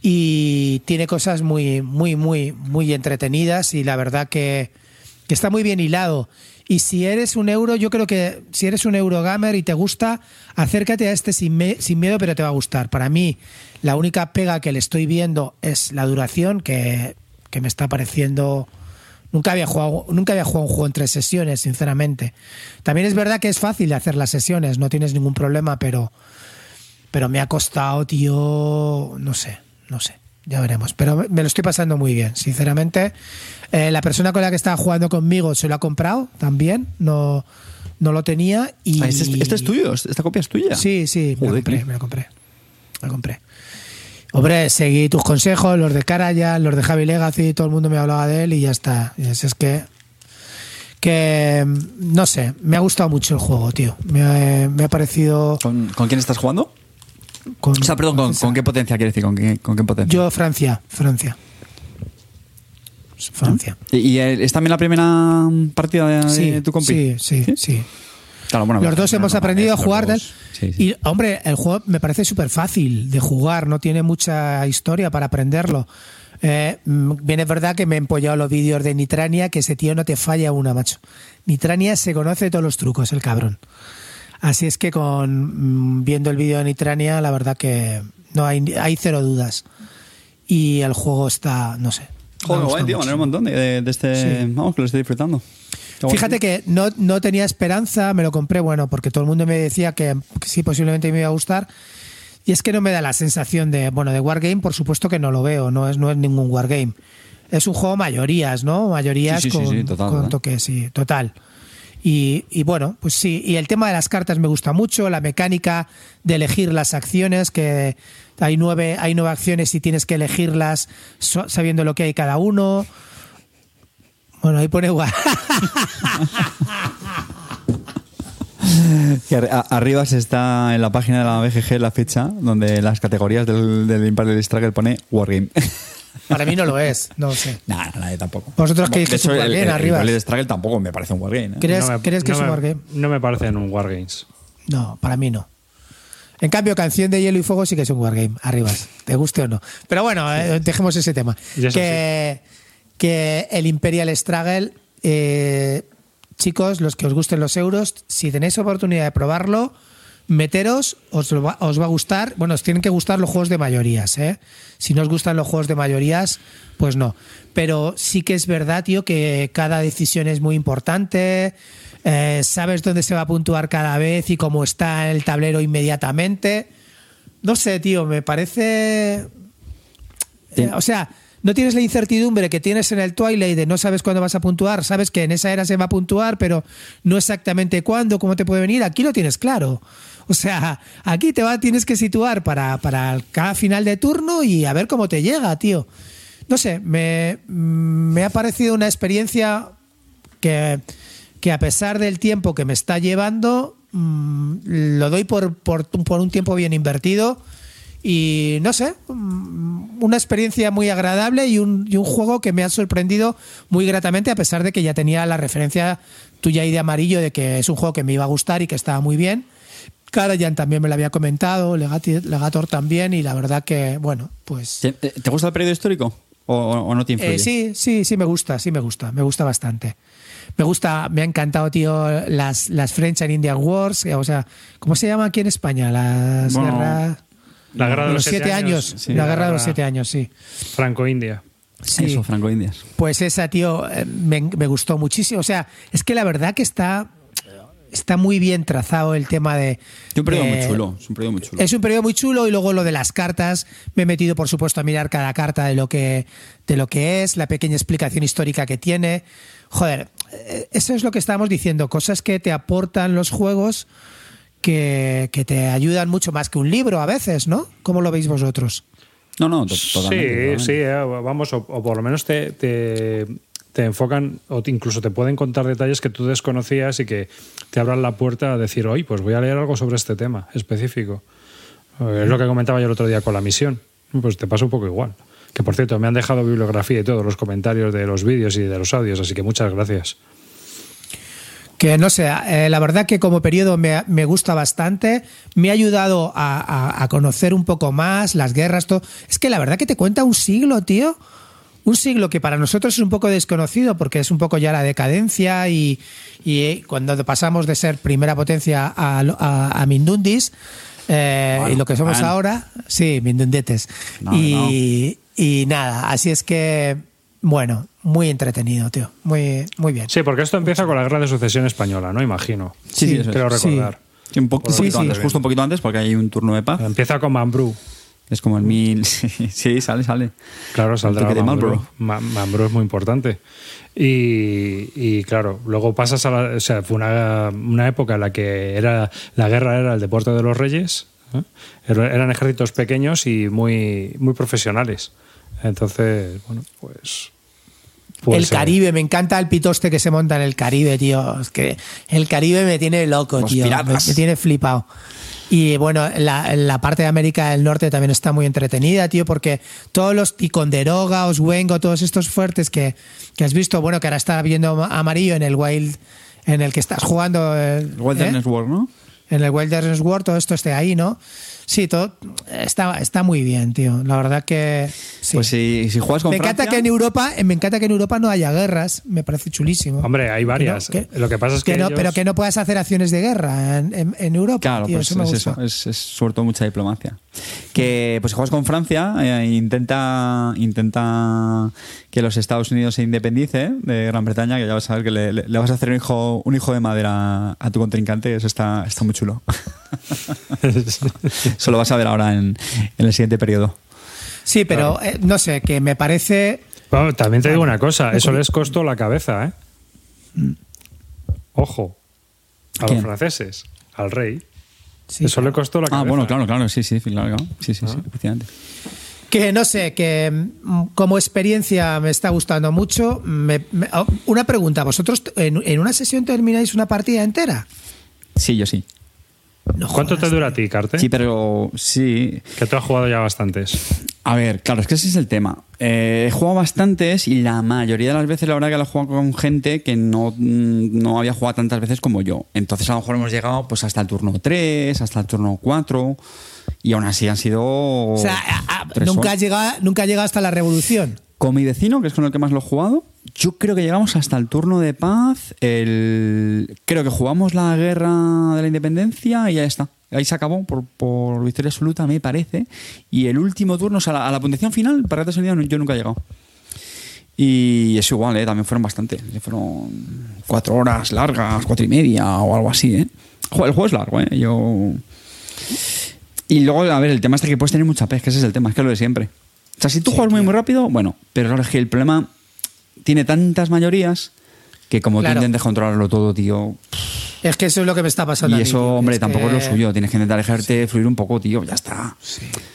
Y tiene cosas muy, muy, muy, muy entretenidas. Y la verdad que, que está muy bien hilado. Y si eres un euro, yo creo que si eres un eurogamer y te gusta, acércate a este sin, sin miedo, pero te va a gustar. Para mí, la única pega que le estoy viendo es la duración, que, que me está pareciendo. Nunca había, jugado, nunca había jugado un juego en tres sesiones, sinceramente. También es verdad que es fácil de hacer las sesiones, no tienes ningún problema, pero, pero me ha costado, tío, no sé, no sé, ya veremos. Pero me lo estoy pasando muy bien, sinceramente. Eh, la persona con la que estaba jugando conmigo se lo ha comprado también, no, no lo tenía. Y, Ah, ¿Este, es- este es tuyo? ¿Esta copia es tuya? Sí, sí, me lo compré, me lo compré. Me lo compré. Hombre, seguí tus consejos, los de Caraya, los de Javi Legacy, todo el mundo me hablaba de él y ya está. Y es, es que. Que. No sé, me ha gustado mucho el juego, tío. Me ha, me ha parecido. ¿Con, con quién estás jugando? Con, O sea, perdón, ¿con, con qué potencia quiere decir? ¿Con qué, con qué potencia? Yo, Francia, Francia. Francia. ¿Y, y, eh, es también la primera partida de, Sí, de tu compi? sí, sí, sí. Claro, bueno, Los dos no, hemos no, aprendido a jugar. tal. Sí, sí. Y, hombre, el juego me parece súper fácil de jugar, no tiene mucha historia para aprenderlo. Eh, mm, bien es verdad que me he empollado los vídeos de Nitrania, que ese tío no te falla una, macho. Nitrania se conoce todos los trucos, el cabrón. Así es que con mm, viendo el vídeo de Nitrania, la verdad que no hay, hay cero dudas. Y el juego está, no sé. Joder, guay, tío, mucho. un montón de, de este... Sí. Vamos, que lo estoy disfrutando. Fíjate que no, no tenía esperanza, me lo compré, bueno, porque todo el mundo me decía que, que sí, posiblemente me iba a gustar. Y es que no me da la sensación de, bueno, de Wargame, por supuesto que no lo veo, no es, no es ningún Wargame. Es un juego mayorías, ¿no? Mayorías Sí, sí, con, sí, total, con toque, sí, total. Y, y bueno, pues sí, y el tema de las cartas me gusta mucho, la mecánica de elegir las acciones, que hay nueve, hay nueve acciones y tienes que elegirlas sabiendo lo que hay cada uno. Bueno, ahí pone. Que a- arriba se está en la página de la BGG la fecha donde las categorías del, del Imperial Struggle pone Wargame. Para mí no lo es, no lo sé. nah, nadie tampoco. Vosotros creéis que es un Wargame el, arriba. El Struggle tampoco me parece un Wargame. ¿eh? ¿Crees, No me- crees que no es un me- Wargame? No me parecen un Wargames. No, para mí no. En cambio, Canción de Hielo y Fuego sí que es un Wargame, arribas, te guste o no. Pero bueno, eh, dejemos ese tema. Eso Que, el Imperial Struggle, eh, chicos, los que os gusten los euros, si tenéis oportunidad de probarlo, meteros, os, lo va, os va a gustar. Bueno, os tienen que gustar los juegos de mayorías, ¿eh? Si no os gustan los juegos de mayorías, pues no. Pero sí que es verdad, tío, que cada decisión es muy importante. eh, sabes dónde se va a puntuar cada vez y cómo está el tablero inmediatamente. No sé, tío, me parece. Eh, o sea, no tienes la incertidumbre que tienes en el Twilight de no sabes cuándo vas a puntuar, sabes que en esa era se va a puntuar, pero no exactamente cuándo, cómo te puede venir. Aquí lo tienes claro. O sea, aquí te va, tienes que situar para, para cada final de turno y a ver cómo te llega, tío. No sé, me, me ha parecido una experiencia que, que a pesar del tiempo que me está llevando, mm, lo doy por, por, por un tiempo bien invertido. Y no sé, mm, una experiencia muy agradable y un, y un juego que me ha sorprendido muy gratamente, a pesar de que ya tenía la referencia tuya y de amarillo de que es un juego que me iba a gustar y que estaba muy bien. Karajan también me lo había comentado, Legati- Legator también, y la verdad que, bueno, pues. ¿Te, te gusta el periodo histórico? ¿O, o no te influye? Eh, sí, sí, sí, me gusta, sí me gusta, me gusta bastante. Me gusta, me ha encantado, tío, las, las French and Indian Wars, eh, o sea, ¿cómo se llama aquí en España? Las Bueno, guerras. La guerra de los, siete años. sí, la guerra de los siete años, sí. Franco-India. Sí. Eso, Franco-Indias. Pues esa, tío, eh, me, me gustó muchísimo. O sea, es que la verdad que está, está muy bien trazado el tema de. Es un periodo muy chulo. Es un periodo muy chulo. Es un periodo muy chulo y luego lo de las cartas. Me he metido, por supuesto, a mirar cada carta de lo que, de lo que es, la pequeña explicación histórica que tiene. Joder, eh, eso es lo que estábamos diciendo, cosas que te aportan los juegos que, que te ayudan mucho más que un libro a veces, ¿no? ¿Cómo lo veis vosotros? No, no, to- totalmente. Sí, totalmente. sí, eh, vamos, o, o por lo menos te, te, te enfocan o te- incluso te pueden contar detalles que tú desconocías y que te abran la puerta a decir, oye, pues voy a leer algo sobre este tema específico. Eh, Es lo que comentaba yo el otro día con la misión. Pues te pasa un poco igual. Que por cierto, me han dejado bibliografía y todos los comentarios de los vídeos y de los audios, así que muchas gracias. Que no sé, eh, la verdad que como periodo me, me gusta bastante, me ha ayudado a, a- a conocer un poco más las guerras, todo. Es que la verdad que te cuenta un siglo, tío. Un siglo que para nosotros es un poco desconocido porque es un poco ya la decadencia y, y, eh, cuando pasamos de ser primera potencia a, a, a Mindundis eh, Bueno, y lo que somos ahora, sí, Mindundetes. No, y, y nada, así es que, bueno, muy entretenido, tío. Muy, muy bien. Sí, porque esto empieza con la guerra de sucesión española, ¿no? Imagino. Sí, sí, es. Creo recordar. Sí, un, po- un Sí, poquito sí. antes, justo un poquito antes, porque hay un turno de paz. Empieza con Mambrú. Es como el mil. Sí, sale, sale. Claro, saldrá El de. Marlboro. Es muy importante. Y, y, claro, luego pasas a la. O sea, fue una, una época en la que era la guerra era el deporte de los reyes. ¿eh? Era- Eran ejércitos pequeños y muy, muy profesionales. Entonces, bueno, pues. El eh, Caribe, me encanta el pitoste que se monta en el Caribe, tío. Es que el Caribe me tiene loco, Los tío. Me, piratas. me tiene flipado. Y bueno, la, la parte de América del Norte también está muy entretenida, tío, porque todos los Ticonderoga, Oswengo, todos estos fuertes que, que has visto, bueno, que ahora está viendo amarillo en el Wild, en el que estás jugando. eh, El Wilderness ¿eh? War, ¿no? En el Wilderness World, todo esto esté ahí, ¿no? Sí, todo está, está muy bien, tío. La verdad que. sí. Pues si, si juegas con me encanta Francia- que en Europa me encanta que en Europa no haya guerras me parece chulísimo Hombre, hay varias. Que no- Lo que pasa es que no, ellos- pero que no puedas hacer acciones de guerra en, en- en Europa Claro, tío, pues eso me es gusta. eso, es, es sobre todo mucha diplomacia. Que pues si juegas con Francia, eh, intenta intenta que los Estados Unidos se independice de Gran Bretaña, que ya vas a ver que le, le- le vas a hacer un hijo un hijo de madera a tu contrincante, eso está, está muy chulo. Eso lo vas a ver ahora en, en el siguiente periodo. sí pero eh, no sé que me parece Bueno, también te digo una cosa, eso les costó la cabeza, ¿eh? Ojo, a ¿Quién? los franceses, al rey. sí, eso le costó la Ah, cabeza. bueno, claro, claro, sí, sí, claro, claro. sí, sí, sí, efectivamente. que no sé que mm, como experiencia me está gustando mucho Me- me- oh, una pregunta vosotros en, en una sesión termináis una partida entera Sí, yo sí. No ¿Cuánto te dura a ti, Carte? Sí, pero sí, Que tú has jugado ya bastantes. A ver, claro, es que ese es el tema. Eh, he jugado bastantes y la mayoría de las veces la verdad que lo he jugado con gente que no, mm, no había jugado tantas veces como yo. Entonces a lo mejor hemos llegado pues hasta el turno 3, hasta el turno 4 y aún así han sido... o sea a- a- tres nunca has llegado nunca has llegado hasta la revolución Con mi vecino, que es con el que más lo he jugado, yo creo que llegamos hasta el turno de paz. El... Creo que jugamos la guerra de la independencia y ya está. Ahí se acabó por, por victoria absoluta, me parece. Y el último turno, o sea, a la puntuación final, para que has entendido, yo nunca he llegado. Y es igual, ¿eh? también fueron bastante. Fueron cuatro horas largas, cuatro y media o algo así. ¿eh? El juego es largo, ¿eh? Yo... Y luego, a ver, el tema es que puedes tener mucha pesca, ese es el tema, es que es lo de siempre. O sea, si tú juegas muy, muy rápido, bueno, pero es que el problema tiene tantas mayorías que como Claro. tú intentes controlarlo todo, tío. es que eso es lo que me está pasando Y eso, hombre, es tampoco que- es lo suyo. Tienes que intentar dejarte fluir un poco, tío. Ya está.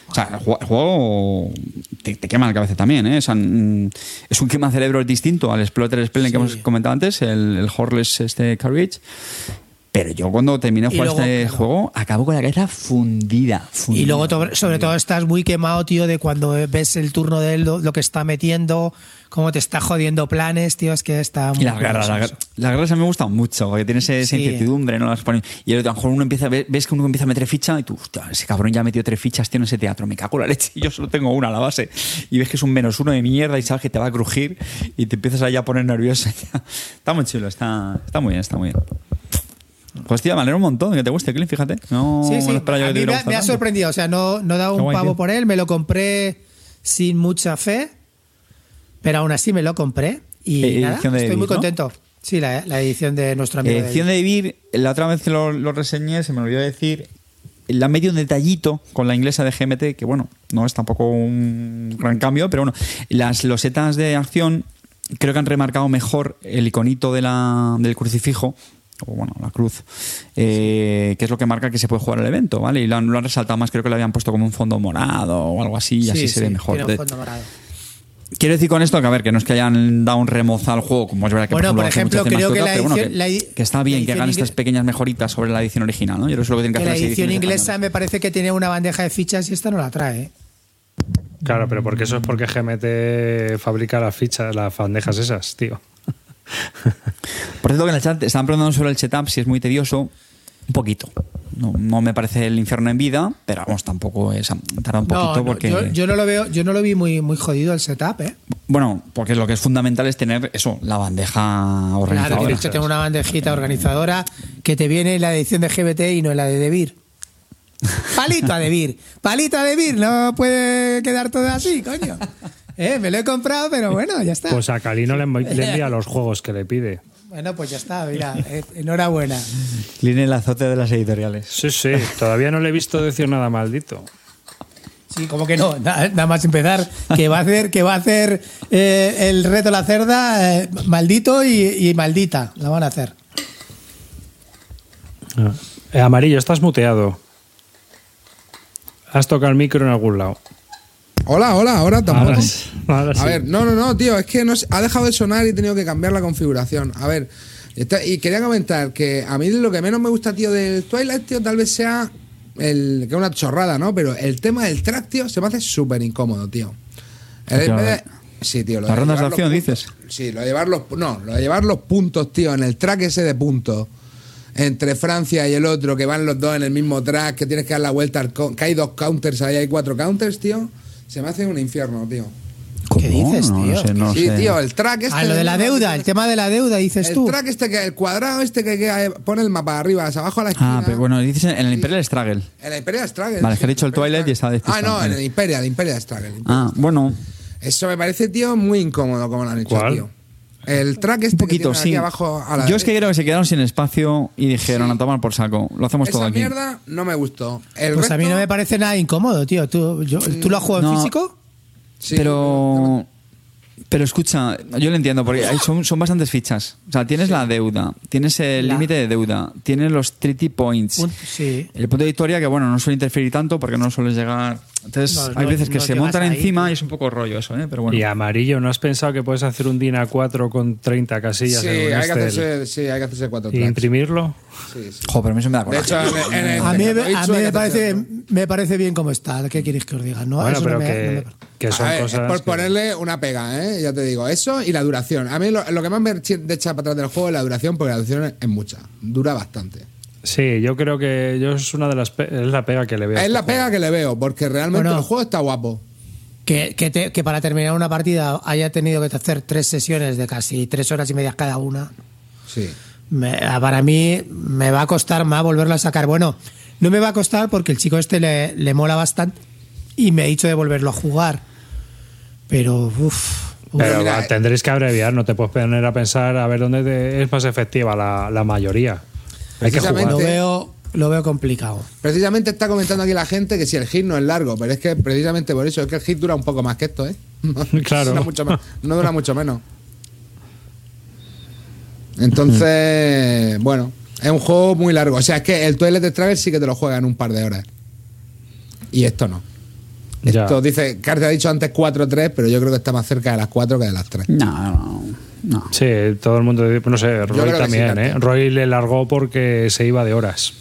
O sea, el juego, te, te quema la cabeza también, ¿eh? O sea, mm, es un quema cerebro distinto al Exploiter Spelling que hemos comentado antes, el, el Horless este Courage. Pero yo cuando terminé de jugar luego, este claro. juego, acabo con la cabeza fundida. fundida, Y luego, sobre todo, estás muy quemado, tío, de cuando ves el turno de él, lo, que está metiendo, cómo te está jodiendo planes, tío, es que está muy Y las guerras, las eso. guerras- las guerras a mí me gustan mucho, porque tienes esa Sí. incertidumbre, ¿no? Las y a lo mejor uno empieza, ves que uno empieza a meter ficha y tú, hostia, ese cabrón ya ha metido tres fichas, tío, en ese teatro, me cago en la leche, y yo solo tengo una a la base. Y ves que es un menos uno de mierda y sabes que te va a crujir y te empiezas ahí a poner nervioso. está muy chulo, está, está muy bien, está muy bien. Tío, me alegra un montón que te guste, Clint, fíjate. No Sí, sí, no a mí me, gustado me ha sorprendido. O sea, no, no he dado Qué un guay, pavo tío. por él, me lo compré sin mucha fe, pero aún así me lo compré. Y Eh, nada, edición estoy muy contento. Sí, la, la edición de nuestro amigo. Edición David. de Vivir, la otra vez que lo, lo reseñé, se me olvidó decir, le han metido un detallito con la inglesa de GMT, que bueno, no es tampoco un gran cambio, pero bueno, las losetas de acción creo que han remarcado mejor el iconito de la, del crucifijo, o bueno, la cruz, eh, que es lo que marca que se puede jugar el evento, ¿vale? Y lo han, lo han resaltado más, creo que lo habían puesto como un fondo morado o algo así, y Sí, así se ve sí, mejor. tiene un De- fondo morado. Quiero decir con esto que, a ver, que no es que hayan dado un remoza al juego, como es verdad que Bueno, por, por ejemplo, creo que la bueno, edición- que, está bien que hagan estas pequeñas mejoritas sobre la edición original, ¿no? Yo creo que lo que tienen que Que hacer la edición inglesa españolas. me parece que tenía una bandeja de fichas y esta no la trae. ¿eh? Claro, pero porque eso es porque GMT fabrica las fichas, las bandejas esas, tío. Por cierto, que en el chat estaban preguntando sobre el setup, si es muy tedioso. Un poquito. No, no me parece el infierno en vida, pero vamos, tampoco es. Tarda un poquito no, porque. yo, yo no lo veo, yo no lo vi muy, muy jodido el setup, ¿eh? Bueno, porque lo que es fundamental es tener eso, la bandeja Claro, organizadora. tienes que tener una bandejita organizadora que te viene en la edición de GBT y no en la de Debir. Palito a Debir, palito a Debir, no puede quedar todo así, coño. Eh, me lo he comprado, pero bueno, ya está. Pues a Calino le, le envía los juegos que le pide. Bueno, pues ya está, mira, eh, enhorabuena. Line el azote de las editoriales. Sí, sí, todavía no le he visto decir nada maldito. Sí, como que no, nada, nada más empezar, que va a hacer, que va a hacer eh, el reto la cerda eh, maldito y, y maldita, la van a hacer. Eh, amarillo, estás muteado. Has tocado el micro en algún lado. Hola, hola, ahora tampoco. Ahora sí, ahora sí. A ver, no, no, no, tío, es que no ha dejado de sonar y he tenido que cambiar la configuración. A ver, está- y quería comentar que a mí lo que menos me gusta, tío, del Twilight, tío, tal vez sea el que es una chorrada, ¿no? Pero el tema del track, tío, se me hace súper incómodo, tío. El- Claro. de- sí, tío. Lo Las rondas de llevar los acción, dices. Sí, lo de llevar los, no, lo de llevar los puntos, tío, en el track ese de puntos. Entre Francia y el otro, que van los dos en el mismo track, que tienes que dar la vuelta, al que hay dos counters, ahí hay cuatro counters, tío. Se me hace un infierno, tío. ¿Cómo? ¿Qué dices, tío? No sé, no sí, sé. tío, el track este. Ah, lo de la deuda, el tema de la deuda, dices El tú. track este que el cuadrado este que, que pone el mapa arriba, hacia abajo a la esquina. Ah, pero bueno, dices en el Imperial Struggle. En la Imperial Struggle. Vale, es que he dicho el Imperial Twilight y estaba Struggle. Ah, despistado, no, en el Imperial, Imperial Struggle. Ah, bueno, Eso me parece, tío, muy incómodo como lo han hecho, ¿Cuál? tío. El track este un poquito, que tienen aquí sí. abajo a la Yo es que creo que se quedaron sin espacio y dijeron Sí. a tomar por saco. Lo hacemos todo aquí. mierda no me gustó. El Pues a mí no me parece nada incómodo, tío. ¿Tú, yo- ¿tú lo has jugado en físico? Sí, pero pero escucha, yo lo entiendo porque hay- son, son bastantes fichas. O sea, tienes la deuda, tienes el límite de deuda, tienes los treaty points. Un- sí. El punto de victoria que bueno, no suele interferir tanto porque no sueles llegar. Entonces, No, hay no- veces que no se montan ahí, encima y es un poco rollo eso, ¿eh? Pero bueno. Y amarillo, ¿no has pensado que puedes hacer un DIN A4 con 30 casillas Sí, en un hay que, hacerse, sí, hay que hacerse cuatro y imprimirlo? Sí, sí. Joder, pero a mí eso me da De coraje. hecho, en, A mí, a me, parece, me parece bien como está. ¿Qué queréis que os diga? No, bueno, eso pero no me- que, no me- que son A ver, cosas. por que- ponerle una pega, ¿eh? Ya te digo, eso y la duración. A mí lo, lo que más me echa de para atrás del juego es la duración, porque la duración es mucha. Dura bastante. Sí, yo creo que yo es una de las pe- es la pega que le veo. a Es este la juego. pega que le veo, porque realmente Bueno. el juego está guapo. Que, que, te- que para terminar una partida haya tenido que hacer tres sesiones de casi tres horas y media cada una. Sí. me- para mí me va a costar más volverlo a sacar. Bueno, no me va a costar porque el chico este le, le mola bastante y me ha dicho de volverlo a jugar. Pero, uff. Pero Mira, va, tendréis que abreviar, no te puedes poner a pensar a ver dónde te- es más efectiva la, la mayoría. Hay que jugar. lo veo, lo veo complicado. Precisamente está comentando aquí la gente que si el hit no es largo, pero es que precisamente por eso, es que el hit dura un poco más que esto, ¿eh? Claro. Mucho más- no dura mucho menos. Entonces, bueno, es un juego muy largo. O sea, es que el Twilight Struggle sí que te lo juega en un par de horas. Y esto no. Ya. Esto dice, Carte ha dicho antes 4-3, pero yo creo que está más cerca de las 4 que de las 3. No, no, no. Sí, todo el mundo, no sé, Roy también, sí, ¿eh? Roy le largó porque se iba de horas.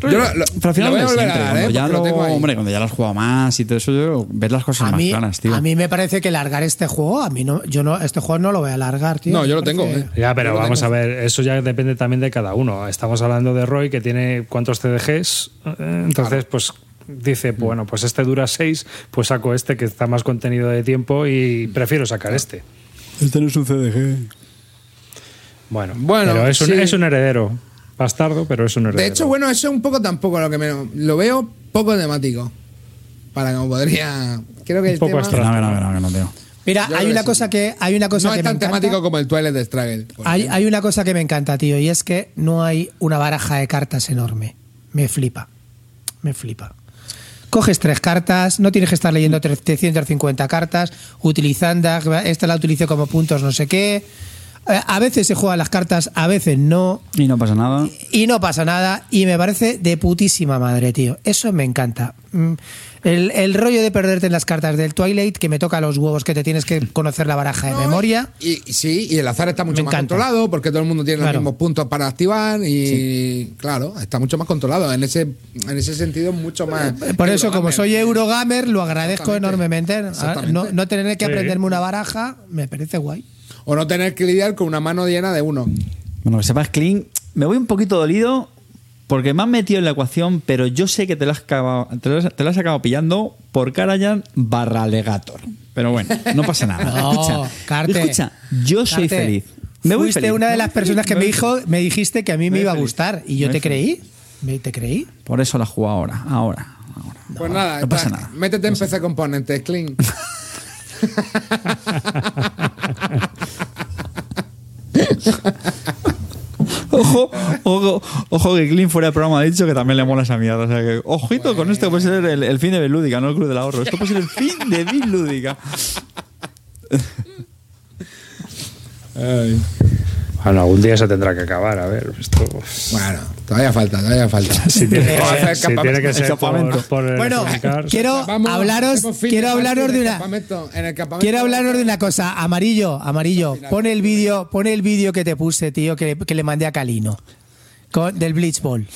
Yo lo, lo- Pero al final lo voy a dar, ¿eh? ya lo, tengo ahí. hombre, cuando ya lo has jugado más y todo eso, yo, ves las cosas A más mí, claras, tío. a mí me parece que largar este juego, a mí no, yo no, este juego no lo voy a largar, tío. No, yo lo tengo, ¿eh? Ya, pero Yo vamos tengo. a ver, eso ya depende también de cada uno. Estamos hablando de Roy que tiene cuántos CDGs, eh, entonces pues dice, bueno, pues este dura 6, pues saco este que está más contenido de tiempo y prefiero sacar este. Este no es un CDG. Bueno, Bueno, pero es un, sí. es un heredero. bastardo, pero eso no es De hecho, bueno, eso es un poco tampoco lo que me lo veo poco temático. Para como podría. Creo que Un el poco tema no, que no, no, tío. Mira, Yo hay una cosa sí. que hay una cosa no que es me tan encanta. temático como el Twilight de Struggle. Hay, hay una cosa que me encanta, tío, y es que no hay una baraja de cartas enorme. Me flipa. Me flipa. Coges tres cartas, no tienes que estar leyendo 350 cartas, utilizando, esta la utilizo como puntos no sé qué. Eh, A veces se juegan las cartas, a veces no. Y no pasa nada. Y no pasa nada. Y me parece de putísima madre, tío. Eso me encanta. Mm, El, el rollo de perderte en las cartas del Twilight, que me toca los huevos, que te tienes que conocer la baraja de No, memoria. Y, y sí, y el azar está mucho Me más encanta. controlado porque todo el mundo tiene Claro. los mismos puntos para activar y claro, está mucho más controlado. En ese, en ese sentido, mucho más. Por eso, como soy Eurogamer, lo agradezco enormemente. Exactamente. No, no tener que Sí. aprenderme una baraja me parece guay. O no tener que lidiar con una mano llena de uno. Bueno, que sepas, Clean, me voy un poquito dolido porque me han metido en la ecuación, pero yo sé que te la has acabado, te la has, te la has acabado pillando por Karajan barra Legator. Pero bueno, no pasa nada. No, escucha, Carte. escucha, yo soy Carte, feliz. Me voy Fuiste feliz. una de las personas que me dijo, me dijiste que a mí me iba a gustar. Y yo te feliz. creí. Me- ¿Te creí? Por eso la juego ahora, ahora. ahora. Pues nada, no pasa nada. métete en PC Componentes, Clean. Ojo, ojo, ojo que Clean fuera de programa ha dicho que también le mola esa mierda. O sea que, ojito con esto, puede ser el, fin de Belúdica, no el Club del Ahorro. Esto puede ser el fin de Belúdica. Bueno, algún día se tendrá que acabar, a ver. Esto. Bueno, todavía falta, todavía falta. Si tiene que ser, si tiene que campamento. ser por, Bueno, quiero Vamos, hablaros, quiero de hablaros de una. Quiero hablaros de una cosa, amarillo, amarillo. Pon el vídeo, pon el vídeo que te puse, tío, que, que le mandé a Calino. con- del Bleach Ball.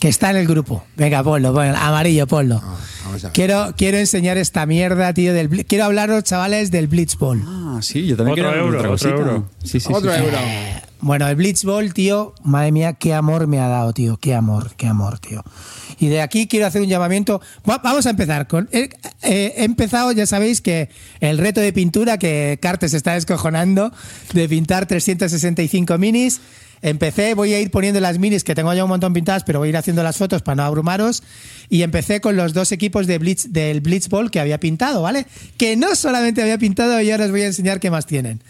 Que está en el grupo. Venga, ponlo, ponlo. Amarillo, ponlo. Ah, vamos a ver. Quiero, quiero enseñar esta mierda, tío. Del, quiero hablaros, chavales, del Blitz Ball. Ah, sí, yo también Otro quiero euro, otra otro euro. Sí, sí, Otro sí, sí. euro. Bueno, el Blitz Ball, tío, madre mía, qué amor me ha dado, tío. Qué amor, qué amor, tío. Y de aquí quiero hacer un llamamiento. Va- Vamos a empezar con. eh, eh, he empezado, ya sabéis que el reto de pintura que Cartes está descojonando de pintar 365 minis. Empecé, voy a ir poniendo las minis que tengo ya un montón pintadas, pero voy a ir haciendo las fotos para no abrumaros. Y empecé con los dos equipos de Blitz, del Blitz Ball que había pintado, ¿vale? Que no solamente había pintado, y ahora os voy a enseñar qué más tienen.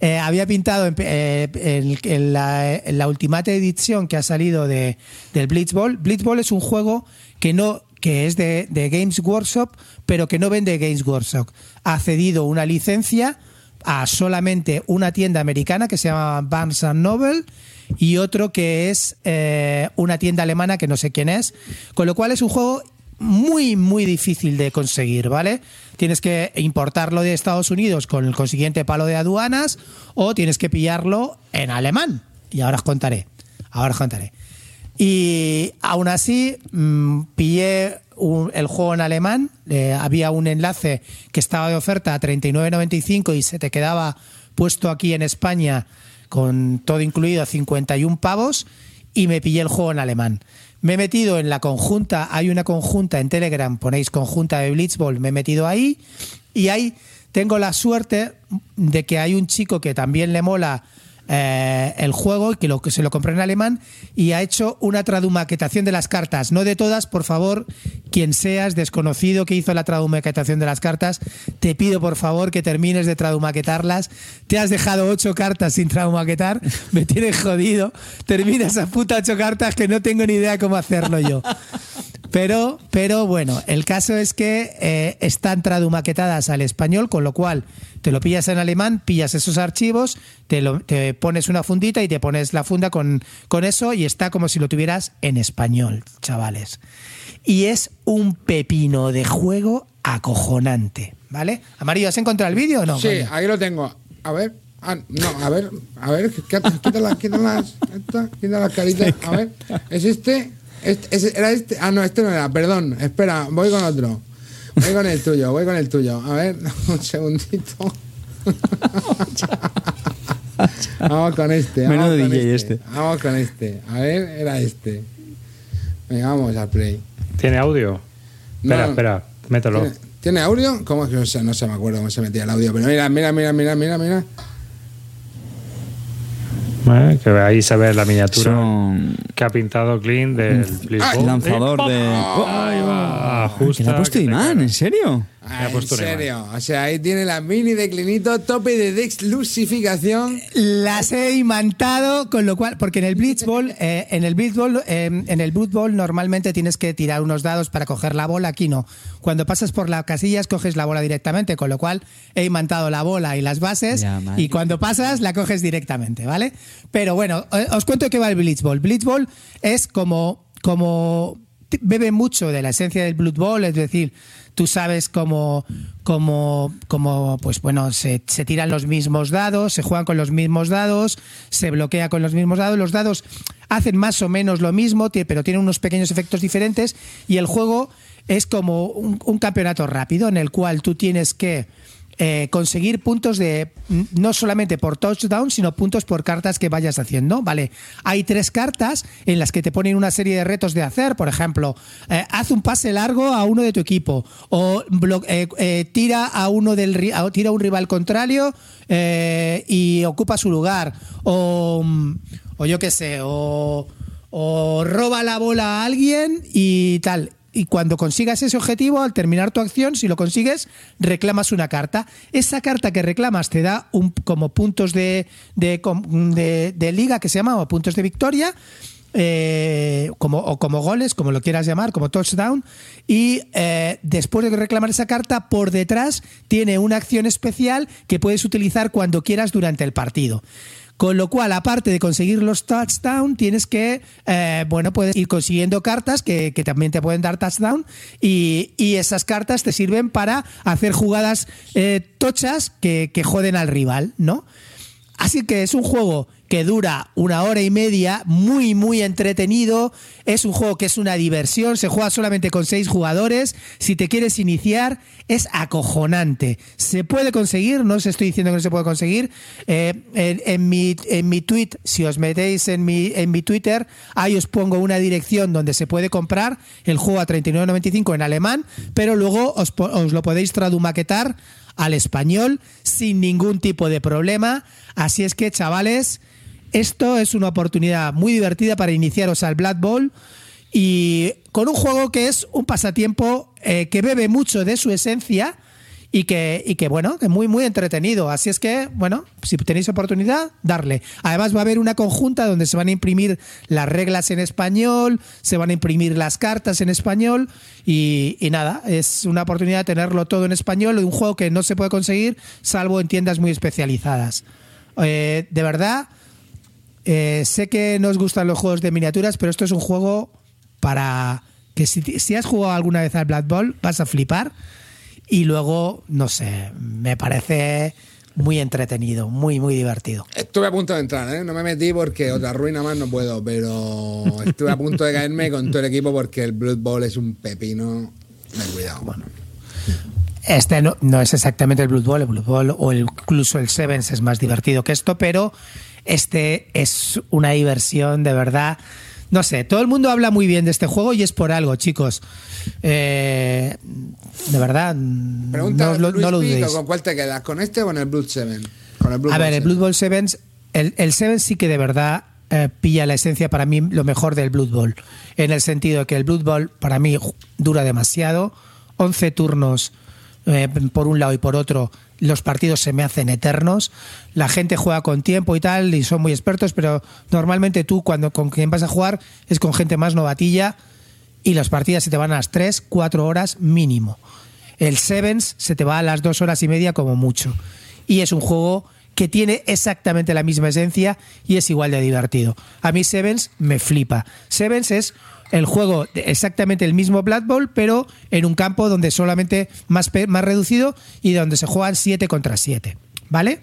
Eh, había pintado en, eh, la Ultimate edición que ha salido de, del Blitzball. Blitzball es un juego que no que es de, de Games Workshop, pero que no vende Games Workshop. Ha cedido una licencia a solamente una tienda americana que se llama Barnes Noble y otro que es eh, una tienda alemana que no sé quién es. Con lo cual es un juego muy, muy difícil de conseguir, ¿vale? Tienes que importarlo de Estados Unidos con el consiguiente palo de aduanas o tienes que pillarlo en alemán. Y ahora os contaré. Ahora os contaré. Y aún así, mm, pillé el juego en alemán. eh, había un enlace que estaba de oferta a 39.95 y se te quedaba puesto aquí en España con todo incluido a 51 pavos. Y me pillé el juego en alemán. Me he metido en la conjunta. Hay una conjunta en Telegram, ponéis conjunta de Blitzball. Me he metido ahí. Y ahí tengo la suerte de que hay un chico que también le mola eh, el juego y que, lo, que se lo compré en alemán y ha hecho una tradumaquetación de las cartas. No de todas, por favor, quien seas desconocido que hizo la tradumaquetación de las cartas, te pido por favor que termines de tradumaquetarlas. Te has dejado ocho cartas sin tradumaquetar, me tienes jodido. Termina esas putas ocho cartas que no tengo ni idea cómo hacerlo yo. Pero, pero bueno, el caso es que eh, están tradumaquetadas al español, con lo cual te lo pillas en alemán, pillas esos archivos, te, lo- te pones una fundita y te pones la funda con, con eso y está como si lo tuvieras en español, chavales. Y es un pepino de juego acojonante, ¿vale? Amarillo, ¿has encontrado el vídeo o no? Sí, ahí lo tengo. A ver. Ah, no, a ver, a ver, las, esta, quita las caritas. A ver, ¿es este? Este- ese- ¿Era este? Ah, no, este no era, perdón. Espera, voy con otro. Voy con el tuyo, voy con el tuyo. A ver, un segundito. Vamos con este. Vamos Menudo con DJ este. Vamos con este. A ver, era este. Venga, vamos al play. ¿Tiene audio? Espera, No. espera, mételo. ¿Tiene, tiene audio? ¿Cómo es que no sé, no se me acuerdo cómo se metía el audio? Pero mira, mira, mira, mira, mira, mira. ¿Eh? que ahí se ve la miniatura Son- que ha pintado Clint del lanzador de. Ahí va, justo. ¿Qué le ha puesto que Imán? ¿En serio? Ah, en serio. O sea, ahí tiene la mini de Clinito, tope de dexlusificación. Las he imantado, con lo cual, porque en el Blitzball, eh, en el Blitzball, eh, en el Blitzball normalmente tienes que tirar unos dados para coger la bola, aquí no. Cuando pasas por las casillas coges la bola directamente, con lo cual he imantado la bola y las bases Ya, y cuando pasas la coges directamente, ¿vale? Pero bueno, eh, os cuento qué va el Blitzball. Blitzball es como, como bebe mucho de la esencia del Blood Bowl, es decir, tú sabes cómo, cómo, cómo, pues bueno, se, se tiran los mismos dados, se juegan con los mismos dados, se bloquea con los mismos dados, los dados hacen más o menos lo mismo, pero tienen unos pequeños efectos diferentes y el juego es como un, un campeonato rápido en el cual tú tienes que eh, conseguir puntos de no solamente por touchdown, sino puntos por cartas que vayas haciendo. Vale, hay tres cartas en las que te ponen una serie de retos de hacer. Por ejemplo, eh, haz un pase largo a uno de tu equipo o eh, tira a uno del tira a un rival contrario y ocupa su lugar o, mm, o yo qué sé o roba la bola a alguien y tal. Y cuando consigas ese objetivo, al terminar tu acción, si lo consigues, reclamas una carta. Esa carta que reclamas te da un, como puntos de, liga que se llama, o puntos de victoria, eh, como, o como goles, como lo quieras llamar, como touchdown. Y eh, después de reclamar esa carta, por detrás tiene una acción especial que puedes utilizar cuando quieras durante el partido. Con lo cual, aparte de conseguir los touchdown, tienes que, eh, bueno, puedes ir consiguiendo cartas que, que también te pueden dar touchdown y, y esas cartas te sirven para hacer jugadas eh, tochas que, que joden al rival, ¿no? Así que es un juego que dura una hora y media, muy, muy entretenido. Es un juego que es una diversión, se juega solamente con seis jugadores. Si te quieres iniciar, es acojonante. Se puede conseguir, no os estoy diciendo que no se puede conseguir. Eh, en, mi, en mi tweet, si os metéis en mi, en mi Twitter, ahí os pongo una dirección donde se puede comprar el juego a 39.95 en alemán, pero luego os, os lo podéis tradumaquetar al español sin ningún tipo de problema. Así es que, chavales, esto es una oportunidad muy divertida para iniciaros al Blood Bowl y con un juego que es un pasatiempo eh, que bebe mucho de su esencia y que, y que bueno, que muy, muy entretenido. Así es que, bueno, si tenéis oportunidad, darle. Además va a haber una conjunta donde se van a imprimir las reglas en español, se van a imprimir las cartas en español y, nada, es una oportunidad de tenerlo todo en español, un juego que no se puede conseguir salvo en tiendas muy especializadas. Eh, de verdad, eh, sé que no os gustan los juegos de miniaturas, pero esto es un juego para que si, si has jugado alguna vez al Blood Bowl vas a flipar y luego, no sé, me parece muy entretenido, muy, muy divertido. Estuve a punto de entrar, ¿eh? No me metí porque otra ruina más no puedo, pero estuve a punto de caerme con todo el equipo porque el Blood Bowl es un pepino. De cuidado. Bueno. Este no, no es exactamente el Blood Bowl, el Blood Bowl o el- incluso el Sevens es más divertido que esto, pero este es una diversión de verdad. No sé, todo el mundo habla muy bien de este juego y es por algo, chicos. Eh, de verdad, Pregunta no, lo- Luis no lo Pico, dudéis. ¿con cuál te quedas? ¿Con este o con el Blood Seven? Con el Blood A ver, el. Blood Bowl Sevens, el, el sí que de verdad eh, pilla la esencia para mí lo mejor del Blood Bowl. En el sentido de que el Blood Bowl para mí dura demasiado. 11 turnos eh, por un lado y por otro. Los partidos se me hacen eternos. La gente juega con tiempo y tal, y son muy expertos, pero normalmente tú, cuando con quien vas a jugar, es con gente más novatilla y las partidas se te van a las 3, 4 horas mínimo. El Sevens se te va a las 2 horas y media como mucho. Y es un juego que tiene exactamente la misma esencia y es igual de divertido. A mí Sevens me flipa. Sevens es el juego exactamente el mismo Blood Bowl, pero en un campo donde solamente más, más reducido y donde se juegan 7 contra 7. ¿Vale?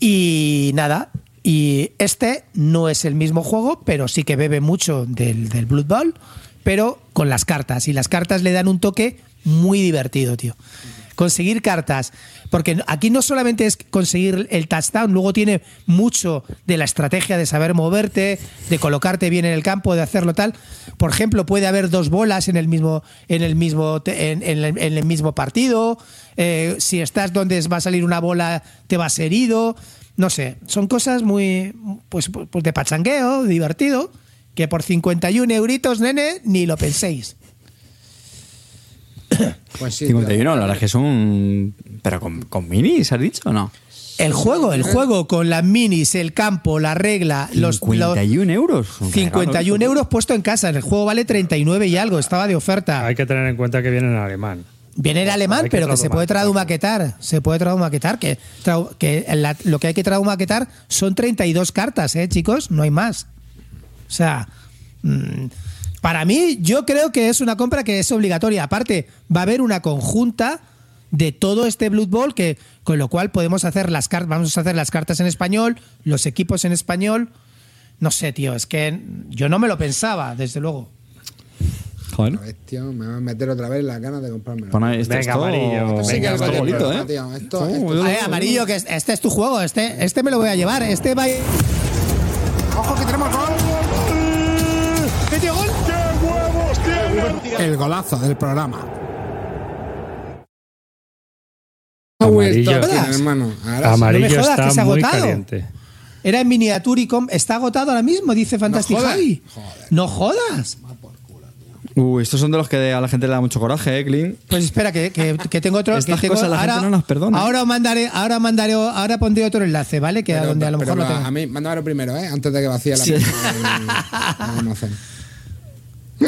Y nada, y este no es el mismo juego, pero sí que bebe mucho del, del Blood Bowl, pero con las cartas. Y las cartas le dan un toque muy divertido, tío. Conseguir cartas, porque aquí no solamente es conseguir el touchdown, luego tiene mucho de la estrategia de saber moverte, de colocarte bien en el campo, de hacerlo tal. Por ejemplo, puede haber dos bolas en el mismo, en el mismo, en, en el, mismo partido. Eh, si estás donde va a salir una bola, te vas herido. no sé, son cosas muy, pues, pues de pachangueo, divertido, que por 51 euritos, nene, ni lo penséis. Pues sí. 51, la verdad es que son. Pero con, con minis, ¿has dicho o no? El juego, el juego con las minis, el campo, la regla, los, los 51 euros. Un 51 regalo, euros puesto en casa. El juego vale 39 y algo, estaba de oferta. Hay que tener en cuenta que viene en alemán. Viene en alemán, que pero que se puede tradumaquetar. Se puede tradumaquetar. Que, trau- que la- lo que hay que tradumaquetar son 32 cartas, ¿eh, chicos? No hay más. O sea, mm, para mí, yo creo que es una compra que es obligatoria. Aparte, va a haber una conjunta de todo este Blood Bowl, que, con lo cual podemos hacer las cartas, vamos a hacer las cartas en español, los equipos en español. No sé, tío, es que yo no me lo pensaba, desde luego. Joder. Tío, me va a meter otra vez las ganas de ahí, esto Venga, amarillo, Esto sí que venga, es esto bonito, ¿eh? tío. Oh, amarillo, que es- este es tu juego, este, este me lo voy a llevar, este va. ¡Ojo que tenemos gol! ¡Metió gol! El golazo del programa. Amarillo. Hermano. Ahora sí. Amarillo no me jodas, que se está ha muy agotado. caliente. Era en miniaturicom, está agotado ahora mismo, dice Fantastic jodas. Javi. No jodas. Uh, estos son de los que a la gente le da mucho coraje, ¿eh, Clint? Pues espera, que, que- que tengo otro. Estas que tengo, cosas la gente ahora, no las perdona. Ahora os mandaré, ahora mandaré, ahora pondré otro enlace, ¿vale? Que a Pero- donde a lo pero mejor lo a- tengo. A mí, mándamelo primero, ¿eh? Antes de que vacíe la Sí.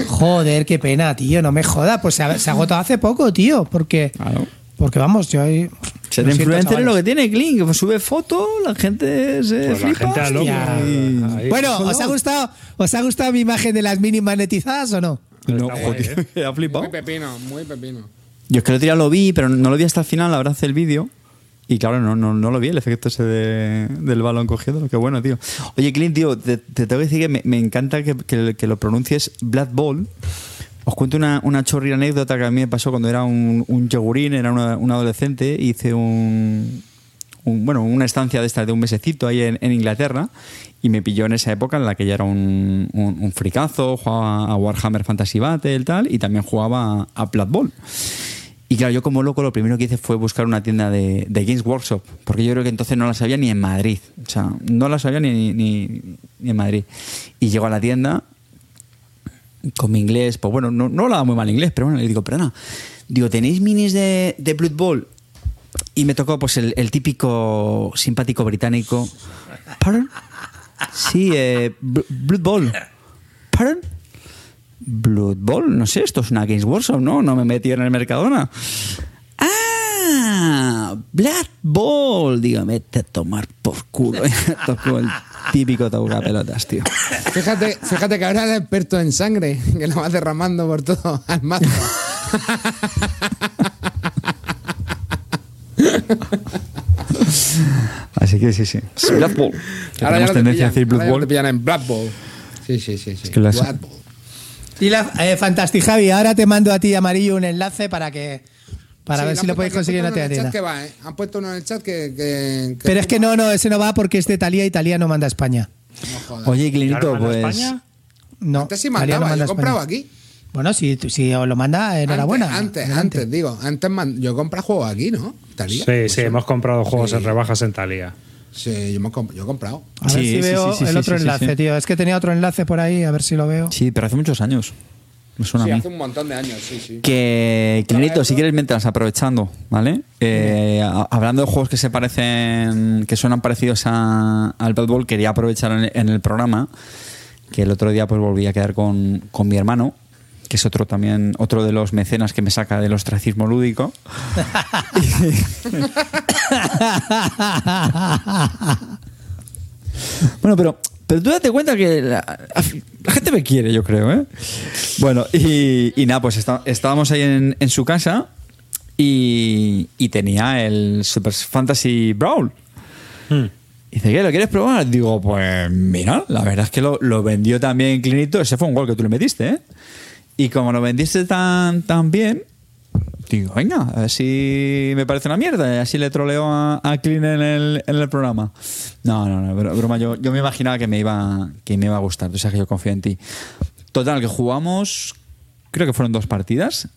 Joder, qué pena, tío, no me jodas. Pues se ha, se agotado hace poco, tío, porque, Claro. porque vamos, yo ahí. Se lo te siento, influencer es lo que tiene Clint, que sube foto, la gente se Pues la flipa. gente a loco. hostia. Ahí. Bueno, ¿os ha gustado, os ha gustado mi imagen de las mini magnetizadas o no? No, joder, ¿eh? ha flipado. Muy pepino, muy pepino. Yo es que el otro día lo vi, pero no lo vi hasta el final, la verdad, el vídeo. Y claro, no, no, no lo vi, el efecto ese de- del balón cogiendo. Qué bueno, tío. Oye, Clint, tío, te, te tengo que decir que me, me encanta que, que- que lo pronuncies Blood Bowl. Os cuento una, una chorrida anécdota que a mí me pasó cuando era un, un yogurín, era una- un adolescente, hice un, un- bueno, una estancia de esta de un mesecito ahí en, en Inglaterra y me pilló en esa época en la que ya era un, un, un fricazo, jugaba a Warhammer Fantasy Battle y tal, y también jugaba a Blood Bowl. Y claro, yo como loco lo primero que hice fue buscar una tienda de, Games Workshop, porque yo creo que entonces no la sabía ni en Madrid. O sea, no la sabía ni, ni, en Madrid. Y llego a la tienda con mi inglés, pues bueno, no, no hablaba muy mal inglés, pero bueno, le digo, perdona, digo, ¿tenéis minis de, de Blood Bowl? Y me tocó pues el, típico simpático británico. ¿Pardon? Sí, eh, Bl- Blood Bowl. ¿Pardon? Blood Bowl, no sé, esto es una Games Workshop, ¿no? No me metí en el Mercadona. ¡Ah! Blood Bowl. Digo, vete a tomar por culo. Tocó el típico toca pelotas, tío. Fíjate, fíjate que ahora eres experto en sangre, que lo vas derramando por todo al mazo. Así que sí, sí. Blood Bowl. Ahora ya tenemos no te tendencia a pillan, decir Blood ya Bowl. te pillan en Black Bowl. Sí, sí, sí. sí. que las- Blood Bowl. Y la, eh, Fantastic Javi, ahora te mando a ti amarillo un enlace para que para Sí, ver si lo podéis conseguir en la puesto uno tienda. el chat que va, ¿eh? Han puesto uno en el chat que. que- que Pero es que no, no, ese no va porque es de Italia y Italia no manda a España. No. Oye, Clinito, Claro, ¿manda pues. España? No, Antes sí Italia no mandaba, manda yo compraba aquí. Bueno, si, si os lo manda, enhorabuena. Antes, antes, digo. Antes man- yo compré juegos aquí, ¿no? Italia. Sí, sí, hemos comprado juegos Sí. en rebajas en Thalia. Sí, yo, me comp- yo he comprado. A ver Sí, si sí, veo sí, sí, el sí, otro enlace, sí. tío. Es que tenía otro enlace por ahí, a ver si lo veo. Sí, pero hace muchos años. Me suena Sí, a mí. hace un montón de años, sí, sí. Que, Clinito, si quieres, mientras aprovechando, ¿vale? Eh, a- hablando de juegos que se parecen, que suenan parecidos a- al Blood Bowl, quería aprovechar en, en el programa que el otro día pues volví a quedar con, con mi hermano, que es otro también, otro de los mecenas que me saca del ostracismo lúdico. Bueno, pero, pero tú date cuenta que la, la gente me quiere, yo creo, ¿eh? Bueno, y, y nada, pues está- estábamos ahí en, en su casa y, y tenía el Super Fantasy Brawl. Hmm. Y dice, ¿qué? ¿Lo quieres probar? Digo, pues mira, la verdad es que lo, lo vendió tan bien Clinito. Ese fue un gol que tú le metiste, ¿eh? Y como lo vendiste tan, tan bien, digo, venga, a ver si me parece una mierda. Y así le troleo a, a Clint en el, en el programa. No, no, no, bro- broma. Yo, yo me imaginaba que me, iba, que me iba a gustar. Tú sabes que yo confío en ti. Total, que jugamos, creo que fueron dos partidas.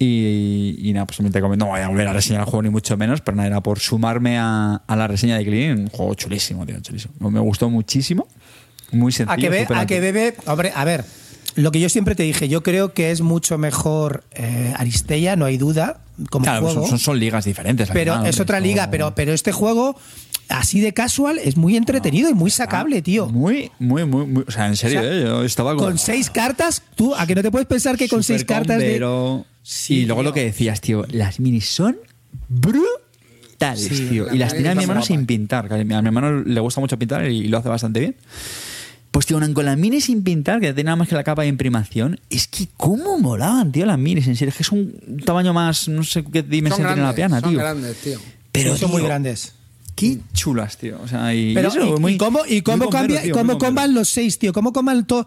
Y, y nada, pues como no voy a volver a reseñar el juego ni mucho menos, pero nada, era por sumarme a, a la reseña de Clean. Un juego chulísimo, tío, chulísimo. Me gustó muchísimo. Muy sencillo. A que, súper a que bebe. Hombre, a ver. Lo que yo siempre te dije, yo creo que es mucho mejor eh, Aristella, no hay duda, como Claro, juego. son, son, ligas diferentes. pero final, es hombre, otra liga, pero, pero este juego, así de casual, es muy entretenido y muy sacable, tío. Muy, muy, muy, muy- O sea, en serio, O sea, ¿eh? yo estaba como- Con seis cartas, tú, a que no te puedes pensar que con seis cartas de. Pero Sí, y luego tío. lo que decías, tío, las minis son brutales, Sí, tío. las Y las tiene a mi hermano sin pintar. a mi hermano le gusta mucho pintar y lo hace bastante bien. Pues, tío, con las minis sin pintar, que tiene nada más que la capa de imprimación, es que cómo molaban, tío, las minis. En serio, es que es un tamaño más, no sé qué Son dimensión tiene la piana, son tío. grandes, tío. Pero son muy grandes. Qué chulas, tío. O sea, y Pero, eso, ¿y, muy- y cómo, y cómo bombero, cambia, tío, cómo comban los seis, tío? ¿Cómo comban to-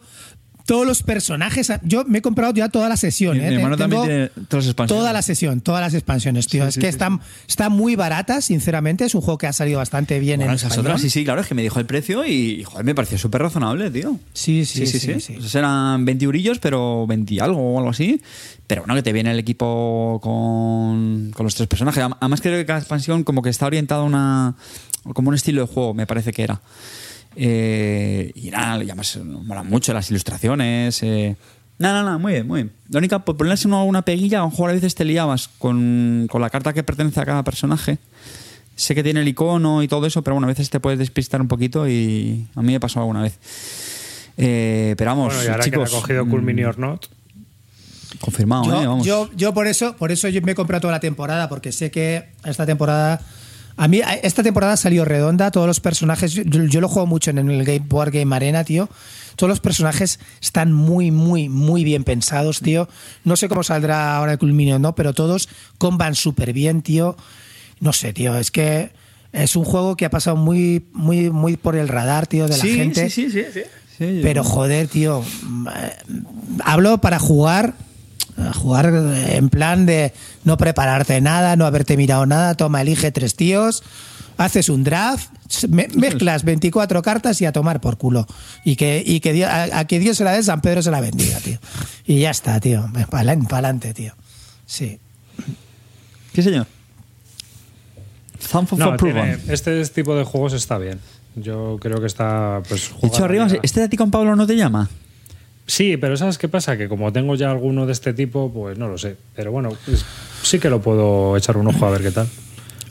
todos los personajes? Yo me he comprado ya toda la sesión, Mi- ¿eh? mi hermano Tengo también tiene todas las expansiones. Toda la sesión, todas las expansiones, tío. Sí, es sí, que sí, están, está muy barata, sinceramente. Es un juego que ha salido bastante bien Bueno, en esas español. otras, sí, sí, claro, es que me dijo el precio y, joder, me pareció súper razonable, tío. Sí, sí, sí. sí, Esos Pues eran 20 eurillos, pero 20 y algo o algo así. Pero bueno, que te viene el equipo con, con los tres personajes. Además creo que cada expansión como que está orientada a una... como un estilo de juego, me parece que era. Eh, y nada, y además molan mucho las ilustraciones. Eh. Nada, nada, muy bien, muy bien. La única, por ponerse uno alguna peguilla, a lo mejor a veces te liabas con, con la carta que pertenece a cada personaje. Sé que tiene el icono y todo eso, pero bueno, a veces te puedes despistar un poquito y a mí me pasó alguna vez. Eh, pero vamos, Bueno, y ahora chicos. que ha cogido mm, Cool Mini or Not, Confirmado, Yo, ¿eh? Vamos. yo, yo por eso, por eso yo me he comprado toda la temporada, porque sé que esta temporada. A mí, esta temporada salió redonda, todos los personajes. Yo, yo lo juego mucho en el Game Board Game Arena, tío. Todos los personajes están muy, muy, muy bien pensados, tío. No sé cómo saldrá ahora el Culminio, ¿no? Pero todos comban súper bien, tío. No sé, tío. Es que es un juego que ha pasado muy, muy, muy por el radar, tío, de la sí, gente. sí, sí, sí, sí. Pero joder, tío. eh, Hablo para jugar. Jugar en plan de no prepararte nada, no haberte mirado nada. Toma, elige tres tíos. Haces un draft, me- mezclas 24 cartas y a tomar por culo. Y que, y que Dios- a, a que Dios se la dé, San Pedro se la bendiga, tío. Y ya está, tío. Para adelante, tío. Sí. ¿Qué señor? No, tiene- este tipo de juegos está bien. Yo creo que está. Pues, De hecho, arriba. ¿este de ti con Pablo no te llama? Sí, pero ¿sabes qué pasa? Que como tengo ya alguno de este tipo, pues no lo sé. Pero bueno, pues, sí que lo puedo echar un ojo a ver qué tal.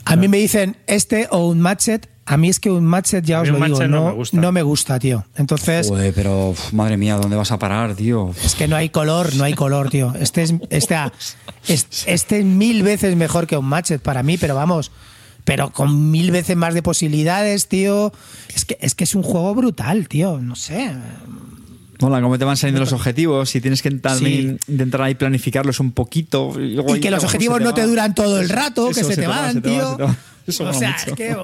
A mí me dicen este o un matchet. A mí es que un matchet, ya A os lo un digo, matchet no no, me gusta. no me gusta, tío. Entonces. Joder, pero uf, madre mía, ¿dónde vas a parar, tío? Es que no hay color, no hay color, tío. Este es, este, es- este es mil veces mejor que un matchet para mí, pero vamos, pero con mil veces más de posibilidades, tío. Es que es, que es un juego brutal, tío. No sé. Hola, ¿cómo te van saliendo los objetivos? Si tienes que intentar, Sí. intentar ahí planificarlos un poquito. Y que los objetivos no te duran todo el rato, que se te van, te va, tío. se te va. Eso o sea, es que,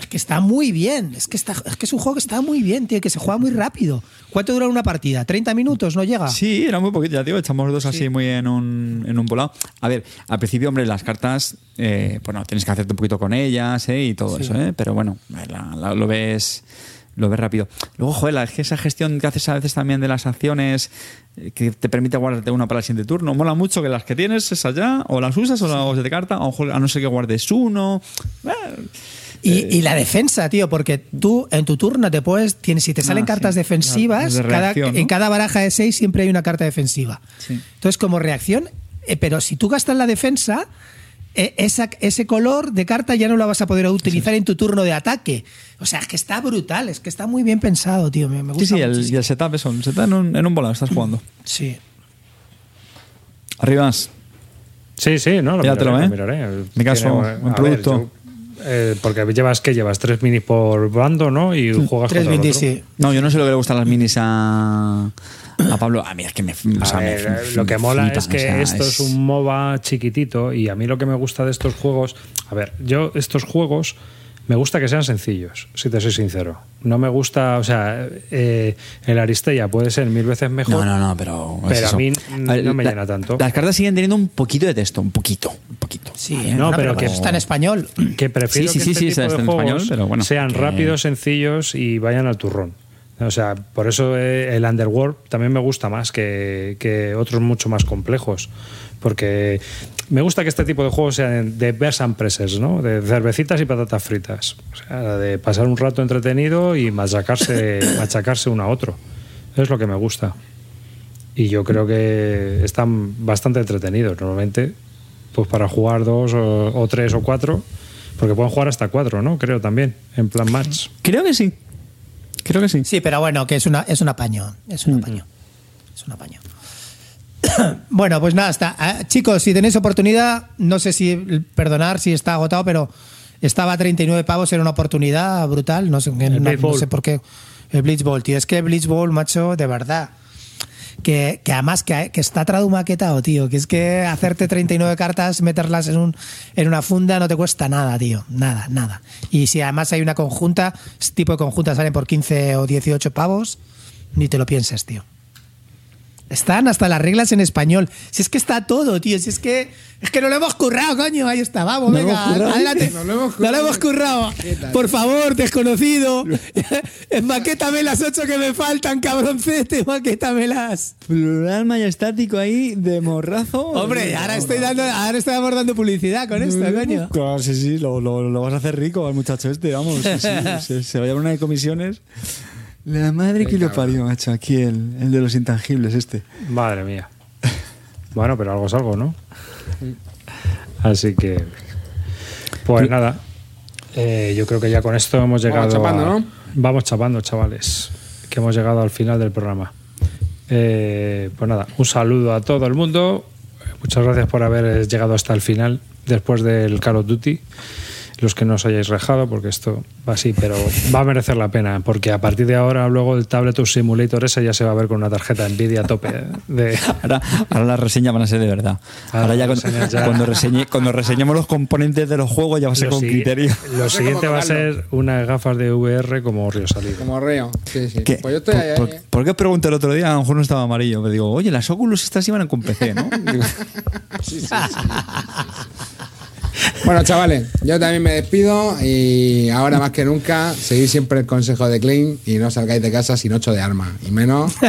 es que está muy bien. Es que, está, es que es un juego que está muy bien, tío, que se juega muy rápido. ¿Cuánto dura una partida? ¿30 minutos? ¿No llega? Sí, era muy poquito, ya tío. Echamos dos así Sí. muy en un, en un volado. A ver, al principio, hombre, las cartas, eh, bueno, tienes que hacerte un poquito con ellas ¿eh? y todo Sí. eso, ¿eh? Pero bueno, la- la- lo ves lo ves rápido. Luego, joder, es que esa gestión que haces a veces también de las acciones eh, que te permite guardarte una para el siguiente turno. Mola mucho que las que tienes esas ya, o las usas o las de carta, mejor, a no ser que guardes uno. Eh, Y, la defensa, tío, porque tú en tu turno te puedes, tienes, si te salen Ah, cartas sí. defensivas, De cada- reacción, ¿no? en cada baraja de seis siempre hay una carta defensiva. Sí. Entonces, como reacción, eh, pero si tú gastas la defensa, esa- ese color de carta ya no la vas a poder utilizar en tu turno de ataque. O sea, es que está brutal, es que está muy bien pensado, tío. Me, me Sí, gusta sí, el, y el setup, eso, el setup en un, en un volado estás jugando. Sí. Arribas. Sí, sí, no, lo miraré, ¿eh? lo miraré. Mi caso, Tiene- ver, producto. yo, eh, porque llevas, ¿qué llevas? Tres minis por bando, ¿no? Y juegas Tres contra el minis, otro. sí. No, yo no sé lo que le gustan las minis a, a Pablo. A mí es que me. o A sea, me- ver, me- lo que mola es que o sea, esto es... un MOBA chiquitito y a mí lo que me gusta de estos juegos, a ver, yo estos juegos me gusta que sean sencillos, si te soy sincero. No me gusta, o sea, eh, el Aristella puede ser mil veces mejor. No, no, no, pero. es Pero a mí ver, no me la- llena tanto. Las cartas siguen teniendo un poquito de texto, un poquito, un poquito. Sí, Vale. eh, No, pero pero que- está en español. Que prefiero Sí, sí, que sí, este sí, tipo está de en juegos español, pero bueno, sean que- rápidos, sencillos y vayan al turrón. O sea, por eso eh, el Underworld también me gusta más que, que otros mucho más complejos. Porque me gusta que este tipo de juegos sean de best and presses, ¿no? De cervecitas y patatas fritas. O sea, de pasar un rato entretenido y machacarse, machacarse uno a otro. Es lo que me gusta. Y yo creo que están bastante entretenidos. Normalmente, pues para jugar dos o, o tres o cuatro, porque pueden jugar hasta cuatro, ¿no? Creo también, en plan match. Creo que sí. Creo que sí. Sí, pero bueno, que es una es un apaño, es un apaño. Es un apaño. bueno, pues nada, está. Ah, chicos, si tenéis oportunidad, no sé si perdonar si está agotado, pero estaba a 39 pavos, era una oportunidad brutal, no sé, no, sé por qué. El Blitzball, tío, es que el Blitzball, macho, de verdad. Que, que además que, que está tradu maquetado, tío. Que es que hacerte 39 cartas, meterlas en, un, en una funda no te cuesta nada, tío. Nada, nada. Y si además hay una conjunta, este tipo de conjunta salen por 15 o 18 pavos, ni te lo pienses, tío. Están hasta las reglas en español. Si es que está todo, tío. Si es que es que no lo hemos currado, coño. Ahí está, vamos, ¿No lo venga, hemos currado? adelante. No lo hemos No lo currado. hemos currado. Por favor, desconocido. Maquétame las ocho que me faltan, cabroncete. Maquétamelas. Plural majestático ahí de morrazo. Hombre, ahora estoy dando, ahora estamos dando publicidad con esto, coño. Claro, sí, sí, lo, lo- lo vas a hacer rico al muchacho este, vamos. sí, sí, se, se va a llevar una de comisiones. La madre que lo parió, macho. Aquí el, el de los intangibles, este. Madre mía. Bueno, pero algo es algo, ¿no? Así que. Pues nada. Eh, yo creo que ya con esto hemos llegado. chapando, a- ¿no? Vamos chapando, chavales. Que hemos llegado al final del programa. Eh, pues nada, un saludo a todo el mundo. Muchas gracias por haber llegado hasta el final después del Call of Duty. Los que no os hayáis rejado, porque esto va así, pero va a merecer la pena, porque a partir de ahora, luego el Tabletop Simulator ese ya se va a ver con una tarjeta Nvidia a tope. ¿eh? De, Ahora, ahora las reseñas van a ser de verdad. Ah, Ahora ya, cuando, ya. cuando, reseñe- cuando reseñemos los componentes de los juegos ya va a ser Lo con criterio. Lo siguiente va a ser unas gafas de VR como Río Salido. Como reo. Sí, sí. ¿Qué? Pues yo estoy ¿Por, ahí. ahí, por- eh. por qué os pregunté el otro día? A lo mejor no estaba amarillo. Me digo, oye, las Oculus estas iban con PC, ¿no? Digo, Bueno, chavales, yo también me despido y ahora más que nunca, seguid siempre el consejo de Klein y no salgáis de casa sin 8 de arma. Y menos.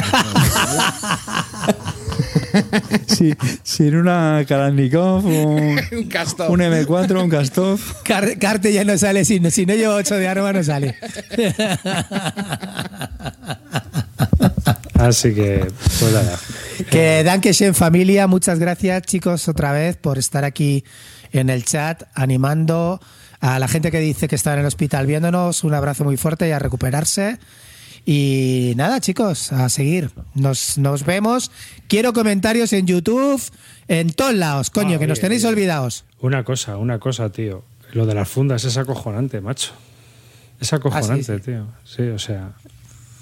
sí, sin una Kalashnikov, un, un un M4, un Kastov. Car- Carte ya no sale, si no, si no llevo 8 de arma no sale. Así que, pues nada. Que Dankeschön familia, muchas gracias chicos otra vez por estar aquí en el chat animando a la gente que dice que está en el hospital viéndonos, un abrazo muy fuerte y a recuperarse. Y nada chicos, a seguir. Nos, nos vemos. Quiero comentarios en YouTube, en todos lados, coño, Ah, que nos tenéis oye. olvidados. Una cosa, una cosa, tío. Lo de las fundas es acojonante, macho. Es acojonante, Ah, sí, tío. Sí, o sea,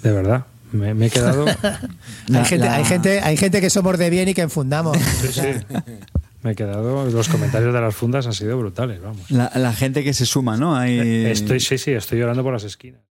de verdad. Me, me he quedado. La- hay, gente, la- hay, gente, hay gente que somos de bien y que enfundamos. Sí, sí. Me he quedado. Los comentarios de las fundas han sido brutales, vamos. La, la gente que se suma, ¿no? Estoy, sí, sí, estoy llorando por las esquinas.